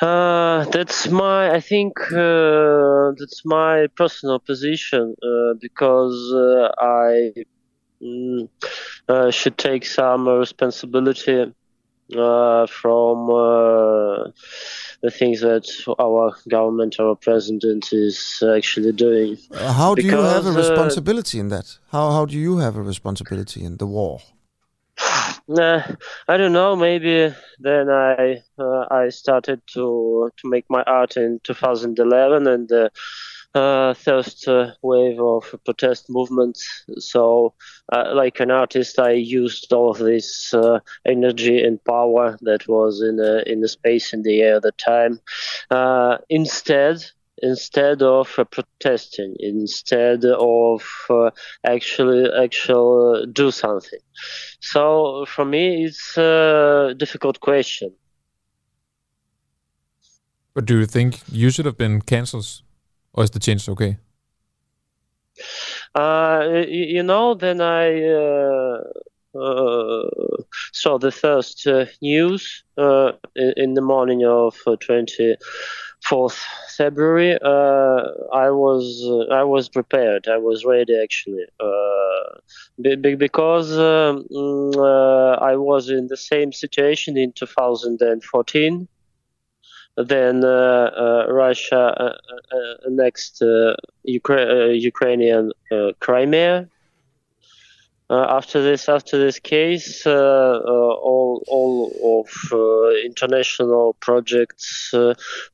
Uh, that's my, I think uh, that's my personal position uh, because uh, I mm, uh, should take some responsibility uh, from uh, the things that our government, our president is actually doing. Uh, how do you have a Because, responsibility in that? How, how do you have a responsibility in the war? *sighs* Nah, I don't know. Maybe then I uh, I started to to make my art in 2011 and the uh, first uh, wave of protest movement. So, uh, like an artist, I used all of this uh, energy and power that was in the in the space in the air at the time. Uh, instead, instead of uh, protesting, instead of uh, actually actual uh, do something. So for me, it's a difficult question. But do you think you should have been cancelled, or is the change okay? Uh, you know, then I. Uh, uh saw the first uh, news in, in, the morning of 20 4th February, uh, I was uh, I was prepared. I was ready actually, uh, be, be, because um, I was in the same situation in 2014 then uh, uh, Russia uh, next Ukra- Ukrainian Crimea. Uh, after this, after this case, uh, uh, all all of international projects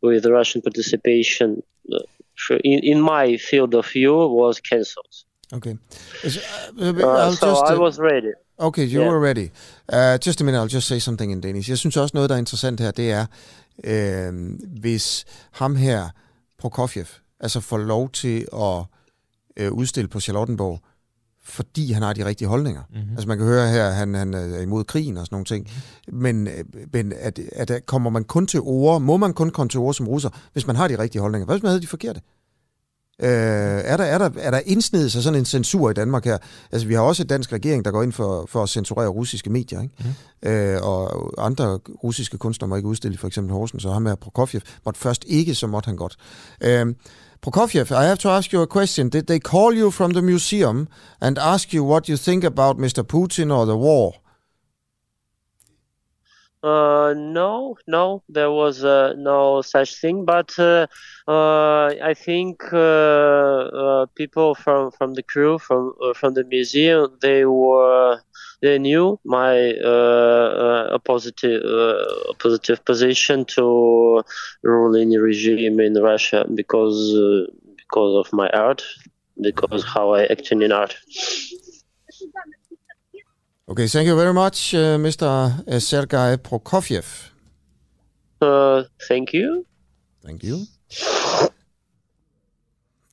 with Russian participation in, in my field of view was cancelled. Okay. Is- uh, I'll so just, I uh, was ready. Okay, you Yeah. were ready. Uh, just a minute, I'll just say something in Danish. Jeg synes også noget, der er interessant her, det er, øh, hvis ham her, Prokofjev, altså får lov til at øh, udstille på Charlottenborg, fordi han har de rigtige holdninger. Mhm. Mm-hmm. Altså man kan høre her, at han, han er imod krigen og sådan nogle ting. Men, øh, men at, at, kommer man kun til ord, må man kun komme til ord som russer, hvis man har de rigtige holdninger? Hvad hvis man havde de forkerte? Øh, er, der, er, der, er der indsnedet sig sådan en censur i Danmark her? Altså, vi har også et dansk regering, der går ind for, for at censurere russiske medier, ikke? Mm. Øh, og andre russiske kunstnere må ikke udstille, for eksempel Horsens, og ham her Prokofjev måtte først ikke, så måtte han godt. Øh, Prokofjev, I have to ask you a question. Did they call you from the museum and ask you what you think about Mr. Putin or the war? Uh, no, no, there was uh, no such thing. But uh, uh, I think uh, uh, people from, from the crew from from the museum they were they knew my uh, uh, a positive uh, positive position to ruling regime in Russia because because of my art. because how I act in art. Okay, thank you very much, uh, Mr. Sergei Prokofiev. Uh, thank you. Thank you.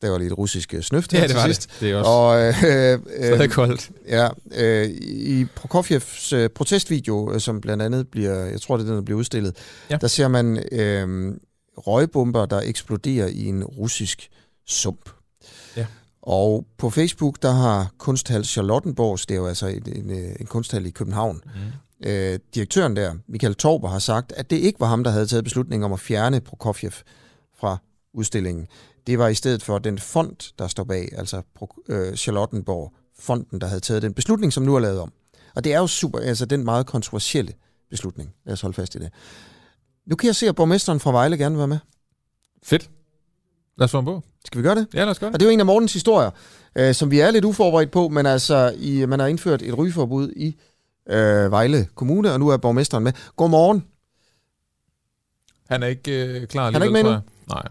Det var lidt russisk snøft Ja, her det til var det. sidst. Det er også og, øh, øh, stadig koldt. Ja, øh, i Prokofievs øh, protestvideo, øh, som blandt andet bliver, jeg tror det er den, der bliver udstillet, Ja. der ser man øh, røgbomber, der eksploderer i en russisk sump. Ja. Og på Facebook, der har kunsthal Charlottenborg, det er jo altså en, en, øh, en kunsthal i København, mm. øh, direktøren der, Michael Torber, har sagt, at det ikke var ham, der havde taget beslutningen om at fjerne Prokofiev fra udstillingen. Det var i stedet for den fond, der står bag, altså øh, Charlottenborg, fonden, der havde taget den beslutning, som nu er lavet om. Og det er jo super, altså den meget kontroversielle beslutning. Lad os holde fast i det. Nu kan jeg se, at borgmesteren fra Vejle gerne vil være med. Fedt. Lad os få ham på. Skal vi gøre det? Ja, lad os gøre det. Og det er jo en af Mortens historier, øh, som vi er lidt uforberedt på, men altså, i, man har indført et rygeforbud i øh, Vejle Kommune, og nu er borgmesteren med. Godmorgen. Han er ikke øh, klar Han er ikke med nu? Nej.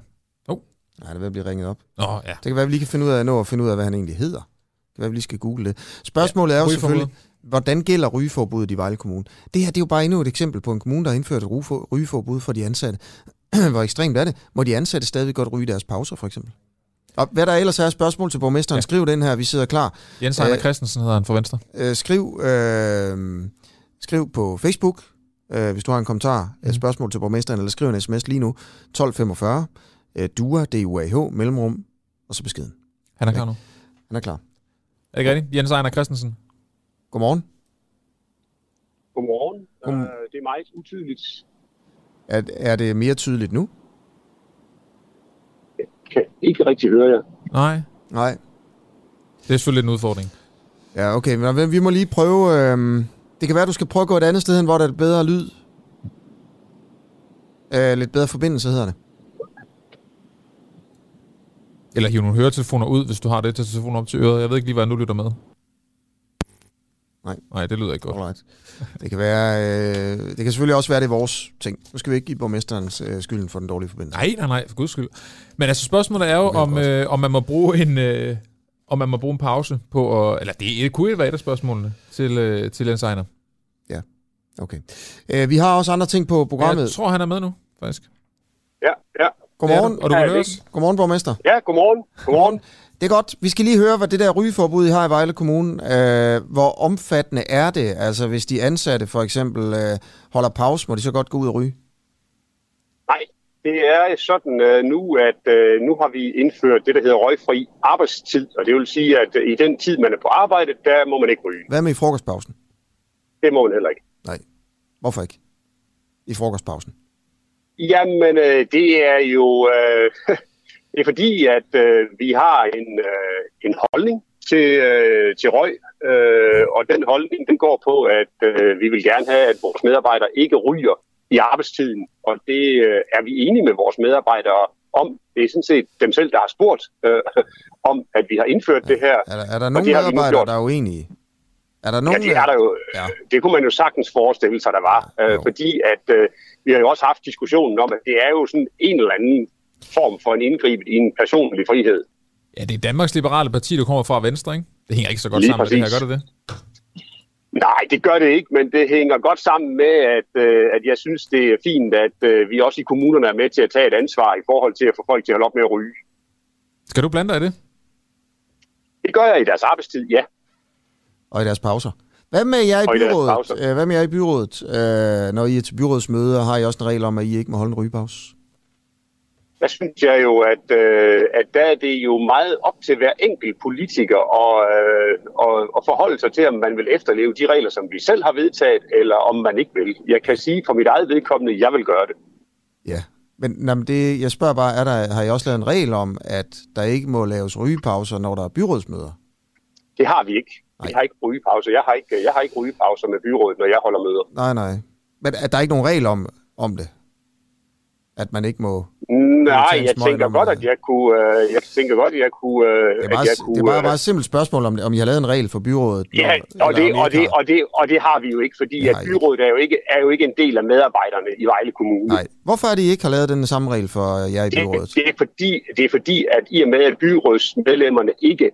Nej, det er ved at blive ringet op. Nå, ja. Det kan være, at vi lige kan finde ud af, nå at finde ud af, hvad han egentlig hedder. Det kan være, at vi lige skal google det. Spørgsmålet ja, er jo selvfølgelig, hvordan gælder rygeforbuddet i Vejle Kommune? Det her det er jo bare endnu et eksempel på en kommune, der har indført et rygefo- rygeforbud for de ansatte. *clears throat* Hvor ekstremt er det? Må de ansatte stadig godt ryge deres pauser, for eksempel? Og hvad der ellers er spørgsmål til borgmesteren, ja. skriv den her, vi sidder klar. Jens Ejner Øh, Christensen hedder han for Venstre. øh, skriv, øh, skriv på Facebook, øh, hvis du har en kommentar, Mhm. mm. spørgsmål til borgmesteren, eller skriv en sms lige nu, 1245, øh, DUA, D-U-A-H, mellemrum, og så beskeden. Han er klar nu. Han er klar. Er det ikke rigtigt? Jens Ejner Christensen. Godmorgen. Godmorgen. Godm- Uh, det er meget utydeligt. Er, er det mere tydeligt nu? Kan ikke rigtig høre jer. Nej. Nej. Det er selvfølgelig en udfordring. Ja, okay, men vi må lige prøve... Øh, det kan være, du skal prøve at gå et andet sted hen, hvor der er bedre lyd. Øh, lidt bedre forbindelse hedder det. Eller hive nogle høretelefoner ud, hvis du har det til telefonen op til øret. Jeg ved ikke lige, hvad jeg nu lytter med. Nej. Nej, det lyder ikke godt. Alright. Det kan være... Øh, det kan selvfølgelig også være, det er vores ting. Nu skal vi ikke give borgmesterens øh, skylden for den dårlige forbindelse. Nej, nej, nej, for guds skyld. Men altså, spørgsmålet er jo, om, øh, om man må bruge en... Øh, om man må bruge en pause på at... Eller det, det kunne være et af spørgsmålene til, øh, til Jens Ejner. Ja, okay. Øh, vi har også andre ting på programmet. Jeg tror, han er med nu, faktisk. Ja, ja. Godmorgen. Og du kan høre os? Godmorgen, borgmester. Ja, godmorgen. Godmorgen. Det er godt. Vi skal lige høre, hvad det der rygeforbud, I har i Vejle Kommune, øh, hvor omfattende er det? Altså, hvis de ansatte for eksempel øh, holder pause, må de så godt gå ud og ryge? Nej, det er sådan uh, nu, at uh, nu har vi indført det, der hedder røgfri arbejdstid. Og det vil sige, at uh, i den tid, man er på arbejde, der må man ikke ryge. Hvad med i frokostpausen? Det må man heller ikke. Nej. Hvorfor ikke? I frokostpausen? Jamen, uh, det er jo... Uh, *laughs* det er fordi, at uh, vi har en, uh, en holdning til, uh, til røg. Uh, og den holdning, den går på, at uh, vi vil gerne have, at vores medarbejdere ikke ryger i arbejdstiden. Og det øh, er vi enige med vores medarbejdere om. Det er sådan set dem selv, der har spurgt øh, *laughs* om, at vi har indført det her. Er der, er der Og nogle medarbejdere, der er uenige? Er der nogen, Ja, det er der jo. Ja. Det kunne man jo sagtens forestille sig, der var. Øh, fordi at øh, vi har jo også haft diskussionen om, at det er jo sådan en eller anden form for en indgreb i en personlig frihed. Ja, det er Danmarks Liberale Parti, der kommer fra Venstre, ikke? Det hænger ikke så godt Lige sammen med det her, præcis. gør det det? Nej, det gør det ikke, men det hænger godt sammen med, at, øh, at jeg synes, det er fint, at øh, vi også i kommunerne er med til at tage et ansvar i forhold til at få folk til at holde op med at ryge. Skal du blande dig i det? Det gør jeg i deres arbejdstid, ja. Og i deres pauser. Hvad med jer i byrådet? Øh, Hvad med jer i byrådet? Øh, når I er til byrådsmøder, har I også en regel om, at I ikke må holde en rygepause? der synes jeg jo, at, øh, at der er det jo meget op til hver enkelt politiker at, øh, at, at forholde sig til, om man vil efterleve de regler, som vi selv har vedtaget, eller om man ikke vil. Jeg kan sige for mit eget vedkommende, at jeg vil gøre det. Ja. Men nej, men det, jeg spørger bare, er der, har I også lavet en regel om, at der ikke må laves rygepauser, når der er byrådsmøder? Det har vi ikke. Vi har ikke rygepause. Jeg har ikke, jeg har ikke rygepauser med byrådet, når jeg holder møder. Nej, nej. Men er der ikke nogen regel om, om det? At man ikke må... Nej, jeg tænker godt, at jeg kunne... Øh, jeg tænker godt, at jeg kunne... Øh, Det er at bare, jeg kunne det er bare, øh, bare et simpelt spørgsmål, om, om I har lavet en regel for byrådet. Ja, når- og det, og, det, har. og, det, og det har vi jo ikke, fordi at byrådet er jo ikke, er jo ikke en del af medarbejderne i Vejle Kommune. Nej. Hvorfor er det, I ikke har lavet den samme regel for jer i Det, byrådet? det, er fordi, det er fordi, at i og med, at byrådsmedlemmerne ikke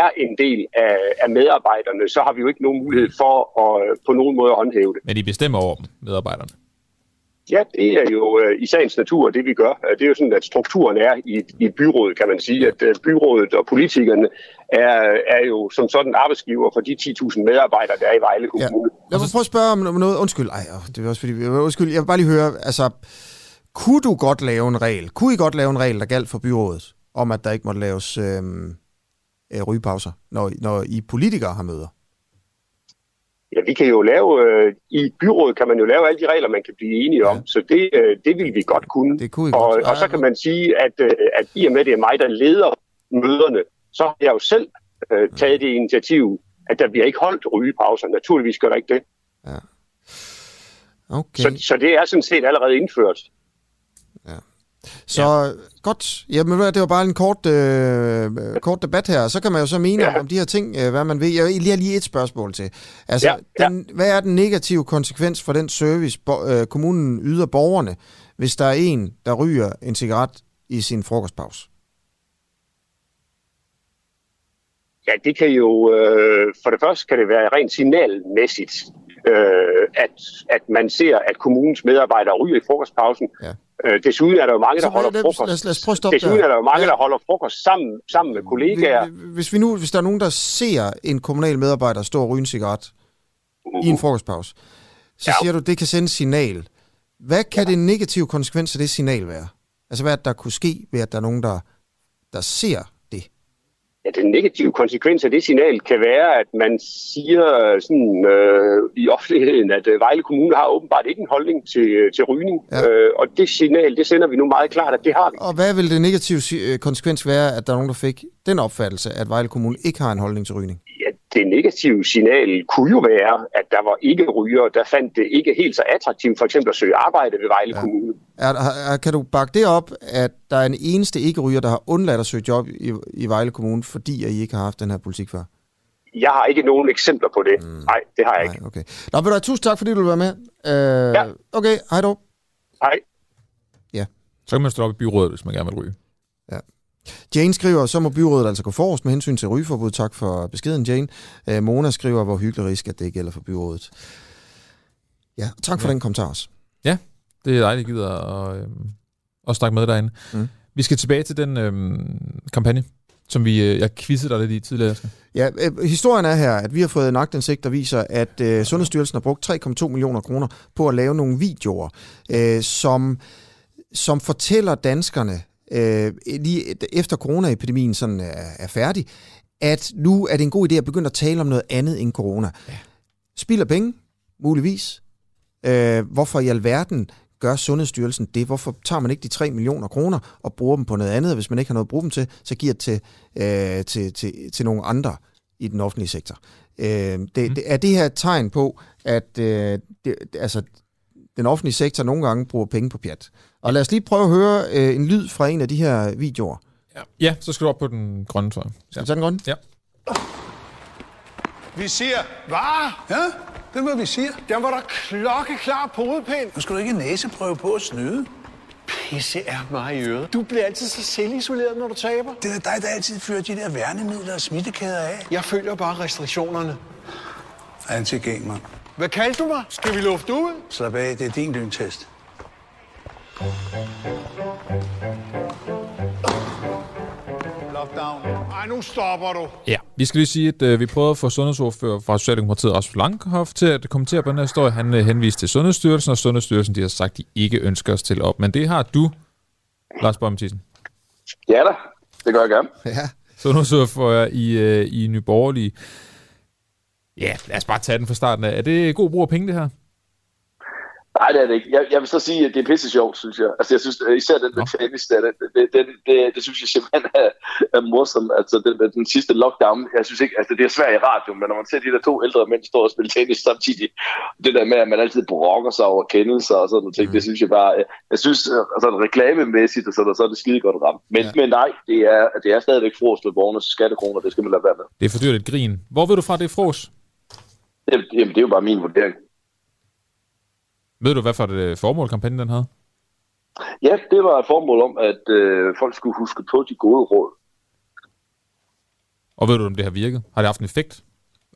er en del af, af medarbejderne, så har vi jo ikke nogen mulighed for at øh, på nogen måde at håndhæve det. Men de bestemmer over dem, medarbejderne. Ja, det er jo øh, i sagens natur det, vi gør. Øh, Det er jo sådan, at strukturen er i, i byrådet, kan man sige. At øh, byrådet og politikerne er, er jo som sådan arbejdsgiver for de 10.000 medarbejdere, der er i Vejle Kommune. Lad mig prøve at spørge om noget. Undskyld, Ej, det er også fordi, undskyld, jeg vil bare lige høre, altså, kunne du godt lave en regel? Kunne I godt lave en regel, der galt for byrådet, om at der ikke måtte laves øhm, øh, rygepauser, når, når I politikere har møder? Ja, vi kan jo lave, øh, i byrådet kan man jo lave alle de regler, man kan blive enige om, så det, øh, det vil vi godt kunne. Det kunne I og, godt. og så kan man sige, at, øh, at i og med, det er mig, der leder møderne, så har jeg jo selv øh, taget det initiativ, at der bliver ikke holdt rygepauser. Naturligvis gør der ikke det. Okay. Så, så det er sådan set allerede indført. Så ja. godt. Jamen, det var bare en kort, øh, kort debat her. Så kan man jo så mene ja. om de her ting, øh, hvad man vil. Jeg lige lige et spørgsmål til. Altså, Ja, ja. Den, hvad er den negative konsekvens for den service, bo, øh, kommunen yder borgerne, hvis der er en, der ryger en cigaret i sin frokostpause? Ja, det kan jo, øh, for det første kan det være rent signalmæssigt, øh, at, at man ser, at kommunens medarbejdere ryger i frokostpausen. Ja. Øh, desuden er der jo mange, der holder frokost. lad os- lad os prøve at stoppe desuden der. er der jo mange, Ja. der holder frokost sammen, sammen med kollegaer. Hvis, vi nu, hvis der er nogen, der ser en kommunal medarbejder stå og ryge en cigaret i en frokostpause, så Ja. siger du, det kan sende et signal. Hvad kan ja. det negative konsekvens af det signal være? Altså, hvad er der kunne ske ved, at der er nogen, der, der ser? Ja, den negative konsekvens af det signal kan være, at man siger sådan, øh, i offentligheden, at øh, Vejle Kommune har åbenbart ikke en holdning til, øh, til rygning. Ja. Øh, og det signal, det sender vi nu meget klart, at det har vi. Og hvad vil det negative øh, konsekvens være, at der er nogen, der fik den opfattelse, at Vejle Kommune ikke har en holdning til rygning? Ja, det negative signal kunne jo være, at der var ikke ryger, der fandt det ikke helt så attraktivt for eksempel at søge arbejde ved Vejle ja. Kommune. Er, er, kan du bakke det op, at der er en eneste ikke-ryger, der har undladt at søge job i, i Vejle Kommune, fordi at I ikke har haft den her politik før? Jeg har ikke nogen eksempler på det. Mm. Nej, det har jeg ikke. Okay. Nå, ved du tusind tak, fordi du vil være med. Øh, ja. Okay, hej dog. Hej. Ja. Så kan man stå op i byrådet, hvis man gerne vil ryge. Ja. Jane skriver, så må byrådet altså gå forrest med hensyn til rygeforbud. Tak for beskeden, Jane. Øh, Mona skriver, hvor hyggelig at det gælder for byrådet. Ja, tak for ja. den kommentar også. Ja, det er dejligt, at gider at, øh, at snakke med derinde. Mm. Vi skal tilbage til den øh, kampagne, som vi, øh, jeg quizzede dig lidt i tidligere. Ja, øh, historien er her, at vi har fået en agtindsigt, der viser, at øh, Sundhedsstyrelsen har brugt 3,2 millioner kroner på at lave nogle videoer, øh, som, som fortæller danskerne, øh, lige efter coronaepidemien sådan er, er færdig, at nu er det en god idé at begynde at tale om noget andet end corona. Ja. Spilder penge, muligvis. Øh, hvorfor i alverden gør Sundhedsstyrelsen det? Hvorfor tager man ikke de 3 millioner kroner og bruger dem på noget andet? Hvis man ikke har noget at bruge dem til, så giver det til, øh, til, til, til nogle andre i den offentlige sektor. Øh, det, mm. det, er det her et tegn på, at øh, det, altså, den offentlige sektor nogle gange bruger penge på pjat? Og lad os lige prøve at høre øh, en lyd fra en af de her videoer. Ja, ja så skal du op på den grønne, tror jeg. Skal vi tage den grønne? Ja. Vi siger, hvad? Ja, det hvad vi siger. Den var der klokkeklar på hovedpind. Nu skal du ikke næseprøve på at snyde. Pisse er mig i øret. Du bliver altid så selvisoleret, når du taber. Det er dig, der altid fører de der værnemidler og smittekæder af. Jeg følger bare restriktionerne. Antigen, mand. Hvad kaldte du mig? Skal vi lufte ud? Slap af, det er din lyntest. Lockdown. Ej, nu stopper du. Ja, vi skal lige sige, at øh, vi prøvede at få sundhedsordfører fra Socialdemokratiet, Rasmus Langhoff, til at kommentere på den her historie. Han øh, henviste til Sundhedsstyrelsen, og Sundhedsstyrelsen de har sagt, at de ikke ønsker at stille op. Men det har du, Lars Borg Mathisen. Ja da, det gør jeg gerne. Ja. Sundhedsordfører i, øh, i Nye Borgerlige. Ja, lad os bare tage den fra starten af. Er det god brug af penge, det her? Nej, det er det ikke. Jeg, jeg vil så sige, at det er pisse sjovt, synes jeg. Altså, jeg synes, især den med tennis, det, det, det, det, det, det synes jeg simpelthen er, er morsomt. Altså, den, den sidste lockdown, jeg synes ikke, altså, det er svært i radio, men når man ser de der to ældre mænd stå og spille tennis samtidig, det der med, at man altid brokker sig over kendelser og sådan noget ting, mm. det synes jeg bare, jeg synes, altså, reklamemæssigt, og så, så er det skide godt ramt. Men, ja. men nej, det er, det er stadigvæk fros med borgernes skattekroner, det skal man lade være med. Det er for dyrt et grin. Hvor vil du fra det fros? Jamen, det er jo bare min vurdering. Ved du, hvad for et øh, formål kampagnen den havde? Ja, det var et formål om, at øh, folk skulle huske på de gode råd. Og ved du, om det har virket? Har det haft en effekt?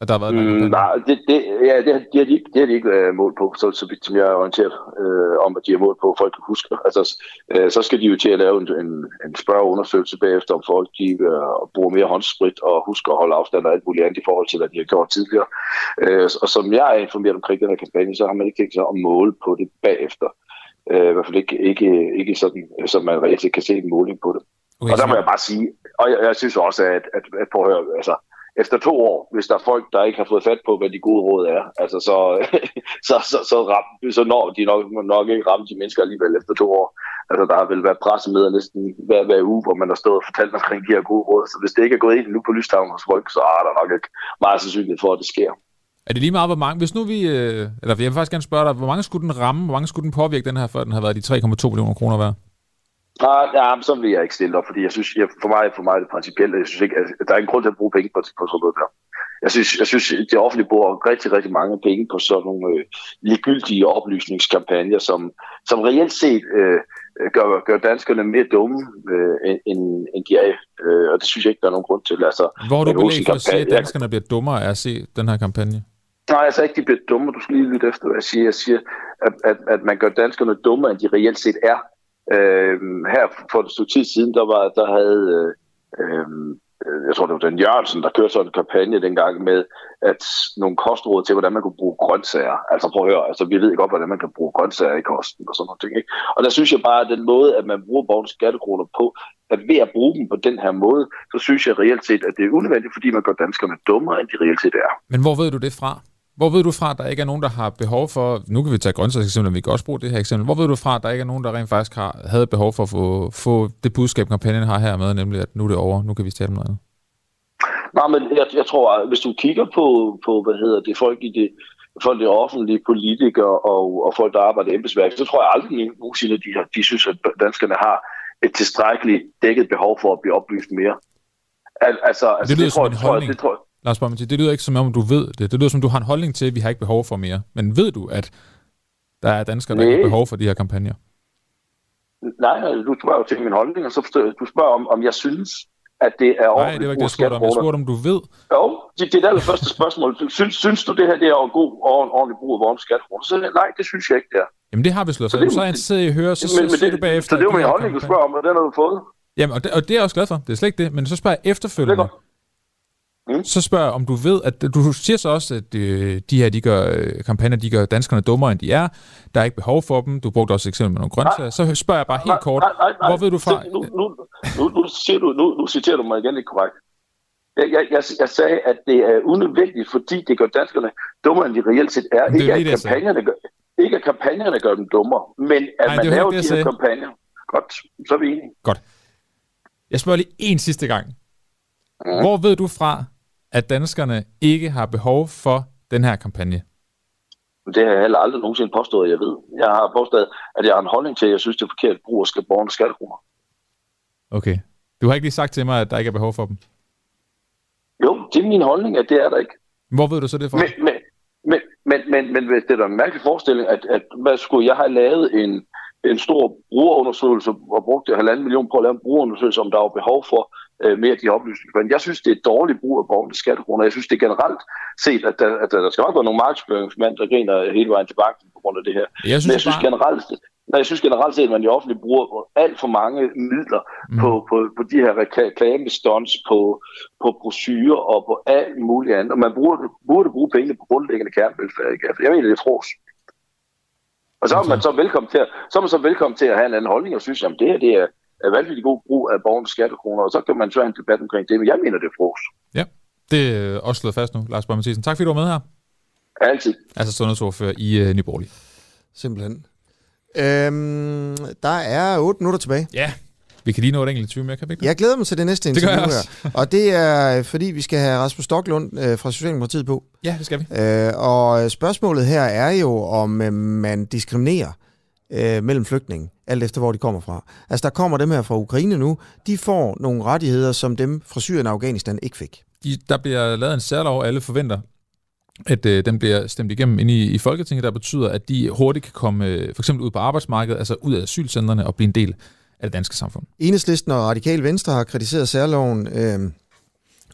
At der har været mm, nej, det, det, ja, det, det, har de, det har de ikke øh, målt på, så, så vidt som jeg er orienteret øh, om, at de har målt på, folk kan huske. *laughs* Altså, øh, så skal de jo til at lave en, en, en spørgeundersøgelse bagefter, om folk de, øh, bruger mere håndsprit og husker at holde afstand og alt muligt andet i forhold til, hvad de har gjort tidligere. Øh, og som jeg er informeret omkring den her kampagne, så har man ikke tænkt sig at måle på det bagefter. Øh, I hvert fald ikke, ikke, ikke sådan, så man reelt kan se en måling på det. Okay, og der må jeg bare sige, og jeg, jeg synes også, at, at, at prøv at høre, altså, efter to år, hvis der er folk, der ikke har fået fat på, hvad de gode råd er, altså så, *laughs* så, så, så, ram, så når de nok, nok ikke ramme de mennesker alligevel efter to år. Altså der har vel været pressemøder næsten hver, hver uge, hvor man har stået og fortalt omkring de her gode råd. Så hvis det ikke er gået ind nu på Lystavn hos folk, så er der nok ikke meget sandsynlighed for, at det sker. Er det lige meget, hvor mange, hvis nu vi, øh, eller jeg vil faktisk gerne spørge dig, hvor mange skulle den ramme, hvor mange skulle den påvirke den her, før den har været de 3,2 millioner kroner værd? Nej, ja, så vil jeg ikke stille op, fordi jeg synes, jeg, for mig, for mig er det principielt, jeg synes ikke, at der er ingen grund til at bruge penge på, på sådan noget der. Jeg synes, jeg synes, det offentlige bruger rigtig, rigtig mange penge på sådan nogle øh, ligegyldige oplysningskampagner, som, som reelt set øh, gør, gør danskerne mere dumme, øh, end, end de er. Øh, og det synes jeg ikke, der er nogen grund til. Altså, Hvor har du belæg for at sige, at danskerne bliver dummere af at se den her kampagne? Nej, altså ikke, de bliver dumme. Du skal lige lytte efter, hvad jeg siger. Jeg siger, at, at, at man gør danskerne dummere, end de reelt set er. Øh, her for et stykke tid siden, der, var, der havde, øh, øhm, øh jeg tror det var den Jørgensen, der kørte sådan en kampagne dengang med, at nogle kostråd til, hvordan man kunne bruge grøntsager. Altså prøv at høre, altså, vi ved godt, hvordan man kan bruge grøntsager i kosten og sådan noget. ting. Ikke? Og der synes jeg bare, at den måde, at man bruger borgens skattekroner på, at ved at bruge dem på den her måde, så synes jeg reelt set, at det er unødvendigt, fordi man gør danskerne dummere, end de reelt set er. Men hvor ved du det fra? Hvor ved du fra, at der ikke er nogen, der har behov for... Nu kan vi tage grøntsagseksempler, vi kan også bruge det her eksempel. Hvor ved du fra, at der ikke er nogen, der rent faktisk har, havde behov for at få, få det budskab, kampagnen har her med, nemlig at nu er det over, nu kan vi starte med noget andet? Nej, men jeg, jeg tror, at hvis du kigger på, på hvad hedder det, folk i det, folk det offentlige, politikere og, og folk, der arbejder i embedsværk, så tror jeg aldrig nogensinde, at de, har, de synes, at danskerne har et tilstrækkeligt dækket behov for at blive oplyst mere. Al, altså, altså, det lyder det, tror, som en holdning. Det, tror, Lars Borg, det lyder ikke som om, du ved det. Det lyder som, du har en holdning til, at vi har ikke behov for mere. Men ved du, at der er danskere, der Nej. ikke har behov for de her kampagner? Nej, du spørger jo til min holdning, og så du spørger om, om jeg synes, at det er ordentligt Nej, det var ikke det, jeg spurgte om. Jeg spurgte, om du ved. Jo, det, det er det første spørgsmål. Synes, synes du, det her det er en god og ordentlig brug af vores skattekroner? Så nej, det synes jeg ikke, det er. Jamen det har vi slået. Så, så, så jeg interesseret i at høre, så, men, men, så det, du bagefter. Så det er jo min holdning, du spørger om, og den har du fået. Jamen, og det, og det er jeg også glad for. Det er slet ikke det. Men så spørger jeg efterfølgende. Mm. Så spørger jeg, om du ved, at du siger så også, at øh, de her de gør, øh, kampagner, de gør danskerne dummere, end de er. Der er ikke behov for dem. Du brugte også et eksempel med nogle grøntsager. Så spørger jeg bare helt kort, nej, nej, nej, hvor ved du fra? Nu, nu, nu, nu, siger du, nu, nu citerer du mig igen ikke korrekt. Jeg, jeg, jeg, jeg sagde, at det er unødvendigt, fordi det gør danskerne dummere, end de reelt set er. Ikke, at kampagnerne gør, ikke at kampagnerne gør dem dummere, men at Nej, man laver de her kampagner. Godt, så er vi enige. Godt. Jeg spørger lige en sidste gang. Mm. Hvor ved du fra, at danskerne ikke har behov for den her kampagne? Det har jeg heller aldrig nogensinde påstået, at jeg ved. Jeg har påstået, at jeg har en holdning til, at jeg synes, det er forkert at bruge skal borgernes skattekroner. Okay. Du har ikke lige sagt til mig, at der ikke er behov for dem? Jo, det er min holdning, at det er der ikke. Hvor ved du så det fra? Men, men, men, men, men, men det er da en mærkelig forestilling, at, at hvad skulle jeg have lavet en, en stor brugerundersøgelse og brugt halvanden million på at lave en brugerundersøgelse, om der var behov for øh, mere af de oplysninger. Men jeg synes, det er et dårligt brug af borgernes skattekroner. Jeg synes, det er generelt set, at der, at der skal nok være nogle markedsføringsmænd, der griner hele vejen tilbage på grund af det her. Jeg synes, Men jeg synes bare... generelt, Nej, jeg synes generelt set, at man i offentlig bruger alt for mange midler mm. på, på, på de her reklamestunts, på, på brosyrer og på alt muligt andet. Og man burde, burde bruge pengene på grundlæggende kernevelfærd. Ikke? Altså, jeg mener, det er fros. Og så er man så velkommen til at, så er man så velkommen til at have en anden holdning og synes, at det her det er, er vanvittigt god brug af borgernes skattekroner, og så kan man så have en debat omkring det, men jeg mener, det er fros. Ja, det er også slået fast nu, Lars Borg Mathisen. Tak fordi du var med her. Altid. Altså sundhedsordfører i uh, Nyborg. simpelthen. Øhm, der er 8 minutter tilbage. Ja, vi kan lige nå et enkelt 20 mere, kan vi ikke? Jeg glæder mig til det næste Det gør interview jeg her. Og det er, fordi vi skal have Rasmus Stocklund øh, fra Socialdemokratiet på. Ja, det skal vi. Øh, og spørgsmålet her er jo, om øh, man diskriminerer øh, mellem flygtninge, alt efter hvor de kommer fra. Altså, der kommer dem her fra Ukraine nu. De får nogle rettigheder, som dem fra Syrien og Afghanistan ikke fik. De, der bliver lavet en særlov, alle forventer, at øh, den bliver stemt igennem inde i, i Folketinget, der betyder, at de hurtigt kan komme øh, for eksempel ud på arbejdsmarkedet, altså ud af asylcentrene og blive en del af det danske samfund. Enhedslisten og Radikal Venstre har kritiseret særloven, øh,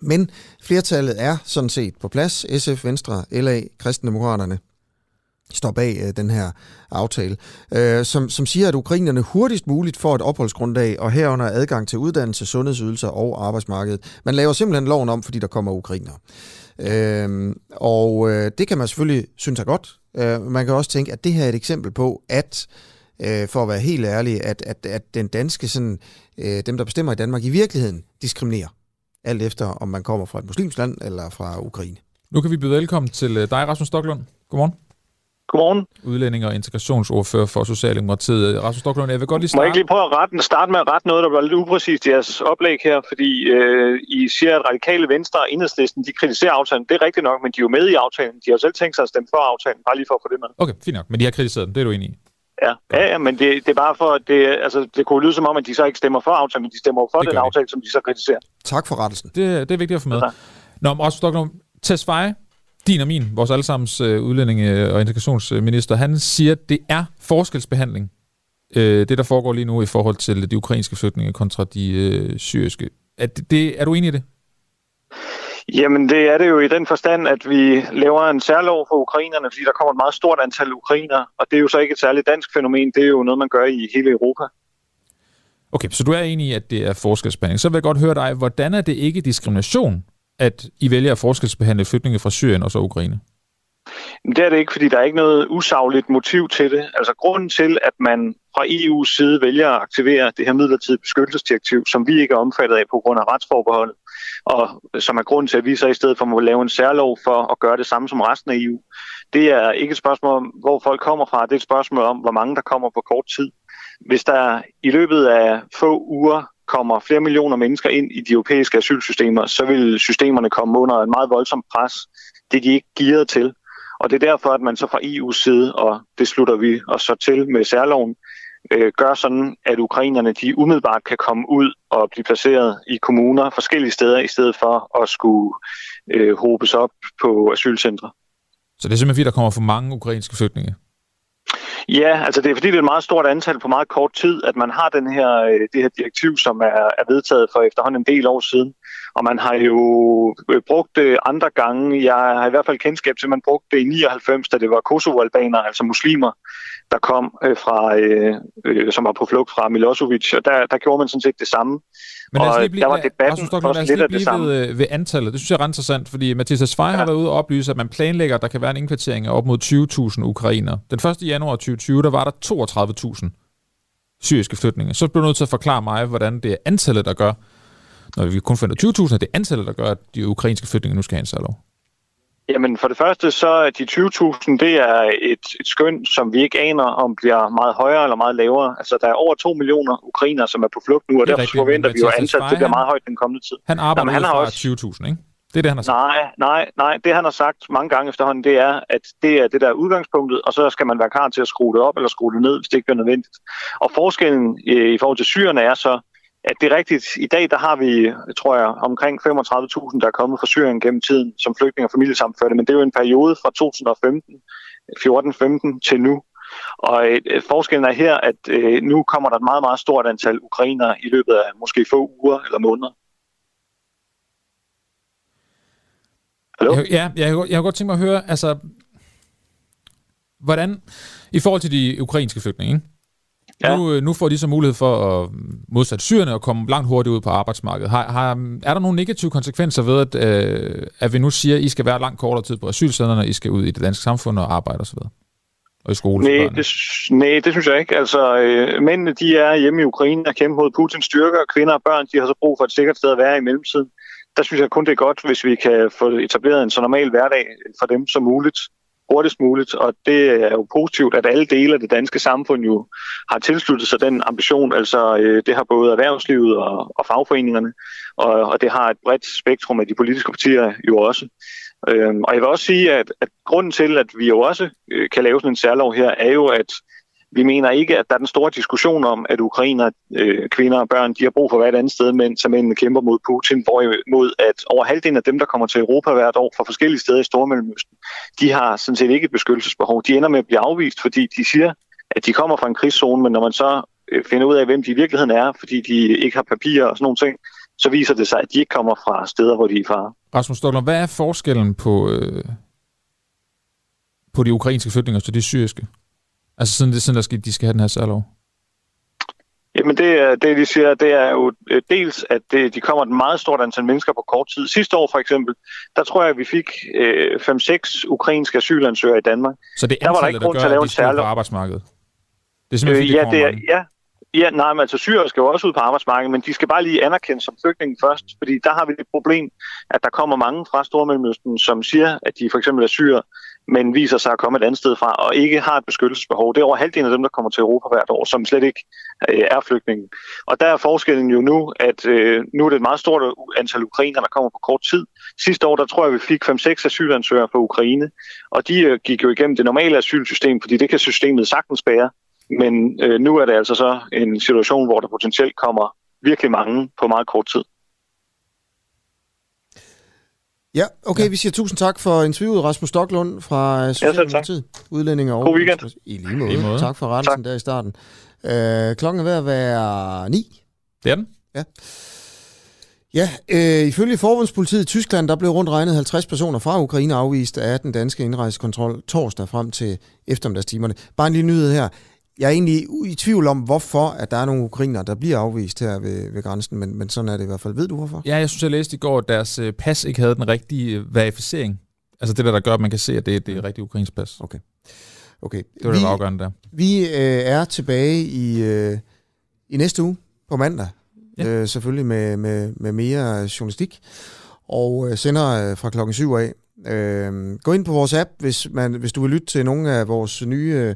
men flertallet er sådan set på plads. SF, Venstre, LA, Kristendemokraterne står bag øh, den her aftale, øh, som, som siger, at ukrainerne hurtigst muligt får et opholdsgrundlag, og herunder adgang til uddannelse, sundhedsydelser og arbejdsmarkedet. Man laver simpelthen loven om, fordi der kommer ukrainere. Øh, og øh, det kan man selvfølgelig synes er godt. Øh, man kan også tænke, at det her er et eksempel på, at øh, for at være helt ærlig, at, at, at den danske, sådan, øh, dem der bestemmer i Danmark, i virkeligheden diskriminerer. Alt efter, om man kommer fra et muslimsk land eller fra Ukraine. Nu kan vi byde velkommen til øh, dig, Rasmus Stocklund. Godmorgen. Godmorgen. Udlænding og integrationsordfører for Socialdemokratiet. Rasmus Stocklund, jeg vil godt lige Må starte. jeg ikke lige prøve at rette, starte med at rette noget, der var lidt upræcist i jeres oplæg her, fordi øh, I siger, at radikale venstre og enhedslisten, de kritiserer aftalen. Det er rigtigt nok, men de er jo med i aftalen. De har jo selv tænkt sig at stemme for aftalen, bare lige for at få det med. Okay, fint nok, men de har kritiseret den, det er du enig i. Ja, ja, ja men det, det er bare for, at det, altså, det kunne lyde som om, at de så ikke stemmer for aftalen, men de stemmer for Det den aftale, som de så kritiserer. Tak for rettelsen. Det, det er vigtigt at få med. Nå, men Rasmus Stocklund, Tesfaye, din og min, vores allesammens øh, udlændinge- og integrationsminister, han siger, at det er forskelsbehandling, øh, det der foregår lige nu i forhold til de ukrainske flygtninge kontra de øh, syriske. Er, det, er du enig i det? Jamen, det er det jo i den forstand, at vi laver en særlov for ukrainerne, fordi der kommer et meget stort antal ukrainer, og det er jo så ikke et særligt dansk fænomen, det er jo noget, man gør i hele Europa. Okay, så du er enig i, at det er forskelsbehandling. Så vil jeg godt høre dig, hvordan er det ikke diskrimination, at I vælger at forskelsbehandle flygtninge fra Syrien og så Ukraine? Men det er det ikke, fordi der er ikke noget usagligt motiv til det. Altså grunden til, at man fra EU's side vælger at aktivere det her midlertidige beskyttelsesdirektiv, som vi ikke er omfattet af på grund af retsforbeholdet, og som er grunden til, at vi så i stedet for må lave en særlov for at gøre det samme som resten af EU, det er ikke et spørgsmål om, hvor folk kommer fra, det er et spørgsmål om, hvor mange der kommer på kort tid. Hvis der i løbet af få uger kommer flere millioner mennesker ind i de europæiske asylsystemer, så vil systemerne komme under en meget voldsom pres. Det er de ikke gearet til. Og det er derfor, at man så fra EU's side, og det slutter vi os så til med særloven, øh, gør sådan, at ukrainerne de umiddelbart kan komme ud og blive placeret i kommuner forskellige steder, i stedet for at skulle øh, hobes op på asylcentre. Så det er simpelthen fordi, der kommer for mange ukrainske flygtninge? Ja, altså det er fordi, det er et meget stort antal på meget kort tid, at man har den her, øh, det her direktiv, som er, er vedtaget for efterhånden en del år siden. Og man har jo øh, brugt det andre gange. Jeg har i hvert fald kendskab til, at man brugte det i 99, da det var Kosovo-albanere, altså muslimer, der kom øh, fra, øh, øh, som var på flugt fra Milosevic. Og der, der gjorde man sådan set det samme. Men lad os lige blive, der var debatten Rasmus os også lidt lige af det samme. ved, øh, ved antallet. Det synes jeg er ret interessant, fordi Mathias Tesfaye ja. har været ude og oplyse, at man planlægger, at der kan være en indkvartering af op mod 20.000 ukrainer. Den 1. januar 2020, der var der 32.000 syriske flygtninge. Så bliver du nødt til at forklare mig, hvordan det er antallet, der gør, når vi kun finder 20.000, at det er antallet, der gør, at de ukrainske flygtninge nu skal have en særlov. Jamen for det første, så er de 20.000, det er et, et skøn, som vi ikke aner, om bliver meget højere eller meget lavere. Altså der er over 2 millioner ukrainer, som er på flugt nu, og er derfor rigtigt, forventer vi jo ansat, det bliver meget højt den kommende tid. Han arbejder Jamen, han har også 20.000, ikke? Det er det, han har sagt. Nej, nej, nej. Det han har sagt mange gange efterhånden, det er, at det er det der er udgangspunktet, og så skal man være klar til at skrue det op eller skrue det ned, hvis det ikke bliver nødvendigt. Og forskellen øh, i forhold til syrerne er så, at det er rigtigt. I dag der har vi, tror jeg, omkring 35.000, der er kommet fra Syrien gennem tiden som flygtninge og familiesamførte, men det er jo en periode fra 2015, 14-15 til nu. Og øh, forskellen er her, at øh, nu kommer der et meget, meget stort antal ukrainere i løbet af måske få uger eller måneder. Hallo? Jeg, ja, jeg, jeg, jeg har godt tænkt mig at høre, altså, hvordan, i forhold til de ukrainske flygtninge, ikke? Ja. Nu, øh, nu får de så mulighed for at modsat syrerne at komme langt hurtigt ud på arbejdsmarkedet. Har, har, er der nogle negative konsekvenser ved, at, øh, at vi nu siger, at I skal være langt kortere tid på asylcentrene, og I skal ud i det danske samfund og arbejde osv.? Og i skole Nej, det, nej, det synes jeg ikke. Altså, øh, mændene de er hjemme i Ukraine og kæmper mod Putins styrker, og kvinder og børn de har så brug for et sikkert sted at være i mellemtiden. Der synes jeg kun, det er godt, hvis vi kan få etableret en så normal hverdag for dem som muligt hurtigst muligt, og det er jo positivt, at alle dele af det danske samfund jo har tilsluttet sig den ambition. Altså øh, det har både erhvervslivet og, og fagforeningerne, og, og det har et bredt spektrum af de politiske partier jo også. Øhm, og jeg vil også sige, at, at grunden til, at vi jo også øh, kan lave sådan en særlov her, er jo, at vi mener ikke, at der er den store diskussion om, at ukrainer, øh, kvinder og børn, de har brug for hvert andet sted, mens mændene kæmper mod Putin, hvorimod at over halvdelen af dem, der kommer til Europa hvert år fra forskellige steder i Stormellemøsten, de har sådan set ikke et beskyttelsesbehov. De ender med at blive afvist, fordi de siger, at de kommer fra en krigszone, men når man så øh, finder ud af, hvem de i virkeligheden er, fordi de ikke har papirer og sådan nogle ting, så viser det sig, at de ikke kommer fra steder, hvor de er far. Rasmus Stoller, hvad er forskellen på, øh, på de ukrainske flygtninge og så de syriske? Altså sådan, det, sådan der skal, de skal have den her særlov? Jamen det, det, de siger, det er jo øh, dels, at det, de kommer et meget stort antal mennesker på kort tid. Sidste år for eksempel, der tror jeg, at vi fik øh, 5-6 ukrainske asylansøgere i Danmark. Så det er der var der antallet, ikke grund der til at gør, lave at de skal på arbejdsmarkedet? Det er simpelthen, Øh, fordi, ja, det er, ja, ja, nej, men altså syrer skal jo også ud på arbejdsmarkedet, men de skal bare lige anerkendes som flygtninge først, fordi der har vi det problem, at der kommer mange fra Stormellemøsten, som siger, at de for eksempel er syre, men viser sig at komme et andet sted fra, og ikke har et beskyttelsesbehov. Det er over halvdelen af dem, der kommer til Europa hvert år, som slet ikke øh, er flygtninge. Og der er forskellen jo nu, at øh, nu er det et meget stort antal ukrainer, der kommer på kort tid. Sidste år, der tror jeg, vi fik 5-6 asylansøgere fra Ukraine, og de øh, gik jo igennem det normale asylsystem, fordi det kan systemet sagtens bære. Men øh, nu er det altså så en situation, hvor der potentielt kommer virkelig mange på meget kort tid. Ja, okay, ja. vi siger tusind tak for interviewet, Rasmus Stocklund fra øh, Socialdemokratiet. Ja, Udlændinge og God weekend. I lige måde. I lige måde. Tak for rettelsen der i starten. Øh, klokken er ved at være ni. Det er den. Ja. Ja, øh, ifølge forbundspolitiet i Tyskland, der blev rundt regnet 50 personer fra Ukraine afvist af den danske indrejsekontrol torsdag frem til eftermiddagstimerne. Bare en lille nyhed her. Jeg er egentlig i tvivl om, hvorfor at der er nogle ukrainer, der bliver afvist her ved, ved grænsen, men, men sådan er det i hvert fald. Ved du hvorfor? Ja, jeg synes, jeg læste i går, at deres øh, pas ikke havde den rigtige øh, verificering. Altså det der, der gør, at man kan se, at det, det er rigtig ukrainsk pas. Okay. Okay. Det var det, der var afgørende der. Vi øh, er tilbage i, øh, i næste uge på mandag. Ja. Øh, selvfølgelig med, med, med mere journalistik. Og øh, sender øh, fra klokken 7 af. Øh, gå ind på vores app, hvis, man, hvis du vil lytte til nogle af vores nye, øh,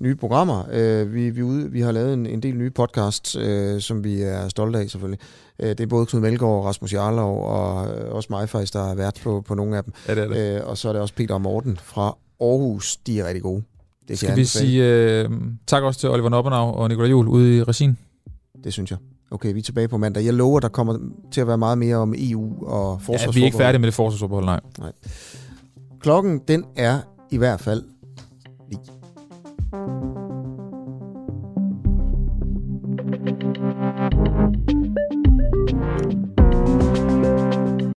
nye programmer. Øh, vi, vi, ude, vi har lavet en, en del nye podcasts, øh, som vi er stolte af selvfølgelig. Øh, det er både Knud Melgaard, Rasmus Jarlov og øh, også mig faktisk, der har været på, på nogle af dem. Ja, det er det. Øh, og så er det også Peter og Morten fra Aarhus. De er rigtig gode. Det Skal vi sige øh, tak også til Oliver Noppenau og Nikolaj Juhl ude i regien? Det synes jeg. Okay, vi er tilbage på mandag. Jeg lover, der kommer til at være meget mere om EU og forsvarsforbehold. Ja, vi er ikke færdige med det forsvarsforbehold, nej. nej. Klokken, den er i hvert fald 9. Thank you.